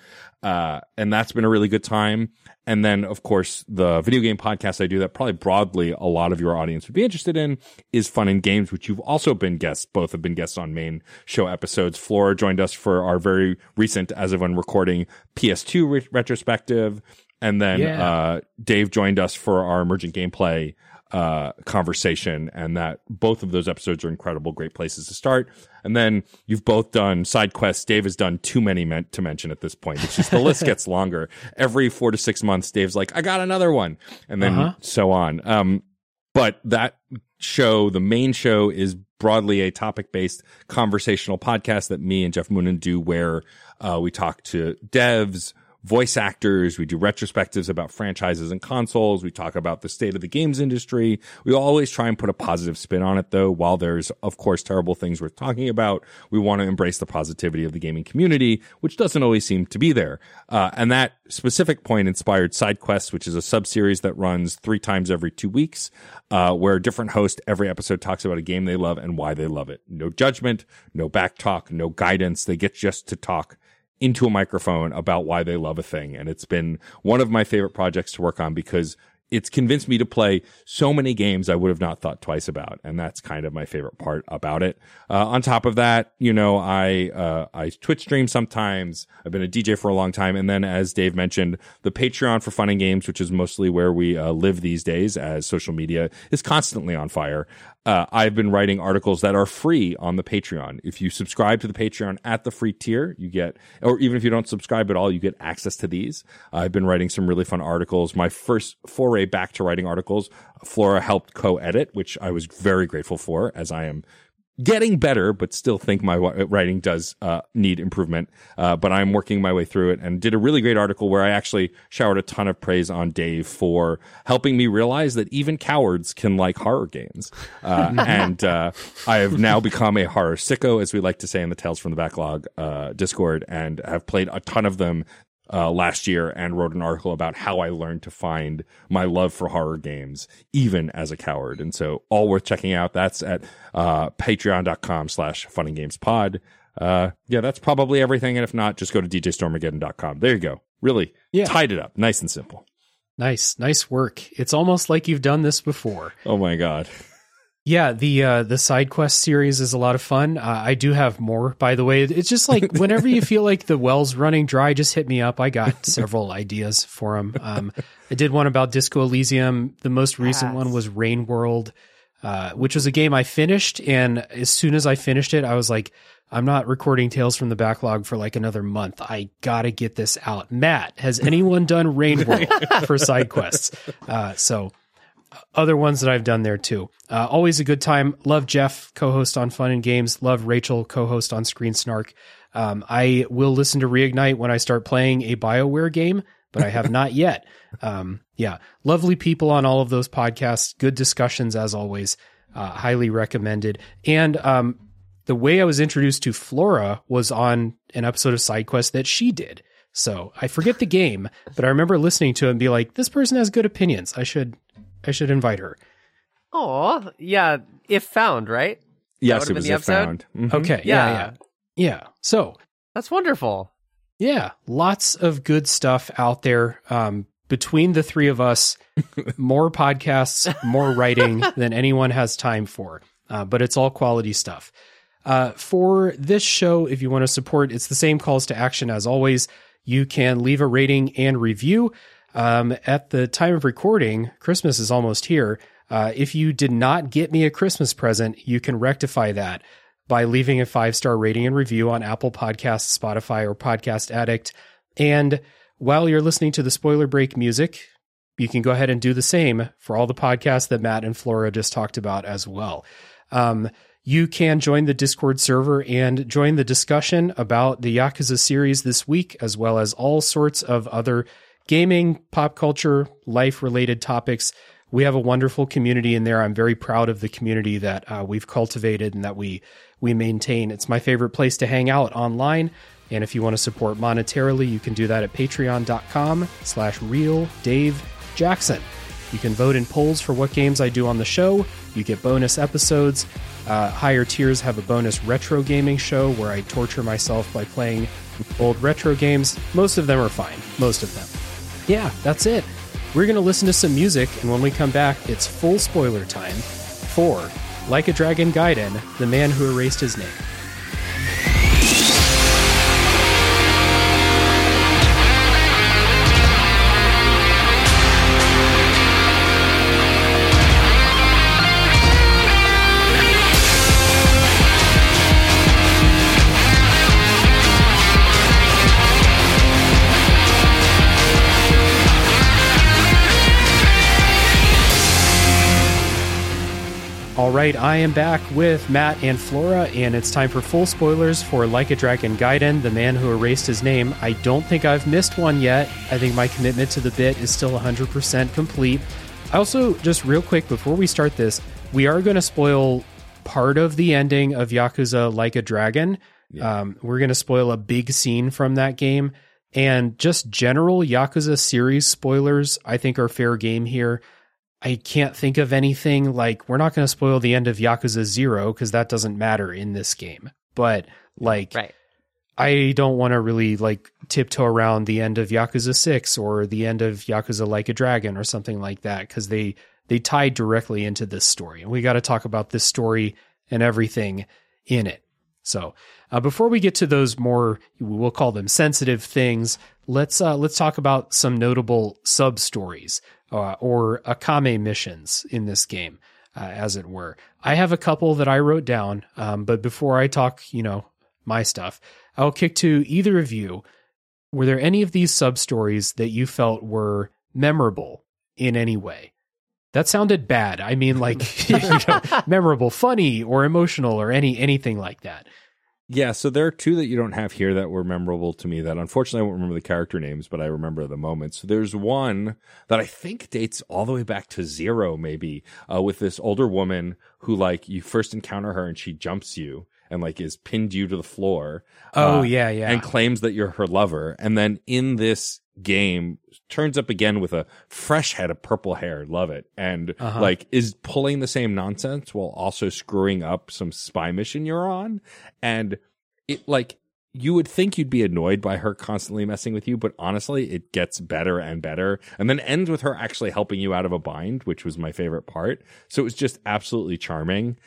Uh, and that's been a really good time. And then, of course, the video game podcast I do that probably broadly a lot of your audience would be interested in is Fun and Games, which you've also been guests. Both have been guests on main show episodes. Flora joined us for our very recent, as of when recording, PS2 re- retrospective. And then, Yeah. uh, Dave joined us for our emergent gameplay, uh, conversation. And that both of those episodes are incredible, great places to start. And then you've both done side quests. Dave has done too many meant to mention at this point. It's just the list gets longer. Every four to six months, Dave's like, I got another one. And then Uh-huh. so on. Um, but that show, the main show is broadly a topic based conversational podcast that me and Jeff Moonen do where, uh, we talk to devs, voice actors. We do retrospectives about franchises and consoles. We talk about the state of the games industry. We always try and put a positive spin on it though. While there's, of course, terrible things worth talking about, we want to embrace the positivity of the gaming community, which doesn't always seem to be there. Uh, and that specific point inspired Side Quest, which is a sub series that runs three times every two weeks, uh, where a different host every episode talks about a game they love and why they love it. No judgment, no back talk, no guidance. They get just to talk into a microphone about why they love a thing. And it's been one of my favorite projects to work on because it's convinced me to play so many games I would have not thought twice about. And that's kind of my favorite part about it. Uh, on top of that, you know, I, uh, I Twitch stream sometimes. I've been a DJ for a long time. And then as Dave mentioned, the Patreon for fun and games, which is mostly where we uh, live these days as social media is constantly on fire. Uh, I've been writing articles that are free on the Patreon. If you subscribe to the Patreon at the free tier, you get, or even if you don't subscribe at all, you get access to these. I've been writing some really fun articles. My first foray back to writing articles, Flora helped co-edit, which I was very grateful for as I am getting better, but still think my writing does uh, need improvement. Uh, but I'm working my way through it and did a really great article where I actually showered a ton of praise on Dave for helping me realize that even cowards can like horror games. Uh, and uh, I have now become a horror sicko, as we like to say in the Tales from the Backlog uh, Discord, and have played a ton of them uh, last year and wrote an article about how I learned to find my love for horror games, even as a coward. And so all worth checking out. That's at, uh, patreon.com slash fun and games pod. Uh, yeah, that's probably everything. And if not, just go to djstormageddon.com. There you go. Really Yeah. tied it up. Nice and simple. Nice, nice work. It's almost like you've done this before. Oh my God. Yeah, the uh, the side quest series is a lot of fun. Uh, I do have more, by the way. It's just like whenever you feel like the well's running dry, just hit me up. I got several ideas for them. Um, I did one about Disco Elysium. The most recent Yes. one was Rain World, uh, which was a game I finished. And as soon as I finished it, I was like, I'm not recording Tales from the Backlog for like another month. I gotta get this out. Matt, has anyone done Rain World for side quests? Uh, so other ones that I've done there too. Uh, always a good time. Love Jeff, co-host on Fun and Games. Love Rachel, co-host on Screen Snark. Um, I will listen to Reignite when I start playing a Bioware game, but I have not yet. Um, yeah, lovely people on all of those podcasts. Good discussions as always. Uh, highly recommended. And um, the way I was introduced to Flora was on an episode of SideQuest that she did. So I forget the game, but I remember listening to it and be like, "This person has good opinions. I should, I should invite her." Oh, yeah. If found, right? Yes, would've it was the a episode? found. Mhm. Okay, yeah, Yeah. yeah, yeah. So That's wonderful. Yeah, lots of good stuff out there. Um, between the three of us, more podcasts, more writing than anyone has time for. Uh, but it's all quality stuff. Uh, for this show, if you want to support, it's the same calls to action as always. You can leave a rating and review. Um, at the time of recording, Christmas is almost here. Uh, if you did not get me a Christmas present, you can rectify that by leaving a five star rating and review on Apple Podcasts, Spotify, or Podcast Addict. And while you're listening to the spoiler break music, you can go ahead and do the same for all the podcasts that Matt and Flora just talked about as well. Um, you can join the Discord server and join the discussion about the Yakuza series this week, as well as all sorts of other gaming, pop culture, life related topics. We have a wonderful community in there. I'm very proud of the community that uh, we've cultivated and that we we maintain. It's my favorite place to hang out online. And if you want to support monetarily, you can do that at patreon.com slash real Dave Jackson. You can vote in polls for what games I do on the show. You get bonus episodes. Uh, higher tiers have a bonus retro gaming show where I torture myself by playing old retro games. Most of them are fine. Most of them. Yeah, that's it. We're going to listen to some music, and when we come back, it's full spoiler time for Like a Dragon Gaiden, the man who erased his name. Right, I am back with Matt and Flora, and it's time for full spoilers for Like a Dragon Gaiden, the man who erased his name. I don't think I've missed one yet. I think my commitment to the bit is still 100% complete. I also, just real quick before we start this, we are going to spoil part of the ending of Yakuza Like a Dragon. Um, we're going to spoil a big scene from that game. And just general Yakuza series spoilers, I think, are fair game here. I can't think of anything like we're not going to spoil the end of Yakuza 0 because that doesn't matter in this game. But like Right. I don't want to really like tiptoe around the end of Yakuza 6 or the end of Yakuza Like a Dragon or something like that because they they tie directly into this story. And we got to talk about this story and everything in it. So, uh, before we get to those more we'll call them sensitive things, let's uh, let's talk about some notable sub stories uh, or akame missions in this game, uh, as it were. I have a couple that I wrote down, um, but before I talk, you know, my stuff, I'll kick to either of you. Were there any of these sub stories that you felt were memorable in any way? That sounded bad. I mean, like you know, memorable, funny, or emotional, or any anything like that. Yeah, so there are two that you don't have here that were memorable to me that unfortunately I won't remember the character names, but I remember the moments. So there's one that I think dates all the way back to zero, maybe, uh, with this older woman who like you first encounter her and she jumps you and like is pinned you to the floor. Oh uh, yeah, yeah. and claims that you're her lover. And then in this game turns up again with a fresh head of purple hair. Love it. And Uh-huh. like is pulling the same nonsense while also screwing up some spy mission you're on. And it like, you would think you'd be annoyed by her constantly messing with you, but honestly, it gets better and better. And then ends with her actually helping you out of a bind, which was my favorite part. So it was just absolutely charming.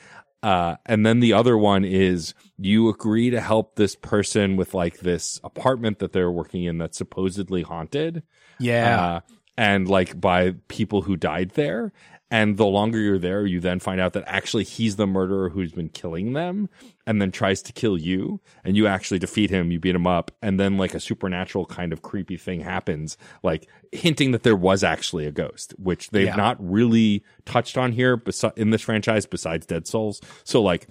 Uh, and then the other one is you agree to help this person with like this apartment that they're working in that's supposedly haunted. yeah. Uh, and like by people who died there. And the longer you're there, you then find out that actually he's the murderer who's been killing them and then tries to kill you. And you actually defeat him, you beat him up. And then like a supernatural kind of creepy thing happens, like hinting that there was actually a ghost, which they've Yeah. not really touched on here besi- in this franchise besides Dead Souls. So like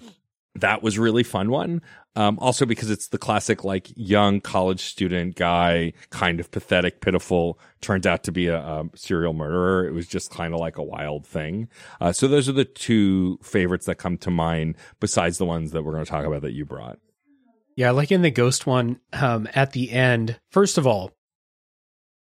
that was really fun one. Um, also because it's the classic like young college student guy, kind of pathetic, pitiful, turns out to be a, um serial murderer. It was just kind of like a wild thing. Uh, so those are the two favorites that come to mind besides the ones that we're going to talk about that you brought. Yeah, like in the ghost one, um, at the end, first of all,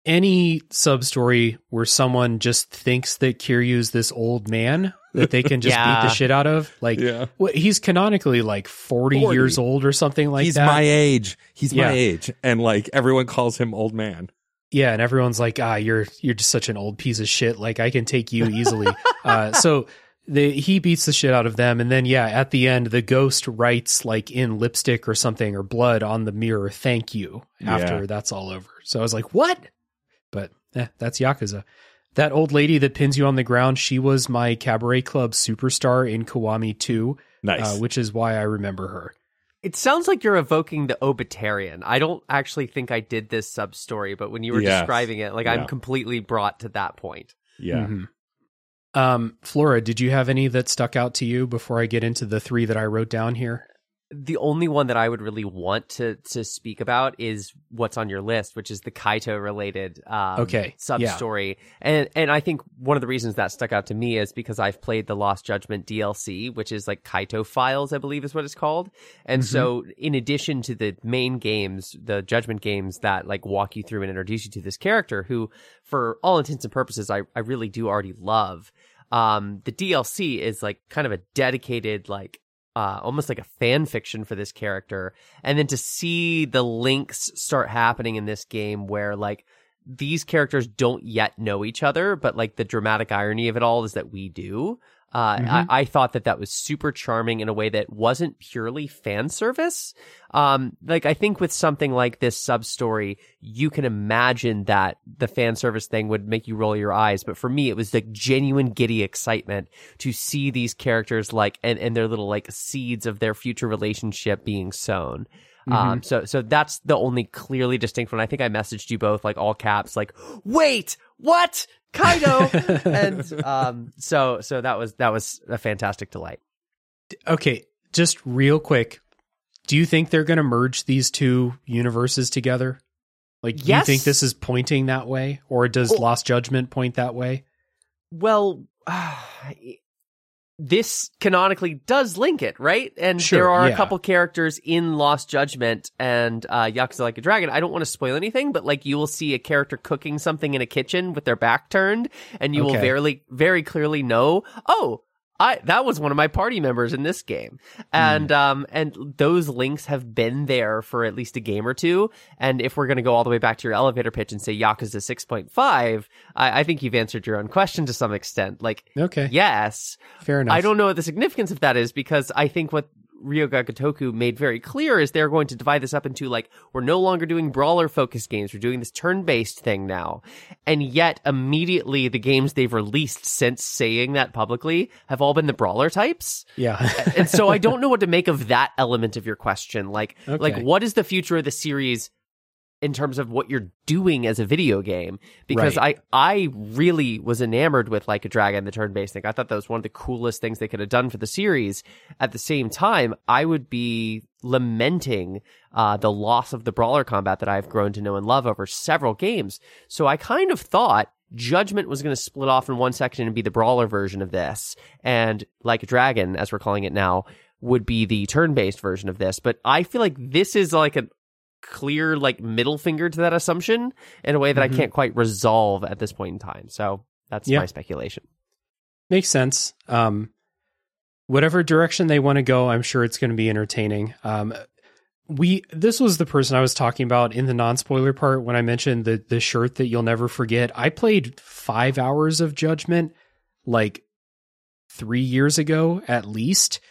any sub story where someone just thinks that Kiryu's this old man that they can just beat the shit out of, like, Yeah. what, he's canonically like 40, 40. years old or something like He's that. He's my age. He's Yeah. my age. And like everyone calls him old man. yeah, and everyone's like, ah, you're you're just such an old piece of shit. Like I can take you easily. uh, so the, he beats the shit out of them, and then yeah, at the end, the ghost writes like in lipstick or something or blood on the mirror, "Thank you." After Yeah. that's all over, so I was like, what? But eh, that's Yakuza. That old lady that pins you on the ground, she was my cabaret club superstar in Kiwami 2, Nice. uh, which is why I remember her. It sounds like you're evoking the Obitarian. I don't actually think I did this sub story, but when you were Yes. describing it, like Yeah. I'm completely brought to that point. yeah. Mhm. Um, Flora, did you have any that stuck out to you before I get into the three that I wrote down here? The only one that I would really want to to speak about is what's on your list, which is the Kaito related um, Okay, sub yeah. story. And and I think one of the reasons that stuck out to me is because I've played the Lost Judgment DLC, which is like Kaito Files, I believe is what it's called. And Mm-hmm. so in addition to the main games, the Judgment games that like walk you through and introduce you to this character who for all intents and purposes I, I really do already love. Um the DLC is like kind of a dedicated like uh, almost like a fan fiction for this character. And then to see the links start happening in this game where like these characters don't yet know each other, but like the dramatic irony of it all is that we do. Uh, Mhm. I, I thought that that was super charming in a way that wasn't purely fan service. Um, like I think with something like this sub story, you can imagine that the fan service thing would make you roll your eyes. But for me, it was the genuine giddy excitement to see these characters like and, and their little like seeds of their future relationship being sown. Um, so so that's the only clearly distinct one. I think I messaged you both like all caps, like, wait, what? Kaito and um so so that was that was a fantastic delight. Okay, just real quick. Do you think they're going to merge these two universes together? Like, do you think this is pointing that way? Or does Well- Lost Judgment point that way? Well, this canonically does link it, right? And Sure, there are yeah. a couple characters in Lost Judgment and uh, Yakuza Like a Dragon. I don't want to spoil anything, but like you will see a character cooking something in a kitchen with their back turned, and you will Okay. very, very clearly know, oh. I that was one of my party members in this game, and Hmm. um and those links have been there for at least a game or two. And if we're gonna go all the way back to your elevator pitch and say Yakuza six point five, I, I think you've answered your own question to some extent. Like Okay, yes, fair enough. I don't know what the significance of that is because I think what Ryu Ga Gotoku made very clear is they're going to divide this up into like, we're no longer doing brawler focused games. We're doing this turn based thing now. And yet immediately the games they've released since saying that publicly have all been the brawler types. Yeah. And so I don't know what to make of that element of your question. Like, like what is the future of the series in terms of what you're doing as a video game? Because I, I really was enamored with like a dragon, the turn-based thing. I thought that was one of the coolest things they could have done for the series. At the same time, I would be lamenting, uh, the loss of the brawler combat that I've grown to know and love over several games. So I kind of thought Judgment was going to split off in one section and be the brawler version of this. And like a dragon, as we're calling it now, would be the turn-based version of this. But I feel like this is like a clear like middle finger to that assumption in a way that Mhm. I can't quite resolve at this point in time. So that's Yeah. my speculation. Makes sense. Um, whatever direction they want to go, I'm sure it's going to be entertaining. Um, we this was the person I was talking about in the non spoiler part when I mentioned the the shirt that you'll never forget. I played five hours of Judgment like three years ago at least,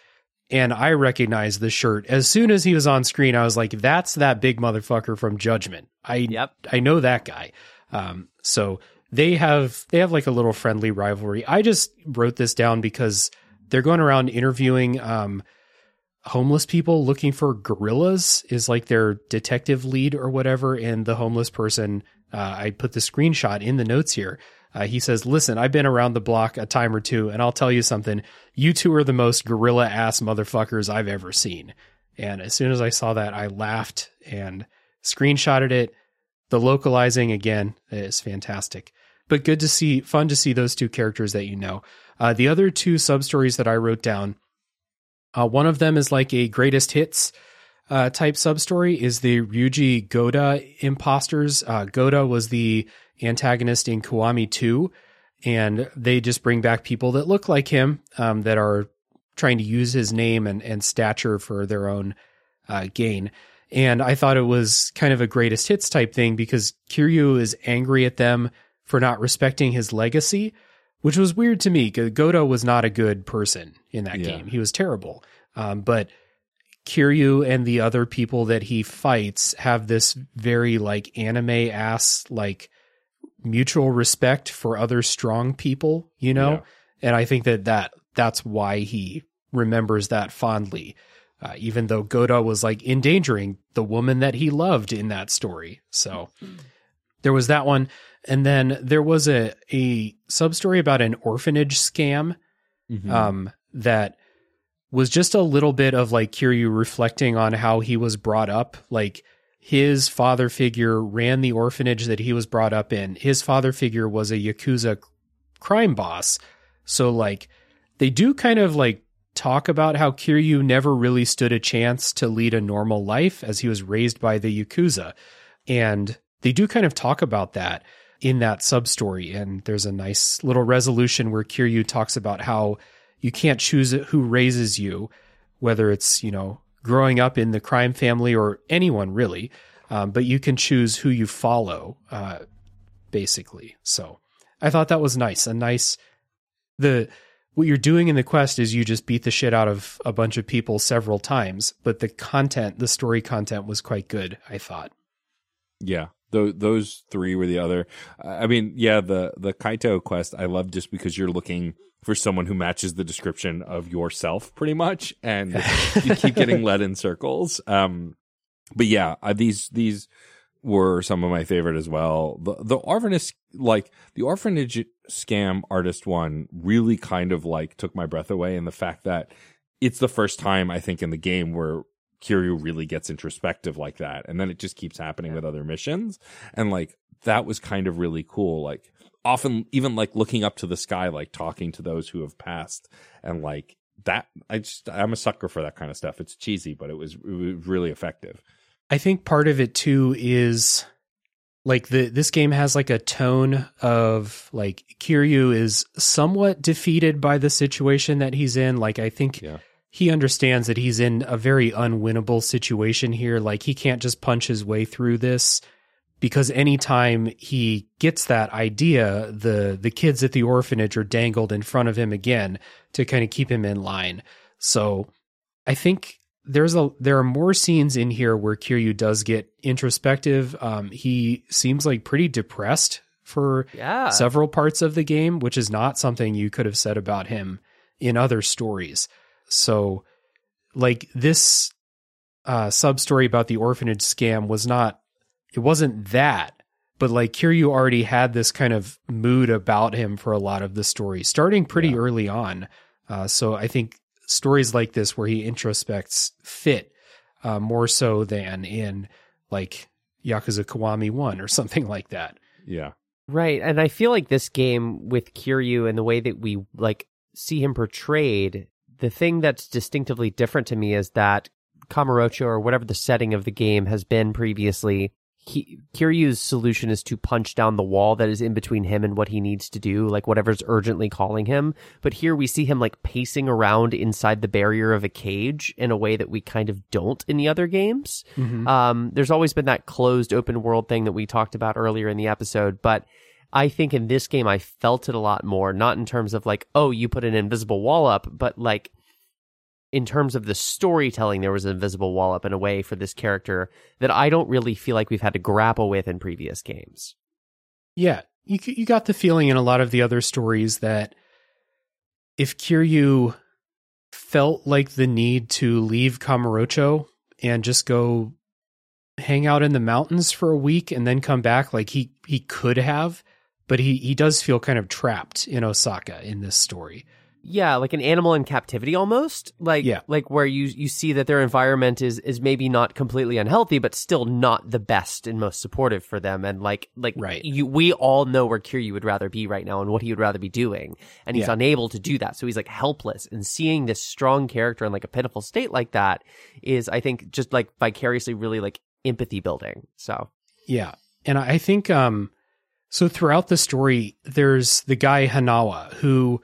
and I recognized the shirt as soon as he was on screen. I was like, "That's that big motherfucker from Judgment." I Yep. I know that guy. Um, so they have they have like a little friendly rivalry. I just wrote this down because they're going around interviewing um, homeless people looking for gorillas is like their detective lead or whatever, and the homeless person. Uh, I put the screenshot in the notes here. Uh, he says, "Listen, I've been around the block a time or two, and I'll tell you something. You two are the most gorilla ass motherfuckers I've ever seen." And as soon as I saw that, I laughed and screenshotted it. The localizing again is fantastic, but good to see, fun to see those two characters that you know. Uh, the other two sub stories that I wrote down, uh, one of them is like a greatest hits uh, type sub story, is the Ryuji Goda imposters. Uh, Goda was the antagonist in Kiwami 2, and they just bring back people that look like him um, that are trying to use his name and, and stature for their own uh, gain. And I thought it was kind of a greatest hits type thing because Kiryu is angry at them for not respecting his legacy, which was weird to me. Goda was not a good person in that Yeah. game. He was terrible. Um, but Kiryu and the other people that he fights have this very like anime ass like mutual respect for other strong people, you know? Yeah. And I think that, that that's why he remembers that fondly. Uh, even though Goda was like endangering the woman that he loved in that story. So there was that one. And then there was a, a sub story about an orphanage scam Mhm. um, that was just a little bit of like Kiryu reflecting on how he was brought up. Like his father figure ran the orphanage that he was brought up in. His father figure was a Yakuza crime boss. So like they do kind of like talk about how Kiryu never really stood a chance to lead a normal life as he was raised by the Yakuza. And they do kind of talk about that in that sub story. And there's a nice little resolution where Kiryu talks about how you can't choose who raises you, whether it's, you know, growing up in the crime family or anyone really. Um, but you can choose who you follow, uh, basically. So I thought that was nice. A nice, the, what you're doing in the quest is you just beat the shit out of a bunch of people several times, but the content, the story content was quite good, I thought. Yeah, those three were the other. I mean, yeah, the the Kaito quest I love just because you're looking for someone who matches the description of yourself, pretty much, and you keep getting led in circles. Um, but yeah, uh, these these were some of my favorite as well. The the orphanage like the orphanage scam artist one really kind of like took my breath away in the fact that it's the first time I think in the game where Kiryu really gets introspective like that. And then it just keeps happening with other missions. And like that was kind of really cool. Like often even like looking up to the sky, like talking to those who have passed and like that I just I'm a sucker for that kind of stuff. It's cheesy, but it was, it was really effective. I think part of it too is like the this game has like a tone of like Kiryu is somewhat defeated by the situation that he's in. Like I think Yeah. he understands that he's in a very unwinnable situation here. Like he can't just punch his way through this because anytime he gets that idea, the the kids at the orphanage are dangled in front of him again to kind of keep him in line. So I think there's a there are more scenes in here where Kiryu does get introspective. Um, he seems like pretty depressed for Yeah. several parts of the game, which is not something you could have said about him in other stories. So, like this uh, sub story about the orphanage scam was not, it wasn't that, but like Kiryu already had this kind of mood about him for a lot of the story, starting pretty Yeah. early on. Uh, so I think stories like this where he introspects fit uh, more so than in like Yakuza Kiwami 1 or something like that. Yeah. Right. And I feel like this game with Kiryu and the way that we like see him portrayed, the thing that's distinctively different to me is that Kamurocho or whatever the setting of the game has been previously, he, Kiryu's solution is to punch down the wall that is in between him and what he needs to do, like whatever's urgently calling him. But here we see him like pacing around inside the barrier of a cage in a way that we kind of don't in the other games. Um, there's always been that closed open world thing that we talked about earlier in the episode, but I think in this game I felt it a lot more, not in terms of like, oh, you put an invisible wall up, but like in terms of the storytelling, there was an invisible wall up in a way for this character that I don't really feel like we've had to grapple with in previous games. Yeah, you you got the feeling in a lot of the other stories that if Kiryu felt like the need to leave Kamurocho and just go hang out in the mountains for a week and then come back like he he could have but he he does feel kind of trapped in Osaka in this story. Yeah, like an animal in captivity almost. Like Yeah. like where you you see that their environment is is maybe not completely unhealthy, but still not the best and most supportive for them. And like like Right. you we all know where Kiryu would rather be right now and what he would rather be doing. And he's Yeah. unable to do that. So he's like helpless. And seeing this strong character in like a pitiful state like that is I think just like vicariously really like empathy building. So Yeah. And I think um so throughout the story there's the guy Hanawa who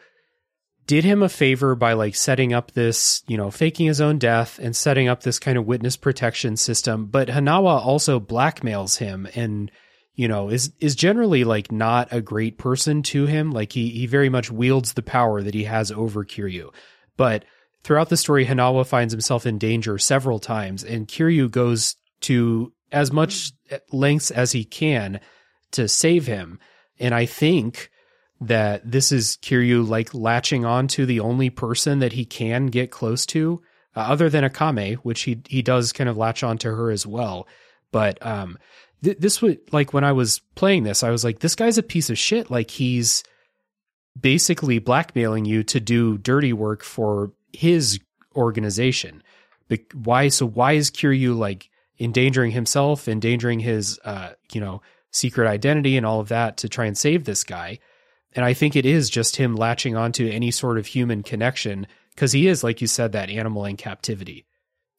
did him a favor by like setting up this, you know, faking his own death and setting up this kind of witness protection system, but Hanawa also blackmails him and you know, is is generally like not a great person to him. Like he he very much wields the power that he has over Kiryu. But throughout the story, Hanawa finds himself in danger several times, and Kiryu goes to as much lengths as he can to save him. And I think that this is Kiryu like latching on to the only person that he can get close to, uh, other than Akame, which he he does kind of latch on to her as well. But um, th- this would like when I was playing this, I was like, this guy's a piece of shit. Like he's basically blackmailing you to do dirty work for his organization. But why? So why is Kiryu like endangering himself, endangering his, uh, you know, secret identity and all of that to try and save this guy? And I think it is just him latching onto any sort of human connection because he is, like you said, that animal in captivity.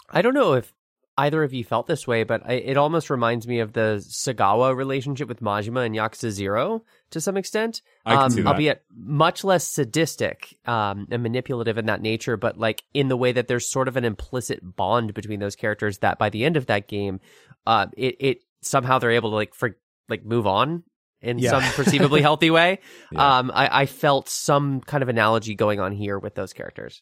I don't know if either of you felt this way, but I, it almost reminds me of the Sagawa relationship with Majima and Yakuza Zero to some extent. I can um, see that. Albeit much less sadistic um, and manipulative in that nature, but like in the way that there's sort of an implicit bond between those characters that by the end of that game, uh, it, it somehow they're able to like for like move on in Yeah. some perceivably healthy way. Yeah. Um, I, I felt some kind of analogy going on here with those characters.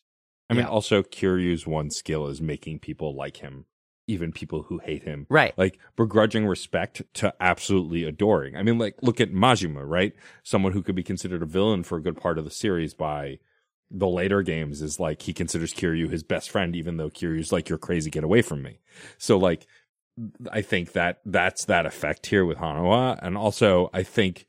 I mean, Yeah. also Kiryu's one skill is making people like him, even people who hate him. Right. Like begrudging respect to absolutely adoring. I mean, like look at Majima, right? Someone who could be considered a villain for a good part of the series by the later games is like he considers Kiryu his best friend, even though Kiryu's like, "You're crazy, get away from me." So like, I think that that's that effect here with Hanawa, and also I think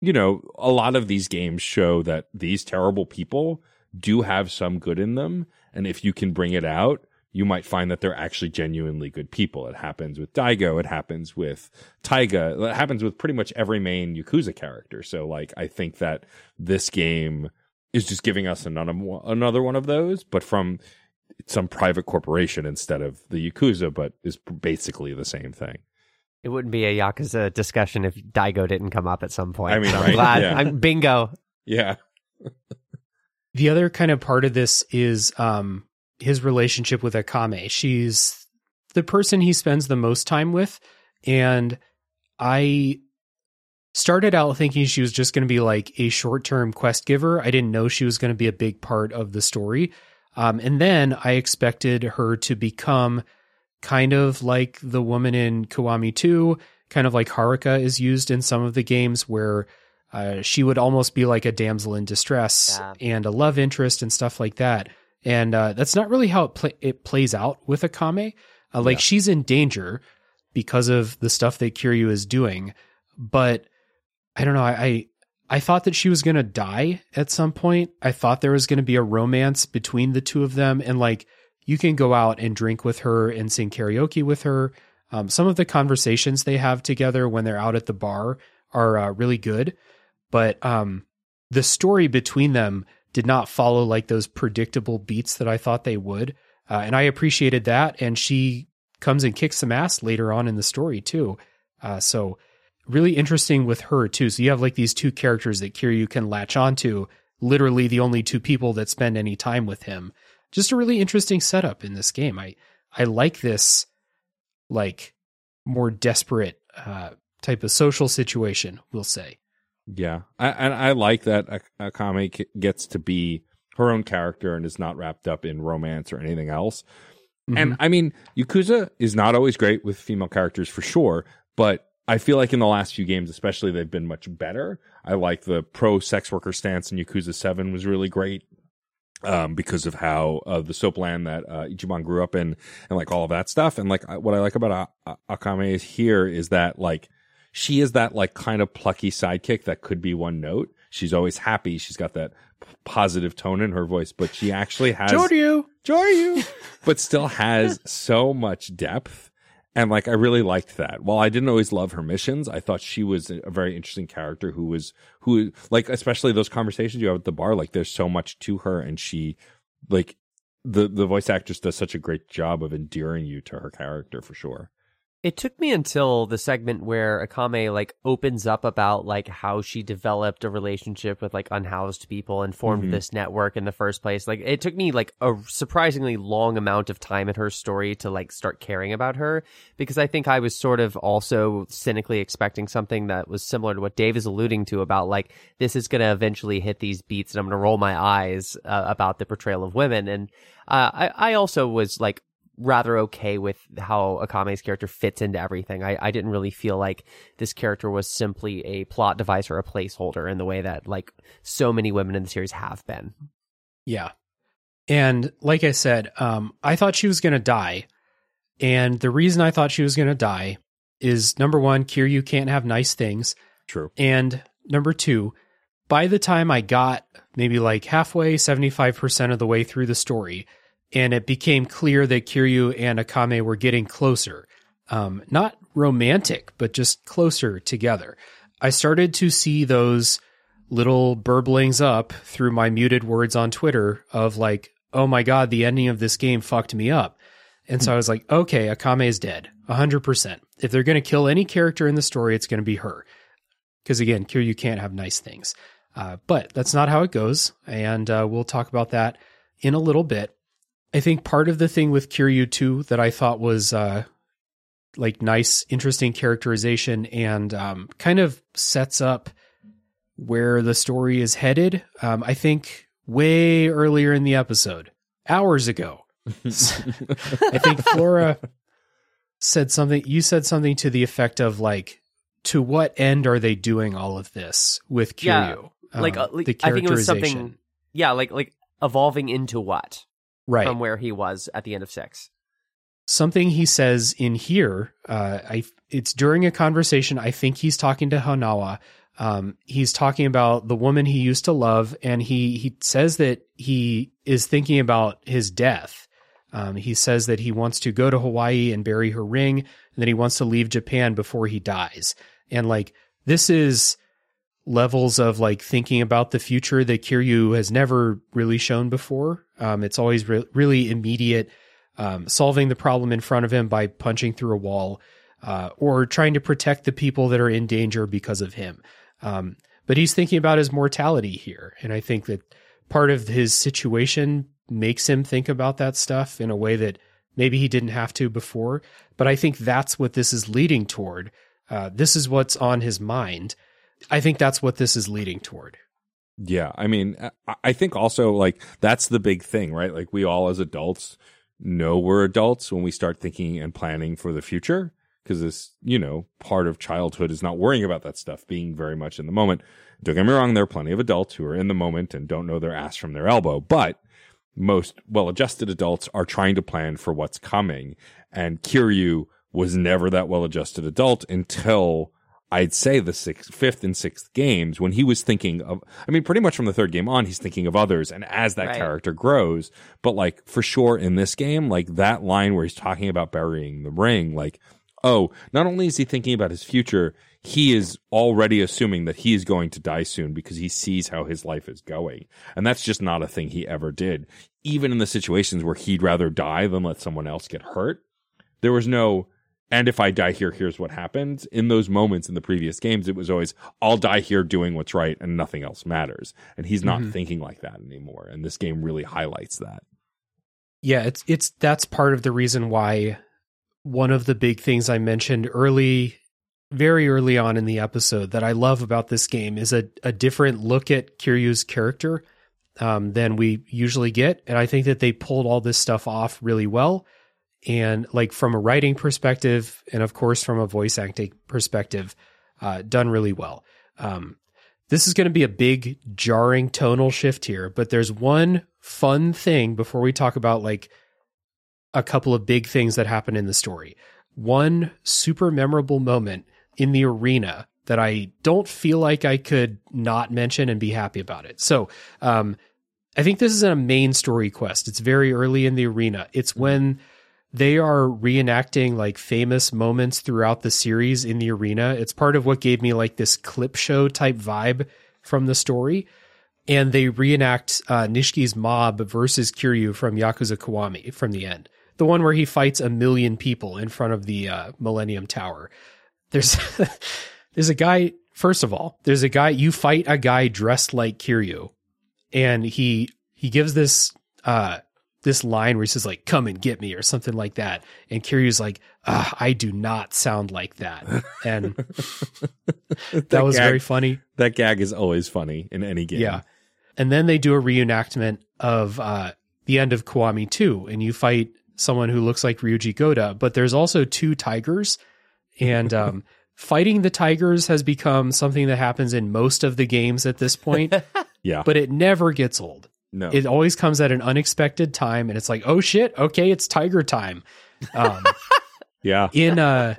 you know a lot of these games show that these terrible people do have some good in them, and if you can bring it out, you might find that they're actually genuinely good people. It happens with Daigo, it happens with Taiga, it happens with pretty much every main Yakuza character. So like I think that this game is just giving us another another one of those, but from some private corporation instead of the Yakuza, but is basically the same thing. It wouldn't be a Yakuza discussion if Daigo didn't come up at some point. I mean, so I'm glad. Yeah. I'm bingo. Yeah. The other kind of part of this is um, his relationship with Akame. She's the person he spends the most time with. And I started out thinking she was just going to be like a short term quest giver. I didn't know she was going to be a big part of the story. Um, and then I expected her to become kind of like the woman in Kiwami 2, kind of like Haruka is used in some of the games where uh, she would almost be like a damsel in distress Yeah. and a love interest and stuff like that. And uh, that's not really how it, pla it plays out with Akame. Uh, like Yeah. she's in danger because of the stuff that Kiryu is doing, but I don't know. I I, I thought that she was gonna die at some point. I thought there was gonna be a romance between the two of them, and like you can go out and drink with her and sing karaoke with her. Um, some of the conversations they have together when they're out at the bar are uh, really good, but um, the story between them did not follow like those predictable beats that I thought they would, uh, and I appreciated that. And she comes and kicks some ass later on in the story too. Uh, so really interesting with her too. So you have like these two characters that Kiryu can latch onto, literally the only two people that spend any time with him. Just a really interesting setup in this game. I I like this like more desperate uh, type of social situation. We'll say. Yeah, I, and I like that Ak- Akame gets to be her own character and is not wrapped up in romance or anything else. Mm-hmm. And I mean, Yakuza is not always great with female characters for sure, but I feel like in the last few games, especially, they've been much better. I like the pro sex worker stance in Yakuza 7 was really great. Um, because of how uh, the soap land that uh, Ichiban grew up in, and like all of that stuff, and like I- what I like about A- A- Akame is here is that like she is that like kind of plucky sidekick that could be one note. She's always happy. She's got that p- positive tone in her voice, but she actually has Joryu. Joryu, but still has so much depth. And like, I really liked that. While I didn't always love her missions, I thought she was a very interesting character who was, who, like, especially those conversations you have at the bar, like, there's so much to her and she, like, the, the voice actress does such a great job of endearing you to her character for sure. It took me until the segment where Akame like opens up about like how she developed a relationship with like unhoused people and formed Mhm. this network in the first place. Like it took me like a surprisingly long amount of time in her story to like start caring about her because I think I was sort of also cynically expecting something that was similar to what Dave is alluding to about like this is going to eventually hit these beats and I'm going to roll my eyes uh, about the portrayal of women and uh, I I also was like rather okay with how Akame's character fits into everything. I, I didn't really feel like this character was simply a plot device or a placeholder in the way that like so many women in the series have been. Yeah. And like I said, um, I thought she was going to die. And the reason I thought she was going to die is number one, Kiryu can't have nice things. True. And number two, by the time I got maybe like halfway, 75% of the way through the story, and it became clear that Kiryu and Akame were getting closer, um, not romantic, but just closer together, I started to see those little burblings up through my muted words on Twitter of like, oh my God, the ending of this game fucked me up. And so I was like, okay, Akame is dead, 100%. If they're going to kill any character in the story, it's going to be her. Because again, Kiryu can't have nice things. Uh, but that's not how it goes. And uh, we'll talk about that in a little bit. I think part of the thing with Kiryu too that I thought was uh, like nice, interesting characterization and um, kind of sets up where the story is headed. Um, I think way earlier in the episode, hours ago, I think Flora said something. You said something to the effect of like, "To what end are they doing all of this with Yeah, Kiryu?" Like, Um, uh, like the I think it was something, yeah, like like evolving into what right? from where he was at the end of six. something he says in here uh i it's during a conversation i think he's talking to hanawa um he's talking about the woman he used to love and he he says that he is thinking about his death um he says that he wants to go to hawaii and bury her ring and that he wants to leave japan before he dies and like this is levels of like thinking about the future that kiryu has never really shown before um it's always re- really immediate um, solving the problem in front of him by punching through a wall, uh, or trying to protect the people that are in danger because of him. Um, but he's thinking about his mortality here, and I think that part of his situation makes him think about that stuff in a way that maybe he didn't have to before. But I think that's what this is leading toward. Uh, this is what's on his mind. I think that's what this is leading toward. Yeah, I mean, I- think also like that's the big thing, right? Like we all as adults know we're adults when we start thinking and planning for the future because this, you know, part of childhood is not worrying about that stuff, being very much in the moment. Don't get me wrong, there are plenty of adults who are in the moment and don't know their ass from their elbow, but most well-adjusted adults are trying to plan for what's coming. And Kiryu was never that well-adjusted adult until I'd say the sixth, fifth and sixth games when he was thinking of, I mean, pretty much from the third game on, he's thinking of others. And as that Right. character grows, but like for sure in this game, like that line where he's talking about burying the ring, like, oh, not only is he thinking about his future, he is already assuming that he is going to die soon because he sees how his life is going. And that's just not a thing he ever did. Even in the situations where he'd rather die than let someone else get hurt, there was no, and if I die here, here's what happens. In those moments in the previous games, it was always, I'll die here doing what's right and nothing else matters. And he's not Mhm. thinking like that anymore. And this game really highlights that. Yeah, it's it's that's part of the reason why one of the big things I mentioned early very early on in the episode that I love about this game is a, a different look at Kiryu's character um, than we usually get. And I think that they pulled all this stuff off really well. And like from a writing perspective, and of course from a voice acting perspective, uh, done really well. Um, this is going to be a big jarring tonal shift here, but there's one fun thing before we talk about like a couple of big things that happen in the story. One super memorable moment in the arena that I don't feel like I could not mention and be happy about it. So, um, I think this is a main story quest. It's very early in the arena. It's when they are reenacting like famous moments throughout the series in the arena. It's part of what gave me like this clip show type vibe from the story. And they reenact uh, Nishiki's mob versus Kiryu from Yakuza Kiwami from the end. The one where he fights a million people in front of the uh, Millennium Tower. There's there's a guy. First of all, there's a guy. You fight a guy dressed like Kiryu, and he he gives this uh this line where he says like "Come and get me" or something like that, and Kiryu's like, "I do not sound like that," and that was gag- very funny. That gag is always funny in any game. Yeah. And then they do a reenactment of uh, the end of Kiwami 2, and you fight someone who looks like Ryuji Goda, but there's also two tigers. And um, fighting the tigers has become something that happens in most of the games at this point, Yeah. but it never gets old. No. It always comes at an unexpected time, and it's like, oh shit, okay, it's tiger time. Um, yeah. in uh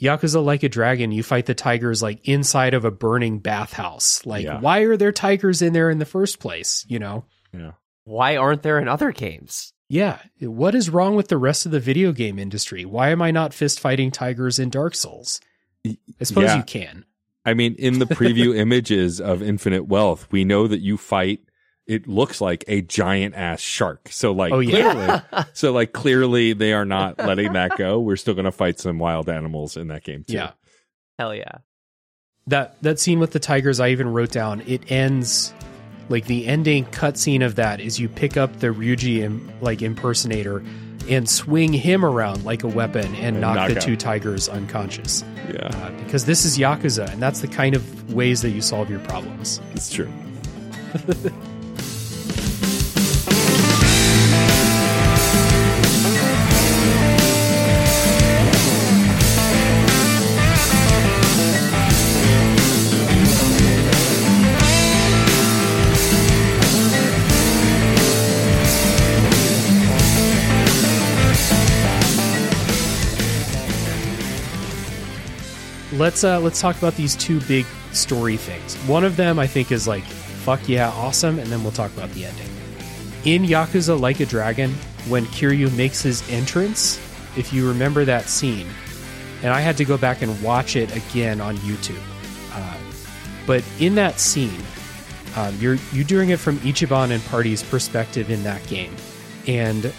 Yakuza Like a Dragon, you fight the tigers like inside of a burning bathhouse. Like, Yeah. why are there tigers in there in the first place? You know? Yeah. Why aren't there in other games? Yeah. What is wrong with the rest of the video game industry? Why am I not fist fighting tigers in Dark Souls? I suppose Yeah. you can. I mean, in the preview images of Infinite Wealth, we know that you fight. It looks like a giant ass shark. So like, Oh, yeah. clearly, so like clearly they are not letting that go. We're still going to fight some wild animals in that game too. Yeah. Hell yeah. That that scene with the tigers I even wrote down, it ends like the ending cutscene of that is you pick up the Ryuji Im, like impersonator and swing him around like a weapon and, And knock, knock the out. two tigers unconscious. Yeah, uh, because this is Yakuza, and that's the kind of ways that you solve your problems. it's true. Let's uh, let's talk about these two big story things. One of them I think is like fuck yeah, awesome, and then we'll talk about the ending. In Yakuza Like a Dragon, when Kiryu makes his entrance, if you remember that scene, and I had to go back and watch it again on YouTube. Uh, but in that scene, um, you're you doing it from Ichiban and Party's perspective in that game, and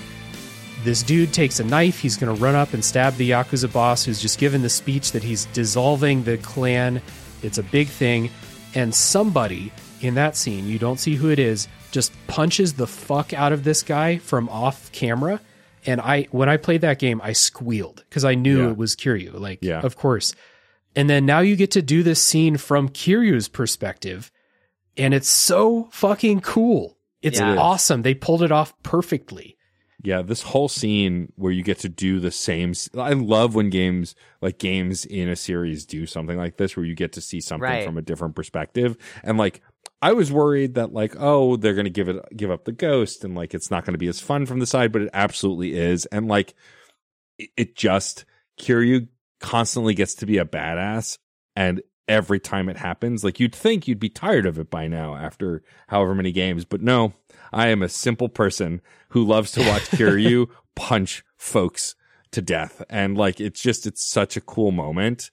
this dude takes a knife. He's going to run up and stab the Yakuza boss who's just given the speech that he's dissolving the clan. It's a big thing. And somebody in that scene, you don't see who it is, just punches the fuck out of this guy from off camera. And I, when I played that game, I squealed because I knew Yeah. it was Kiryu. Like, Yeah. of course. And then now you get to do this scene from Kiryu's perspective. And it's so fucking cool. It's Yeah. It is. awesome. They pulled it off perfectly. Yeah, this whole scene where you get to do the same. I love when games like games in a series do something like this, where you get to see something Right. from a different perspective. And like, I was worried that like, oh, they're gonna give it give up the ghost, and like it's not gonna be as fun from the side, but it absolutely is. And like, it, it just Kiryu constantly gets to be a badass, and every time it happens, like you'd think you'd be tired of it by now after however many games, but no, I am a simple person who loves to watch Kiryu punch folks to death. And like, it's just, it's such a cool moment.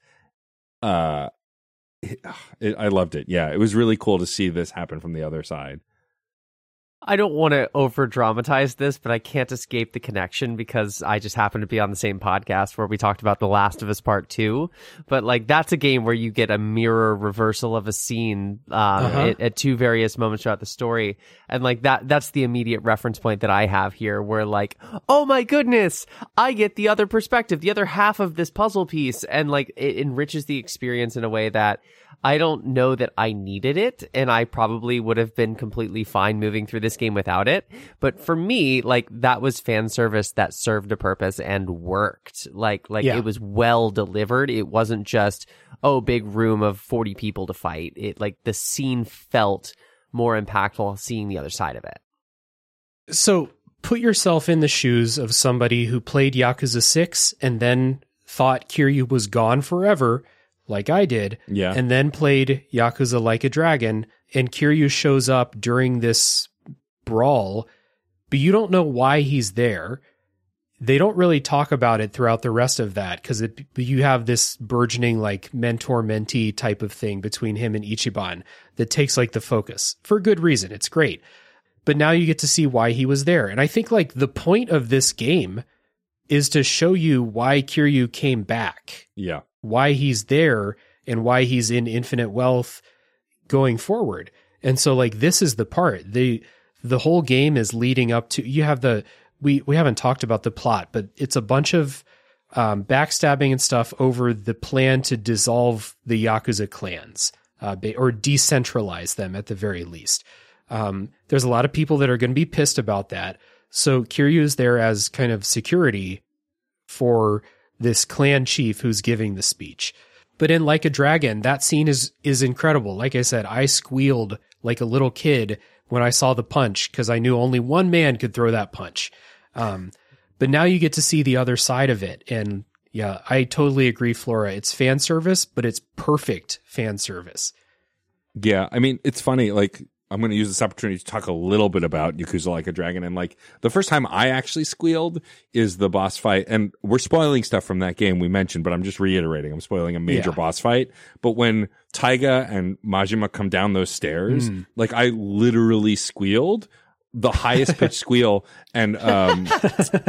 Uh, it, I loved it. Yeah. It was really cool to see this happen from the other side. I don't want to over dramatize this, but I can't escape the connection because I just happen to be on the same podcast where we talked about The Last of Us Part 2. But like, that's a game where you get a mirror reversal of a scene, um, Uh-huh. at, at two various moments throughout the story. And like that, that's the immediate reference point that I have here where like, oh my goodness, I get the other perspective, the other half of this puzzle piece. And like, it enriches the experience in a way that, I don't know that I needed it, and I probably would have been completely fine moving through this game without it. But for me, like that was fan service that served a purpose and worked. Like like Yeah. it was well delivered. It wasn't just oh big room of forty people to fight. It like the scene felt more impactful seeing the other side of it. So put yourself in the shoes of somebody who played Yakuza 6 and then thought Kiryu was gone forever, like I did, Yeah. and then played Yakuza Like a Dragon, and Kiryu shows up during this brawl, but you don't know why he's there. They don't really talk about it throughout the rest of that because you have this burgeoning like mentor mentee type of thing between him and Ichiban that takes like the focus for good reason. It's great but now you get to see why he was there. And I think like the point of this game is to show you why Kiryu came back, yeah. Why he's there, and why he's in infinite wealth going forward. And so like this is the part. The the whole game is leading up to you have the we we haven't talked about the plot, but it's a bunch of um, backstabbing and stuff over the plan to dissolve the Yakuza clans uh, or decentralize them at the very least. Um, there's a lot of people that are going to be pissed about that. So Kiryu is there as kind of security for this clan chief who's giving the speech. But in Like a Dragon, that scene is is incredible. Like I said, I squealed like a little kid when I saw the punch because I knew only one man could throw that punch. Um, but now you get to see the other side of it, and yeah, I totally agree, Flora. It's fan service, but it's perfect fan service. Yeah, I mean, it's funny. Like, I'm going to use this opportunity to talk a little bit about Yakuza Like a Dragon. And like, the first time I actually squealed is the boss fight. And we're spoiling stuff from that game we mentioned, but I'm just reiterating. I'm spoiling a major Yeah. boss fight. But when Taiga and Majima come down those stairs, Mm. like, I literally squealed. The highest pitched squeal, and um,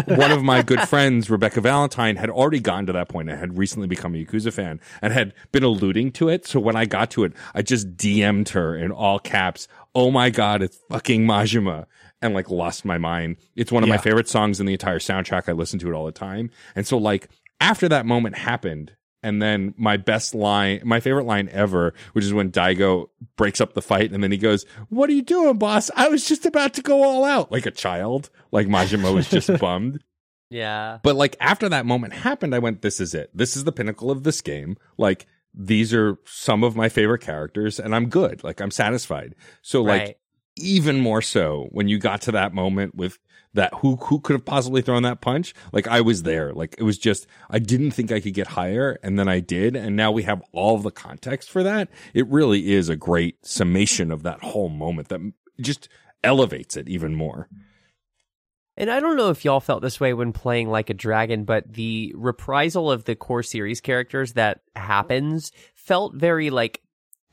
one of my good friends, Rebecca Valentine, had already gotten to that point and had recently become a Yakuza fan and had been alluding to it. So when I got to it, I just DM'd her in all caps, Oh my God, it's fucking Majima. And like lost my mind. It's one of my favorite songs in the entire soundtrack. I listen to it all the time. And so like after that moment happened, and then my best line, my favorite line ever, which is when Daigo breaks up the fight and then he goes, What are you doing, boss? I was just about to go all out like a child. Like Majima was just bummed. Yeah. But like after that moment happened, I went, this is it. This is the pinnacle of this game. Like these are some of my favorite characters and I'm good. Like I'm satisfied. So like even more so when you got to that moment with that who who could have possibly thrown that punch? Like i was there. Like it was just i didn't think i could get higher and then i did and now we have all the context for that. It really is a great summation of that whole moment that just elevates it even more. And I don't know if y'all felt this way when playing Like a Dragon, but the reprisal of the core series characters that happens felt very like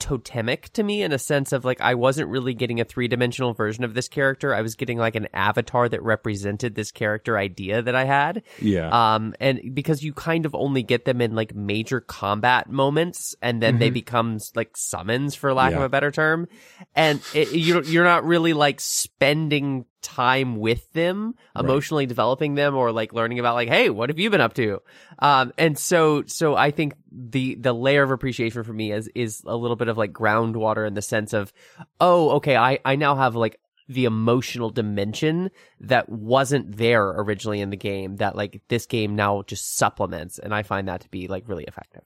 totemic to me in a sense of like I wasn't really getting a three dimensional version of this character. I was getting like an avatar that represented this character idea that I had. yeah Um, and because you kind of only get them in like major combat moments, and then they become like summons, for lack of a better term, and it, you're you're not really like spending time with them, Right. emotionally developing them, or like learning about like, hey, what have you been up to? Um, and so so I think the the layer of appreciation for me is is a little bit of like groundwater in the sense of, oh, okay, I I now have like the emotional dimension that wasn't there originally in the game that like this game now just supplements and i find that to be like really effective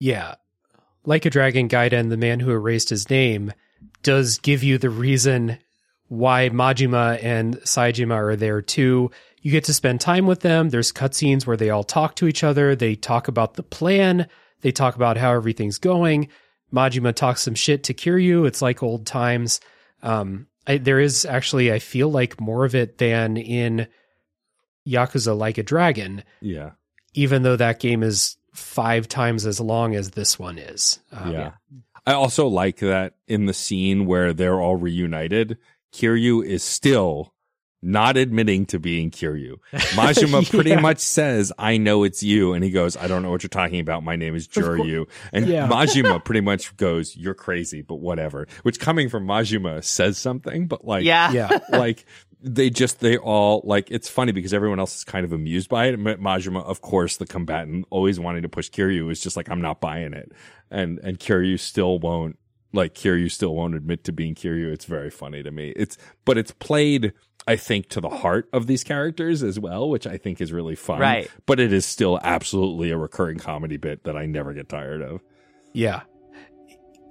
Yeah. Like a Dragon Gaiden, the man who erased his name, does give you the reason why Majima and Saejima are there too. You get to spend time with them. There's cutscenes where they all talk to each other. They talk about the plan. They talk about how everything's going. Majima talks some shit to Kiryu. It's like old times. Um, I, there is actually, I feel like more of it than in Yakuza Like a Dragon yeah even though that game is five times as long as this one is. Um, yeah. I also like that in the scene where they're all reunited, Kiryu is still not admitting to being Kiryu. Majima pretty much says, I know it's you. And he goes, I don't know what you're talking about. My name is Joryu. And Yeah. Majima pretty much goes, you're crazy, but whatever. Which coming from Majima says something, but like, yeah Yeah. like they just they all like it's funny because everyone else is kind of amused by it. Ma- Majima, of course, the combatant, always wanting to push Kiryu, is just like I'm not buying it, and and Kiryu still won't like Kiryu still won't admit to being Kiryu. It's very funny to me. It's but it's played. I think to the heart of these characters as well, which I think is really fun. Right. But it is still absolutely a recurring comedy bit that I never get tired of. Yeah.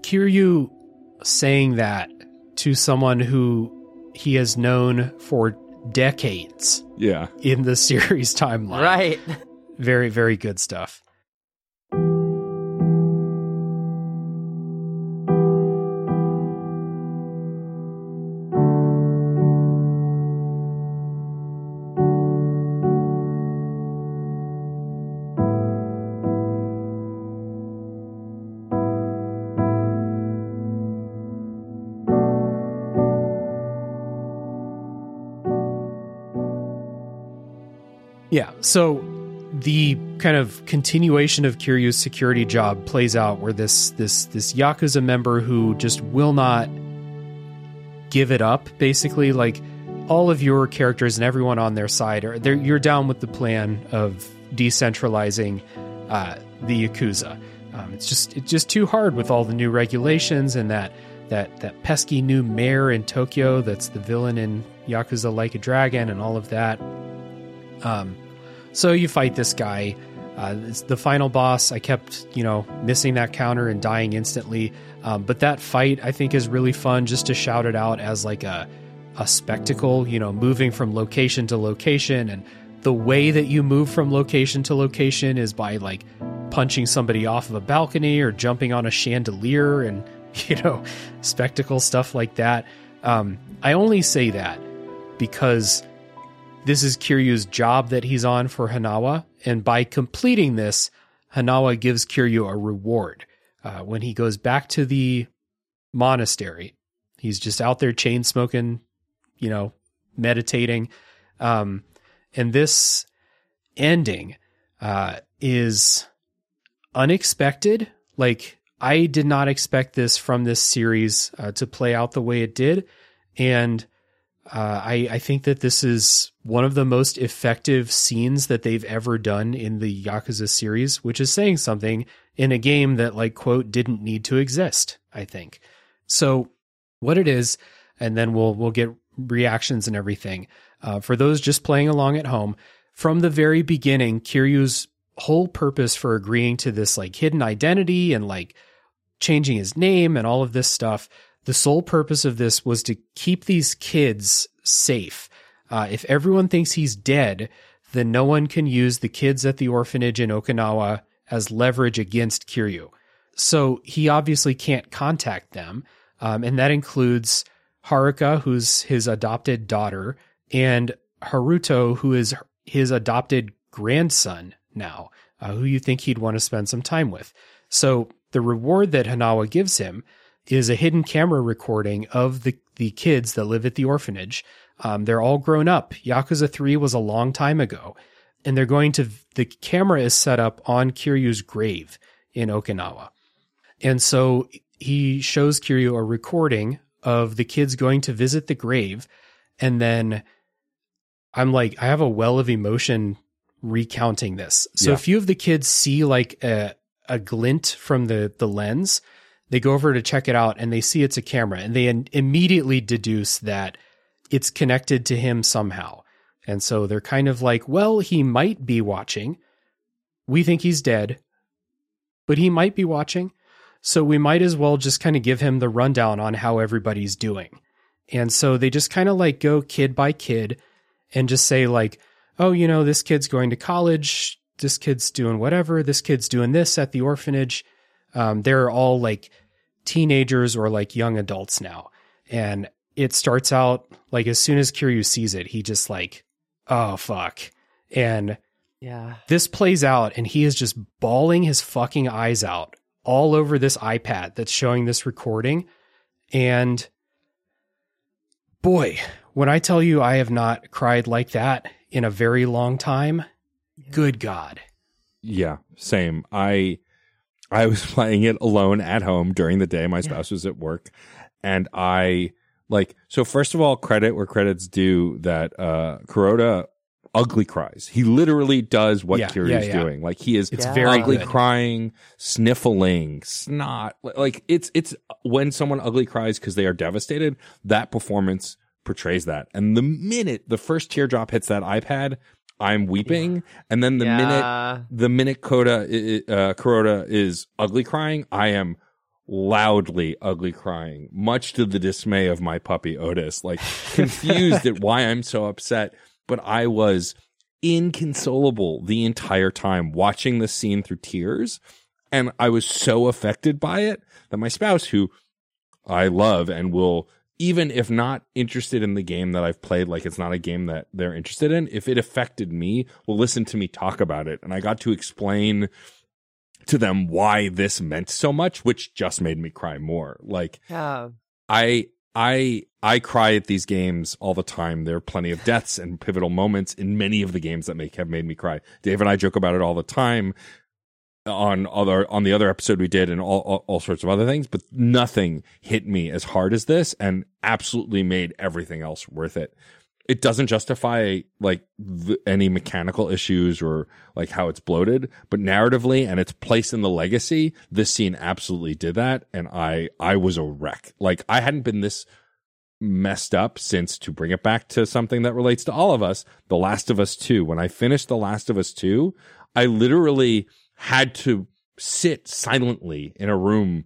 Kiryu saying that to someone who he has known for decades Yeah. in the series timeline. Right. Very, very good stuff. Yeah. So the kind of continuation of Kiryu's security job plays out where this this this Yakuza member who just will not give it up, basically, like all of your characters and everyone on their side are you're down with the plan of decentralizing uh, the Yakuza. Um, it's just it's just too hard with all the new regulations and that that that pesky new mayor in Tokyo that's the villain in Yakuza Like a Dragon and all of that. Um, so you fight this guy. Uh, it's the final boss. I kept, you know, missing that counter and dying instantly. Um, but that fight, I think, is really fun just to shout it out as like a, a spectacle, you know, moving from location to location. And the way that you move from location to location is by like punching somebody off of a balcony or jumping on a chandelier and, you know, spectacle stuff like that. Um, I only say that because this is Kiryu's job that he's on for Hanawa, and by completing this, Hanawa gives Kiryu a reward. Uh, when he goes back to the monastery, he's just out there chain smoking, you know, meditating. Um, and this ending uh, is unexpected. Like, I did not expect this from this series uh, to play out the way it did. And uh, I, I think that this is one of the most effective scenes that they've ever done in the Yakuza series, which is saying something in a game that, like, quote, didn't need to exist, I think. So, what it is, and then we'll we'll get reactions and everything. Uh, for those just playing along at home, from the very beginning, Kiryu's whole purpose for agreeing to this like hidden identity and like changing his name and all of this stuff the sole purpose of this was to keep these kids safe. Uh, if everyone thinks he's dead, then no one can use the kids at the orphanage in Okinawa as leverage against Kiryu. So he obviously can't contact them. Um, and that includes Haruka, who's his adopted daughter, and Haruto, who is his adopted grandson now, uh, who you think he'd want to spend some time with. So the reward that Hanawa gives him is a hidden camera recording of the, the kids that live at the orphanage. Um, they're all grown up. Yakuza 3 was a long time ago. And they're going to, the camera is set up on Kiryu's grave in Okinawa. And so he shows Kiryu a recording of the kids going to visit the grave. And then I'm like, I have a well of emotion recounting this. So Yeah. a few of the kids see like a, a glint from the, the lens. They go over to check it out and they see it's a camera and they in- immediately deduce that it's connected to him somehow. And so they're kind of like, well, he might be watching. We think he's dead, but he might be watching. So we might as well just kind of give him the rundown on how everybody's doing. And so they just kind of like go kid by kid and just say, like, oh, you know, this kid's going to college. This kid's doing whatever. This kid's doing this at the orphanage. Um, they're all like teenagers or like young adults now. And it starts out like as soon as Kiryu sees it, he just like, oh, fuck. And Yeah. this plays out and he is just bawling his fucking eyes out all over this iPad that's showing this recording. And boy, when I tell you I have not cried like that in a very long time, good God. Yeah, same. I I was playing it alone at home during the day. My spouse was at work, and I Like, so first of all, credit where credit's due that uh Kuroda ugly cries. He literally does what Yeah, Kiryu's yeah, yeah. doing. Like he is It's Yeah. very ugly good. crying, sniffling, snot. Like it's it's when someone ugly cries because they are devastated, that performance portrays that. And the minute the first teardrop hits that iPad, I'm weeping. And then the minute the minute Coda uh, Kuroda is ugly crying, I am loudly ugly crying, much to the dismay of my puppy Otis, like confused at why I'm so upset. But I was inconsolable the entire time watching this scene through tears. And I was so affected by it that my spouse, who I love and will, even if not interested in the game that I've played, like it's not a game that they're interested in, if it affected me, will listen to me talk about it. And I got to explain to them why this meant so much, which just made me cry more. Like. I I I cry at these games all the time. There are plenty of deaths and pivotal moments in many of the games that make have made me cry. Dave and I joke about it all the time on other on the other episode we did and all, all all sorts of other things, but nothing hit me as hard as this and absolutely made everything else worth it. It doesn't justify like any mechanical issues or like how it's bloated, but narratively and its place in the legacy, this scene absolutely did that, and I I was a wreck. Like I hadn't been this messed up since to bring it back to something that relates to all of us, The Last of Us 2. When I finished The Last of Us 2, I literally had to sit silently in a room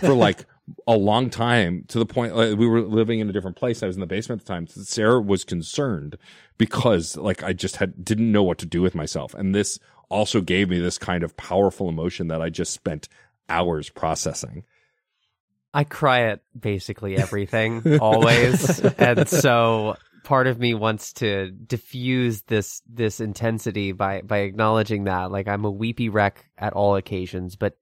for like a long time to the point like, we were living in a different place. I was in the basement at the time. Sarah was concerned because like I just had didn't know what to do with myself. And this also gave me this kind of powerful emotion that I just spent hours processing. I cry at basically everything always. and so part of me wants to diffuse this this intensity by by acknowledging that like I'm a weepy wreck at all occasions, but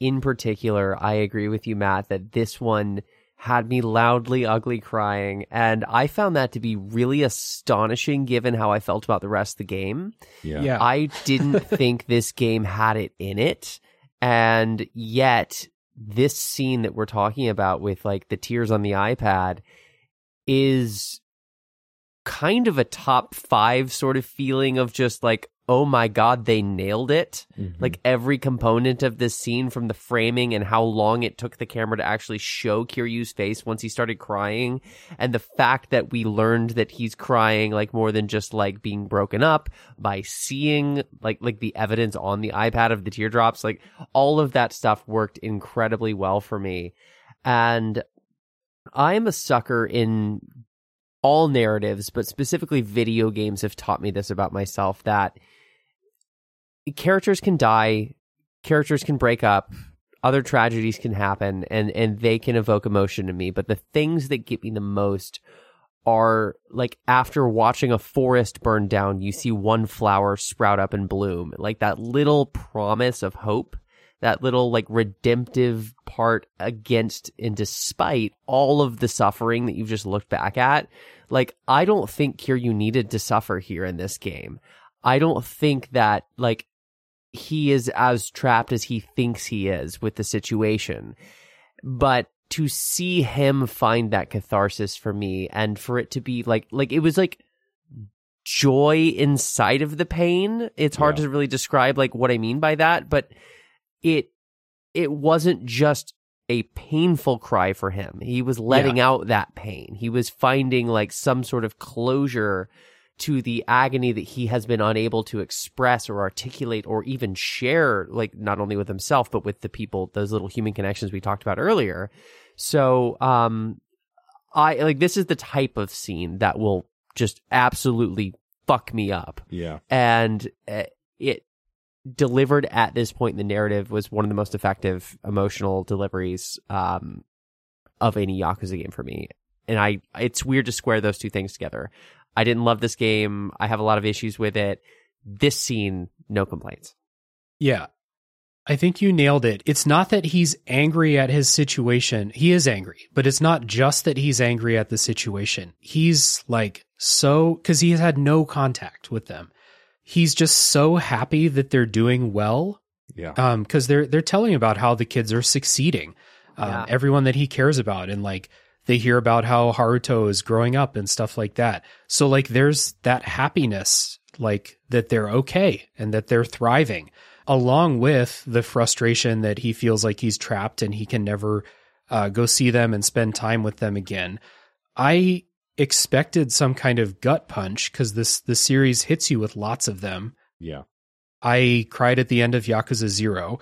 in particular, I agree with you Matt that this one had me loudly ugly crying and I found that to be really astonishing given how I felt about the rest of the game. Yeah. Yeah. I didn't think this game had it in it. And yet, this scene that we're talking about with like the tears on the iPad is kind of a top five sort of feeling of just like, oh my God, they nailed it. Mhm. Like every component of this scene from the framing and how long it took the camera to actually show Kiryu's face once he started crying. And the fact that we learned that he's crying like more than just like being broken up by seeing like, like the evidence on the iPad of the teardrops, like all of that stuff worked incredibly well for me. And I'm a sucker in all narratives, but specifically video games have taught me this about myself that characters can die, characters can break up, other tragedies can happen, and and they can evoke emotion in me. But the things that get me the most are like after watching a forest burn down, you see one flower sprout up and bloom, like that little promise of hope. That little like redemptive part against and despite all of the suffering that you've just looked back at, like I don't think Kiryu needed to suffer here in this game. I don't think that like he is as trapped as he thinks he is with the situation. But to see him find that catharsis for me and for it to be like like it was like joy inside of the pain. It's hard Yeah. to really describe like what I mean by that, but it it wasn't just a painful cry for him. He was letting out that pain. He was finding like some sort of closure to the agony that he has been unable to express or articulate or even share, like not only with himself, but with the people, those little human connections we talked about earlier. So, um, I like this is the type of scene that will just absolutely fuck me up Yeah. and uh, it delivered at this point in the narrative was one of the most effective emotional deliveries um, of any Yakuza game for me. And I, it's weird to square those two things together. I didn't love this game. I have a lot of issues with it. This scene, no complaints. Yeah. I think you nailed it. It's not that he's angry at his situation. He is angry, but it's not just that he's angry at the situation. He's like so, cause he has had no contact with them. He's just so happy that they're doing well. Yeah. Um, cause they're, they're telling about how the kids are succeeding. Um, Yeah. everyone that he cares about and like they hear about how Haruto is growing up and stuff like that. So like there's that happiness like that they're okay and that they're thriving along with the frustration that he feels like he's trapped and he can never uh, go see them and spend time with them again. I expected some kind of gut punch because this the series hits you with lots of them. Yeah. I cried at the end of Yakuza Zero.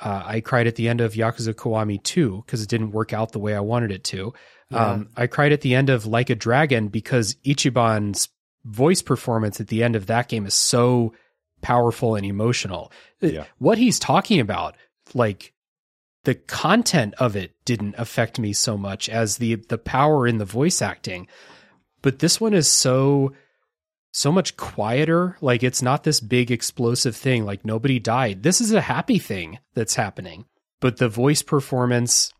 Uh, I cried at the end of Yakuza Kiwami 2 because it didn't work out the way I wanted it to. Um, I cried at the end of Like a Dragon because Ichiban's voice performance at the end of that game is so powerful and emotional. Uh, Yeah. What he's talking about, like the content of it didn't affect me so much as the the power in the voice acting. But this one is so so much quieter. Like it's not this big explosive thing. Like nobody died. This is a happy thing that's happening. But the voice performance,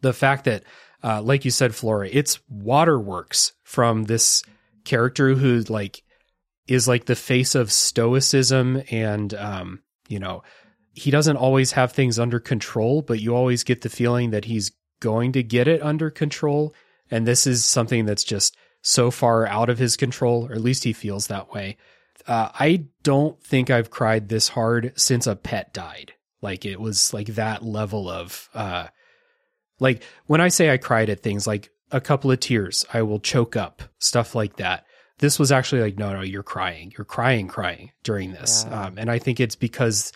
the fact that, uh, like you said, Flora, it's waterworks from this character who like is like the face of stoicism and, um, you know, he doesn't always have things under control, but you always get the feeling that he's going to get it under control. And this is something that's just so far out of his control, or at least he feels that way. Uh, I don't think I've cried this hard since a pet died. Like it was like that level of, uh, like when I say I cried at things like a couple of tears, I will choke up, stuff like that. This was actually like, no, no, you're crying. You're crying, crying during this. Yeah. Um, and I think it's because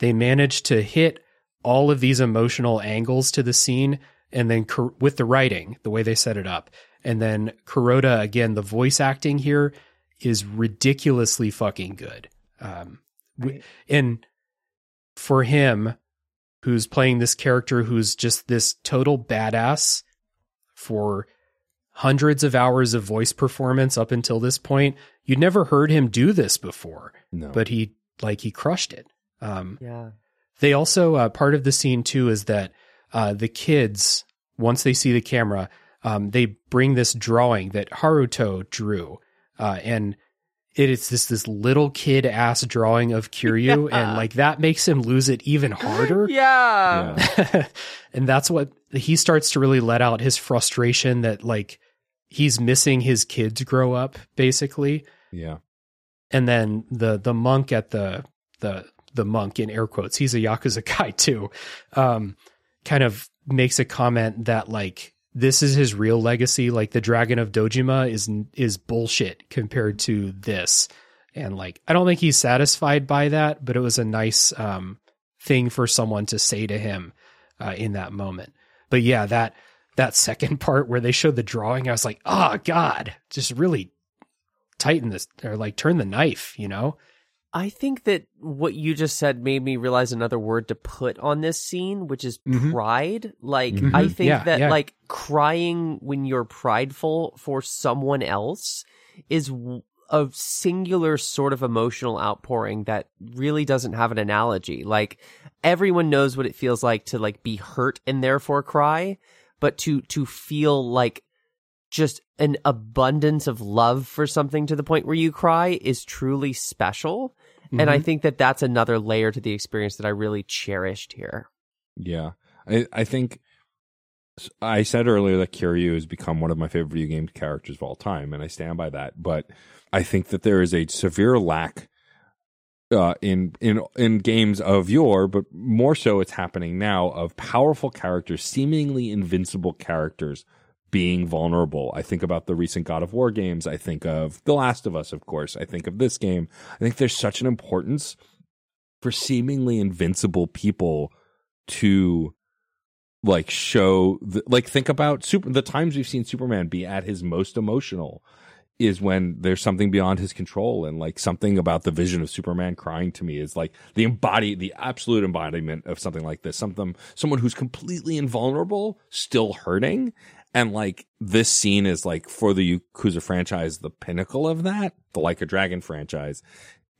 they managed to hit all of these emotional angles to the scene and then Kur- with the writing, the way they set it up. And then Kuroda, again, the voice acting here is ridiculously fucking good. Um, w- and for him, who's playing this character who's just this total badass for hundreds of hours of voice performance up until this point, you'd never heard him do this before, No. but he like he crushed it. Um, Yeah. they also uh, part of the scene too is that uh, the kids once they see the camera, um, they bring this drawing that Haruto drew, uh, and it is this this little kid ass drawing of Kiryu, Yeah. and like that makes him lose it even harder. Yeah. Yeah. and that's what he starts to really let out his frustration that like he's missing his kids grow up basically Yeah. and then the the monk at the the the monk in air quotes he's a yakuza guy too um kind of makes a comment that like this is his real legacy. Like the dragon of dojima is is bullshit compared to this. And like i don't think he's satisfied by that but it was a nice um thing for someone to say to him uh, in that moment. But yeah that that second part where they showed the drawing i was like oh god just really tighten this or like turn the knife you know I think that what you just said made me realize another word to put on this scene, which is Mhm. pride. Like, Mhm. I think Yeah, that, yeah. like, crying when you're prideful for someone else is a singular sort of emotional outpouring that really doesn't have an analogy. Like, everyone knows what it feels like to, like, be hurt and therefore cry, but to, to feel like just an abundance of love for something to the point where you cry is truly special. And I Mhm. think that that's another layer to the experience that I really cherished here. Yeah. I, I think I said earlier that Kiryu has become one of my favorite video game characters of all time, and I stand by that. But I think that there is a severe lack uh, in in in games of yore, but more so it's happening now of powerful characters, seemingly invincible characters being vulnerable. I think about the recent God of War games. I think of The Last of Us, of course. I think of this game. I think there's such an importance for seemingly invincible people to like show the, like think about super the times we've seen Superman be at his most emotional is when there's something beyond his control and like something about the vision of Superman crying to me is like the embody the absolute embodiment of something like this something someone who's completely invulnerable still hurting and like this scene is like for the Yakuza franchise the pinnacle of that the Like a Dragon franchise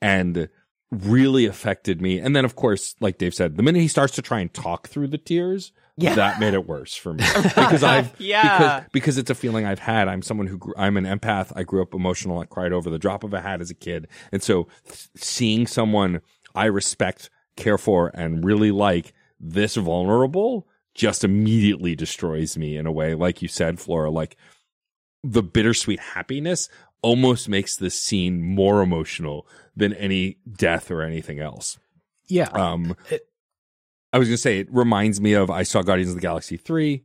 and really affected me and then of course like Dave said the minute he starts to try and talk through the tears Yeah. that made it worse for me because I've Yeah. because because it's a feeling I've had. I'm someone who grew, I'm an empath. I grew up emotional. I cried over the drop of a hat as a kid, and so th- seeing someone I respect, care for, and really like this vulnerable just immediately destroys me in a way, like you said, Flora, like the bittersweet happiness almost makes this scene more emotional than any death or anything else. Yeah. Um, It- I was gonna say it reminds me of I saw Guardians of the Galaxy three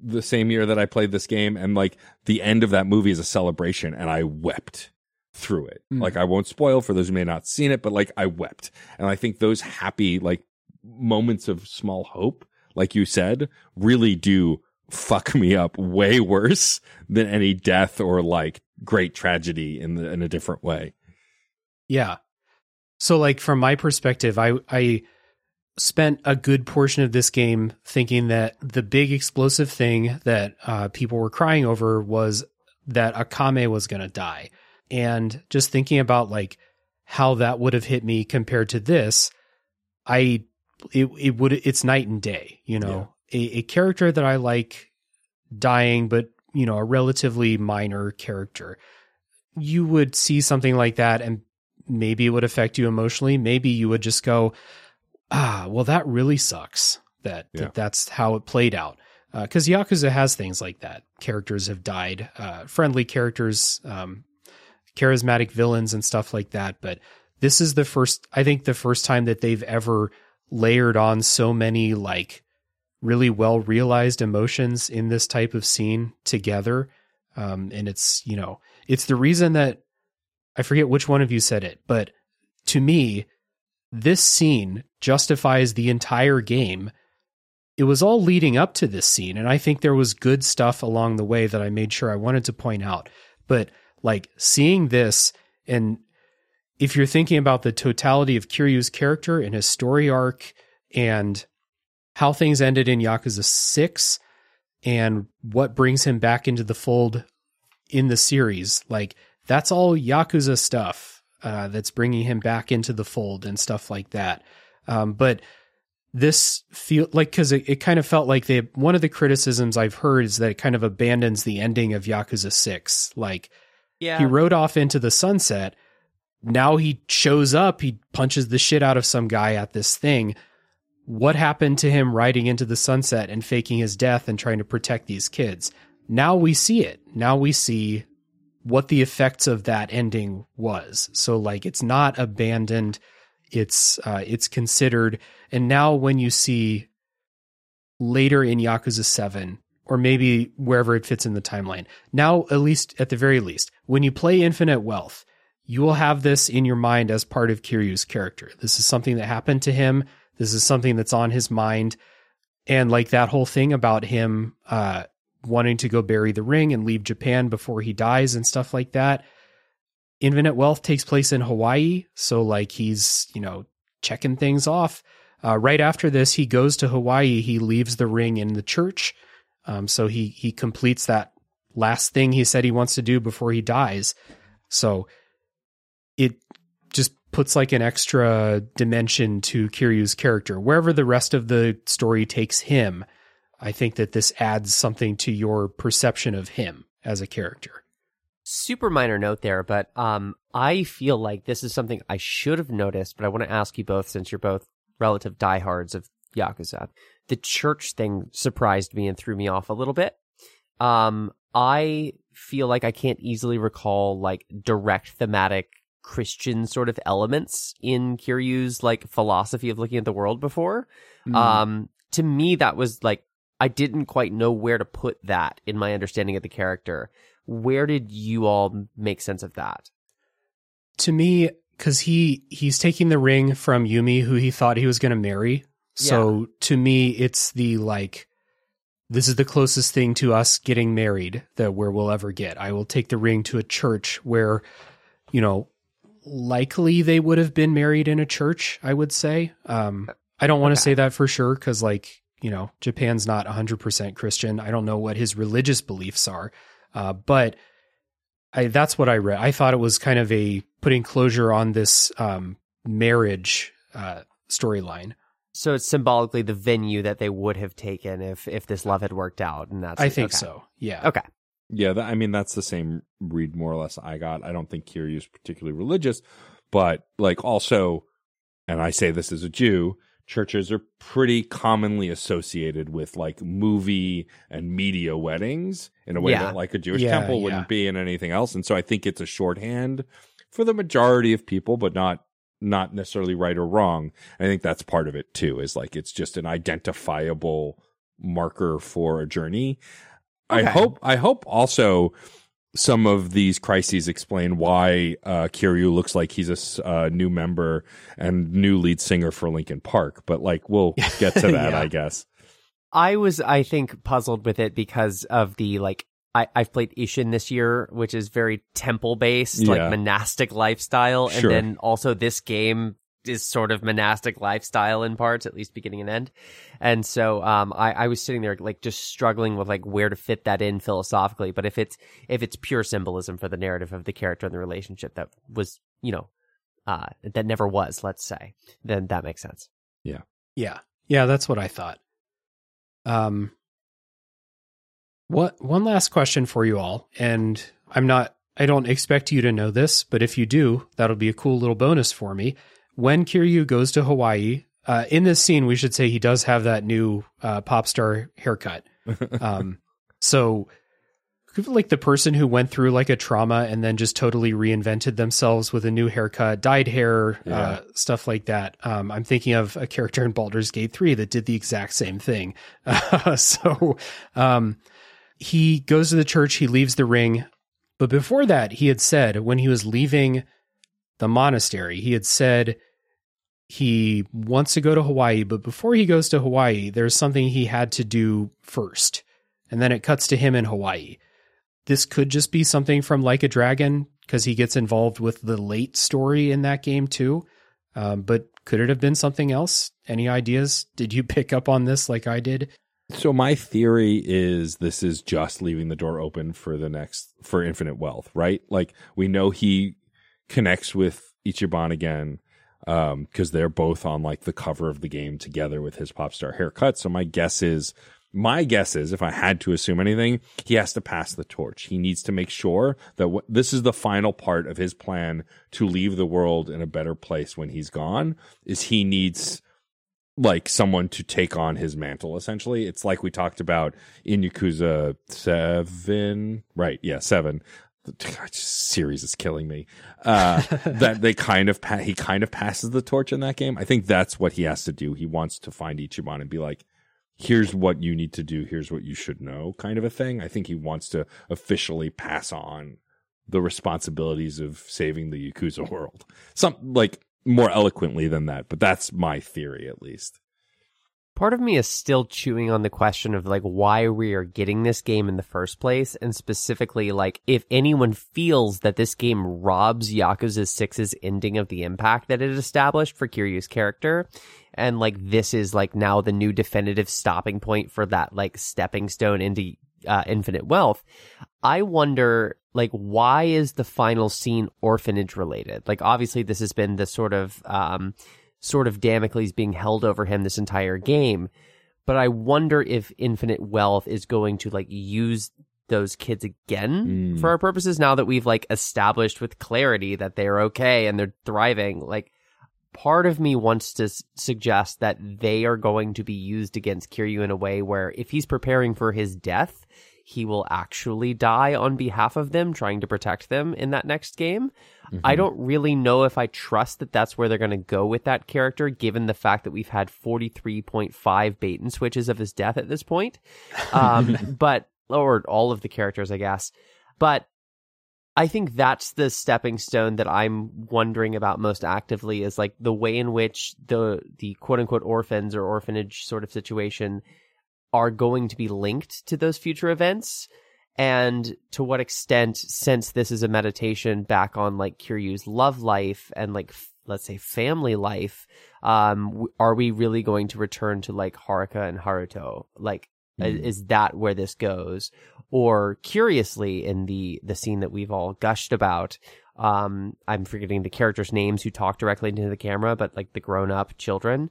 the same year that I played this game, and like the end of that movie is a celebration, and I wept through it. Mm. Like I won't spoil for those who may not have seen it, but like I wept, and I think those happy like moments of small hope, like you said, really do fuck me up way worse than any death or like great tragedy in the in a different way. Yeah. So like from my perspective, I I spent a good portion of this game thinking that the big explosive thing that uh, people were crying over was that Akame was going to die, and just thinking about like how that would have hit me compared to this, I it it would it's night and day. You know, a, a character that I like dying, but you know, a relatively minor character. You would see something like that and maybe it would affect you emotionally. Maybe you would just go, ah, well, that really sucks that, Yeah. that that's how it played out. Because Yakuza has things like that. Characters have died, uh, friendly characters, um, charismatic villains, and stuff like that. But this is the first, I think, the first time that they've ever layered on so many like really well realized emotions in this type of scene together. Um, and it's, you know, it's the reason that I forget which one of you said it, but to me, this scene justifies the entire game. It was all leading up to this scene, and I think there was good stuff along the way that I made sure I wanted to point out. But like seeing this, and if you're thinking about the totality of Kiryu's character and his story arc and how things ended in Yakuza 6 and what brings him back into the fold in the series, like that's all Yakuza stuff uh, that's bringing him back into the fold and stuff like that. Um, but this feel like because it, it kind of felt like they one of the criticisms I've heard is that it kind of abandons the ending of Yakuza Six. Like Yeah. he rode off into the sunset. Now he shows up, he punches the shit out of some guy at this thing. What happened to him riding into the sunset and faking his death and trying to protect these kids? Now we see it. Now we see what the effects of that ending was. So like it's not abandoned. It's uh it's considered and now when you see later in Yakuza 7 or maybe wherever it fits in the timeline. Now at least at the very least, when you play Infinite Wealth, you will have this in your mind as part of Kiryu's character. This is something that happened to him. This is something that's on his mind. And like that whole thing about him uh wanting to go bury the ring and leave Japan before he dies and stuff like that. Infinite Wealth takes place in Hawaii, so like he's, you know, checking things off. Uh, right after this, he goes to Hawaii. He leaves the ring in the church, um, so he he completes that last thing he said he wants to do before he dies. So puts like an extra dimension to Kiryu's character. Wherever the rest of the story takes him, I think that this adds something to your perception of him as a character. super minor note there, but um, I feel like this is something I should have noticed, but I want to ask you both since you're both relative diehards of Yakuza. The church thing surprised me and threw me off a little bit. Um, I feel like I can't easily recall like direct thematic Christian sort of elements in Kiryu's like philosophy of looking at the world before. Um, to me, that was like I didn't quite know where to put that in my understanding of the character. Where did you all make sense of that? to me because he he's taking the ring from Yumi, who he thought he was going to marry. So to me, it's the like, this is the closest thing to us getting married that where we'll ever get. I will take the ring to a church where, you know, likely they would have been married in a church. I would say. Um, I don't want to Okay. say that for sure because, like, you know, Japan's not 100% Christian. I don't know what his religious beliefs are, uh, but I, that's what I read. I thought it was kind of a putting closure on this um, marriage uh, storyline. So it's symbolically the venue that they would have taken if if this love had worked out, and that's I think okay. so. Yeah. Okay, Yeah, that, I mean that's the same read more or less I got. I don't think Kiryu is particularly religious, but like also, and I say this as a Jew, churches are pretty commonly associated with like movie and media weddings in a way Yeah. that like a Jewish Yeah, temple yeah. wouldn't be in anything else. And so I think it's a shorthand for the majority of people, but not not necessarily right or wrong. I think that's part of it too, is like it's just an identifiable marker for a journey. I hope I hope also some of these crises explain why uh, Kiryu looks like he's a uh, new member and new lead singer for Linkin Park. But like, we'll get to that, Yeah. I guess. I was, I think, puzzled with it because of the like. I, I've played Ishin this year, which is very temple based, Yeah. like monastic lifestyle, Sure. and then also this game is sort of monastic lifestyle in parts, at least beginning and end. And so, um, I, I was sitting there like just struggling with like where to fit that in philosophically. But if it's if it's pure symbolism for the narrative of the character and the relationship that was, you know, uh, that never was, let's say, then that makes sense. Yeah. Yeah, Yeah, that's what I thought. Um what one last question for you all and I'm not I don't expect you to know this, but if you do, that'll be a cool little bonus for me. When Kiryu goes to Hawaii, uh, in this scene, we should say he does have that new uh, pop star haircut. Um, so, like the person who went through like a trauma and then just totally reinvented themselves with a new haircut, dyed hair, Yeah. uh, stuff like that. Um, I'm thinking of a character in Baldur's Gate 3 that did the exact same thing. so, um, he goes to the church, he leaves the ring. But before that, he had said when he was leaving the monastery, he had said he wants to go to Hawaii, but before he goes to Hawaii, there's something he had to do first. And then it cuts to him in Hawaii. This could just be something from Like a Dragon because he gets involved with the late story in that game too. Um, but could it have been something else? Any ideas? Did you pick up on this like I did? So my theory is this is just leaving the door open for the next for infinite wealth, right? Like we know he connects with Ichiban again um because they're both on like the cover of the game together with his pop star haircut. So my guess is my guess is if I had to assume anything, he has to pass the torch. He needs to make sure that wh- this is the final part of his plan to leave the world in a better place when he's gone is he needs like someone to take on his mantle essentially it's like we talked about in yakuza 7 right yeah 7 the God, series is killing me. Uh that they kind of pa- he kind of passes the torch in that game. I think that's what he has to do. He wants to find ichiban and be like here's what you need to do. Here's what you should know kind of a thing. I think he wants to officially pass on the responsibilities of saving the yakuza world. Some like more eloquently than that but that's my theory at least part of me is still chewing on the question of like why we are getting this game in the first place and specifically like if anyone feels that this game robs Yakuza 6's ending of the impact that it established for Kiryu's character and like this is like now the new definitive stopping point for that like stepping stone into uh, infinite wealth I wonder like why is the final scene orphanage related like obviously this has been the sort of um sort of Damocles being held over him this entire game. But I wonder if Infinite Wealth is going to like use those kids again Mm. for our purposes now that we've like established with clarity that they're okay and they're thriving. Like part of me wants to s- suggest that they are going to be used against Kiryu in a way where if he's preparing for his death, he will actually die on behalf of them, trying to protect them in that next game. I don't really know if I trust that that's where they're going to go with that character, given the fact that we've had 43.5 bait and switches of his death at this point. Um, but, or all of the characters, I guess. But I think that's the stepping stone that I'm wondering about most actively is like the way in which the, the quote unquote orphans or orphanage sort of situation are going to be linked to those future events and to what extent since this is a meditation back on like Kiryu's love life and like f- let's say family life um w- are we really going to return to like Haruka and Haruto like i- Mm. is that where this goes or curiously in the the scene that we've all gushed about um I'm forgetting the characters names who talk directly into the camera but like the grown up children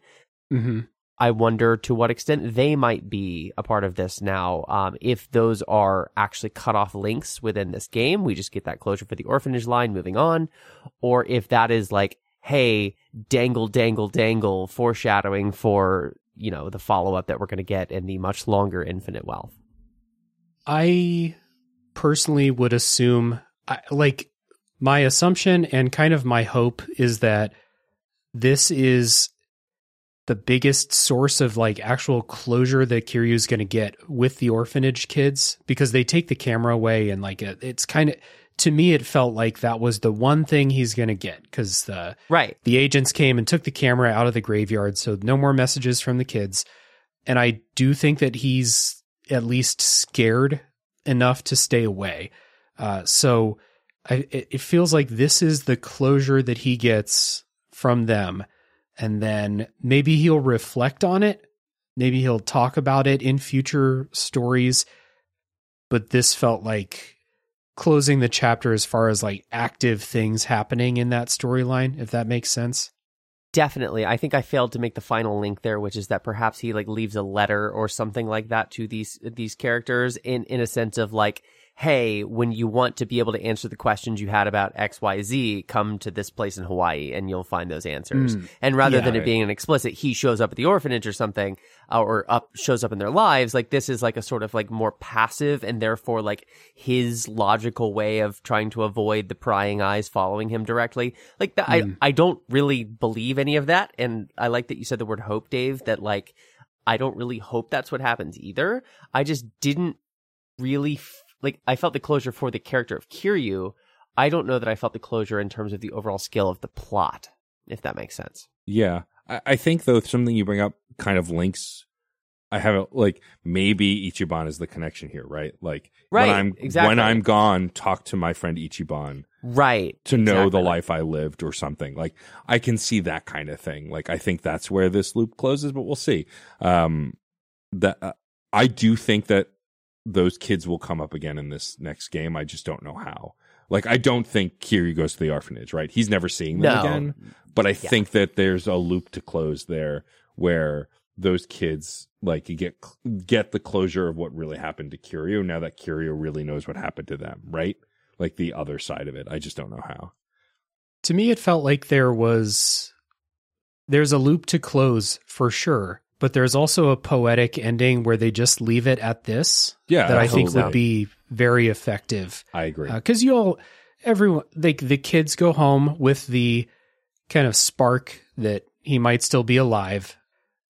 Mm-hmm. I wonder to what extent they might be a part of this now. Um, if those are actually cut off links within this game, we just get that closure for the orphanage line moving on, or if that is like, hey, dangle, dangle, dangle, foreshadowing for you know the follow up that we're going to get in the much longer Infinite Wealth. I personally would assume, like, my assumption and kind of my hope is that this is the biggest source of like actual closure that Kiryu's going to get with the orphanage kids because they take the camera away and like it, it's kind of to me it felt like that was the one thing he's going to get because the Right. the agents came and took the camera out of the graveyard so no more messages from the kids. And i do think that he's at least scared enough to stay away. Uh, so I, it it feels like this is the closure that he gets from them and then maybe he'll reflect on it. Maybe he'll talk about it in future stories. But this felt like closing the chapter as far as like active things happening in that storyline if that makes sense. Definitely. I think I failed to make the final link there, which is that perhaps he like leaves a letter or something like that to these these characters in in a sense of like, hey, when you want to be able to answer the questions you had about XYZ, come to this place in Hawaii and you'll find those answers. Mm. And rather Yeah. than it Right. being an explicit, he shows up at the orphanage or something, uh, or up shows up in their lives. Like this is like a sort of like more passive and therefore like his logical way of trying to avoid the prying eyes following him directly. Like that, Mm. I I don't really believe any of that, and I like that you said the word hope, Dave. That like I don't really hope that's what happens either. I just didn't really like. I felt the closure for the character of Kiryu. I don't know that I felt the closure in terms of the overall scale of the plot, if that makes sense. Yeah. I, I think though something you bring up kind of links I have a, like maybe Ichiban is the connection here, right? Like Right, when I'm exactly. when I'm gone, talk to my friend Ichiban Right. to know exactly. the life I lived or something. Like I can see that kind of thing. Like I think that's where this loop closes, but we'll see. Um that uh, I do think that those kids will come up again in this next game. I just don't know how. Like I don't think Kiryu goes to the orphanage, right? He's never seeing them No. again. But I think that there's a loop to close there where those kids like get get the closure of what really happened to Kiryu now that Kiryu really knows what happened to them, right? Like the other side of it. I just don't know how. to me it felt like there was there's a loop to close for sure but there's also a poetic ending where they just leave it at this Yeah, that i think would be very effective I agree. because you'll everyone like the kids go home with the kind of spark that he might still be alive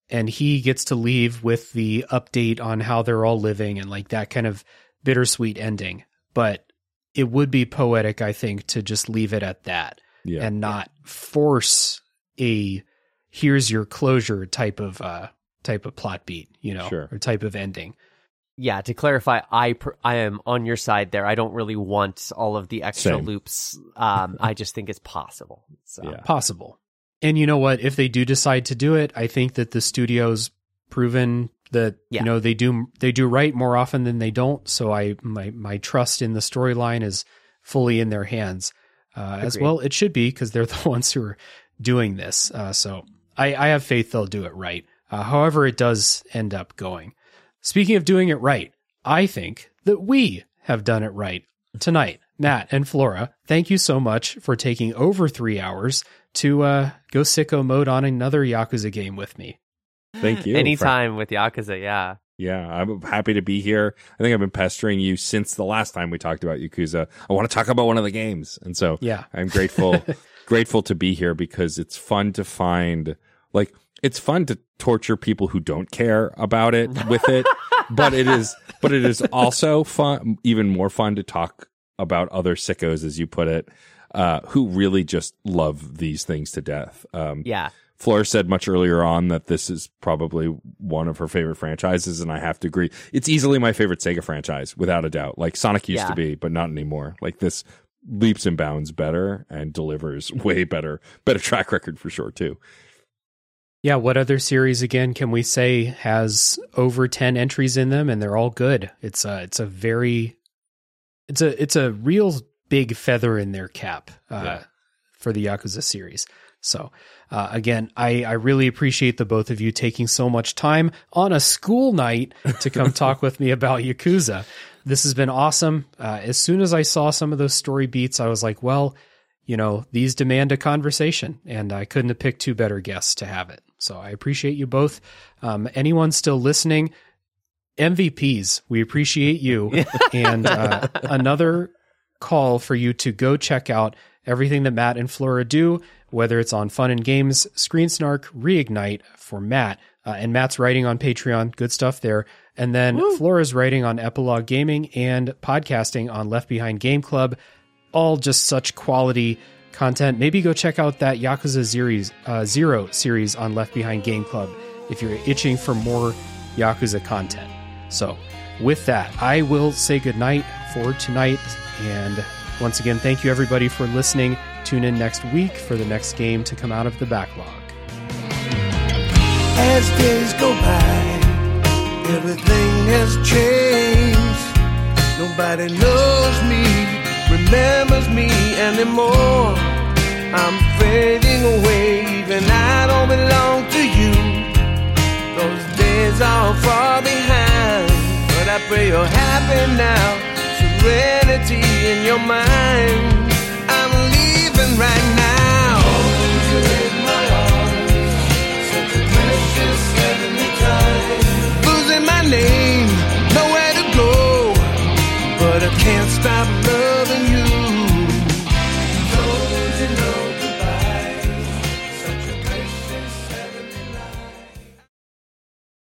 and he gets to leave with the update on how they're all living and like that kind of bittersweet ending but it would be poetic i think to just leave it at that yeah. and not force a here's your closure type of uh type of plot beat you know Sure. or type of ending Yeah, to clarify, I per- I am on your side there. I don't really want all of the extra Same. loops. Um, I just think it's possible. So Yeah. possible. And you know what? If they do decide to do it, I think that the studio's proven that Yeah. you know they do they do right more often than they don't. So I my my trust in the storyline is fully in their hands, uh, as well it should be because they're the ones who are doing this. Uh, so I, I have faith they'll do it right. Uh, however, it does end up going. Speaking of doing it right, I think that we have done it right tonight. Matt and Flora, thank you so much for taking over three hours to uh, go sicko mode on another Yakuza game with me. Thank you. anytime with Yakuza, yeah. Yeah, I'm happy to be here. I think I've been pestering you since the last time we talked about Yakuza. I want to talk about one of the games. And so Yeah. I'm grateful grateful to be here because it's fun to find like it's fun to torture people who don't care about it with it, but it is but it is also fun even more fun to talk about other sickos as you put it, uh who really just love these things to death. Um Yeah. Flora said much earlier on that this is probably one of her favorite franchises, and I have to agree. It's easily my favorite Sega franchise, without a doubt. Like Sonic used Yeah. to be, but not anymore. Like this leaps and bounds better and delivers way better, better track record for sure too. Yeah, what other series again can we say has over 10 entries in them and they're all good. It's a it's a very it's a it's a real big feather in their cap uh, Yeah. for the Yakuza series. So, uh, again, I, I really appreciate the both of you taking so much time on a school night to come talk with me about Yakuza. This has been awesome. Uh, as soon as I saw some of those story beats, I was like, well, you know, these demand a conversation, and I couldn't have picked two better guests to have it. So I appreciate you both. Um, anyone still listening, MVPs, we appreciate you. and uh, another call for you to go check out everything that Matt and Flora do, whether it's on Fun and Games, Screen Snark, Reignite for Matt. Uh, and Matt's writing on Patreon, good stuff there. And then Flora's writing on Epilogue Gaming and podcasting on Left Behind Game Club. All just such quality content. Maybe go check out that Yakuza series, uh, Zero series on Left Behind Game Club if you're itching for more Yakuza content. So, with that, I will say goodnight for tonight. And once again, thank you everybody for listening. Tune in next week for the next game to come out of the backlog. As days go by, everything has changed. Nobody knows me, remembers me anymore. I'm fading away, even I don't belong to you. Those days are far behind, but I pray you're happy now. Serenity in your mind. I'm leaving right now. Hold you in my arms, such a precious heavenly time. Losing my name, but I can't stop loving you.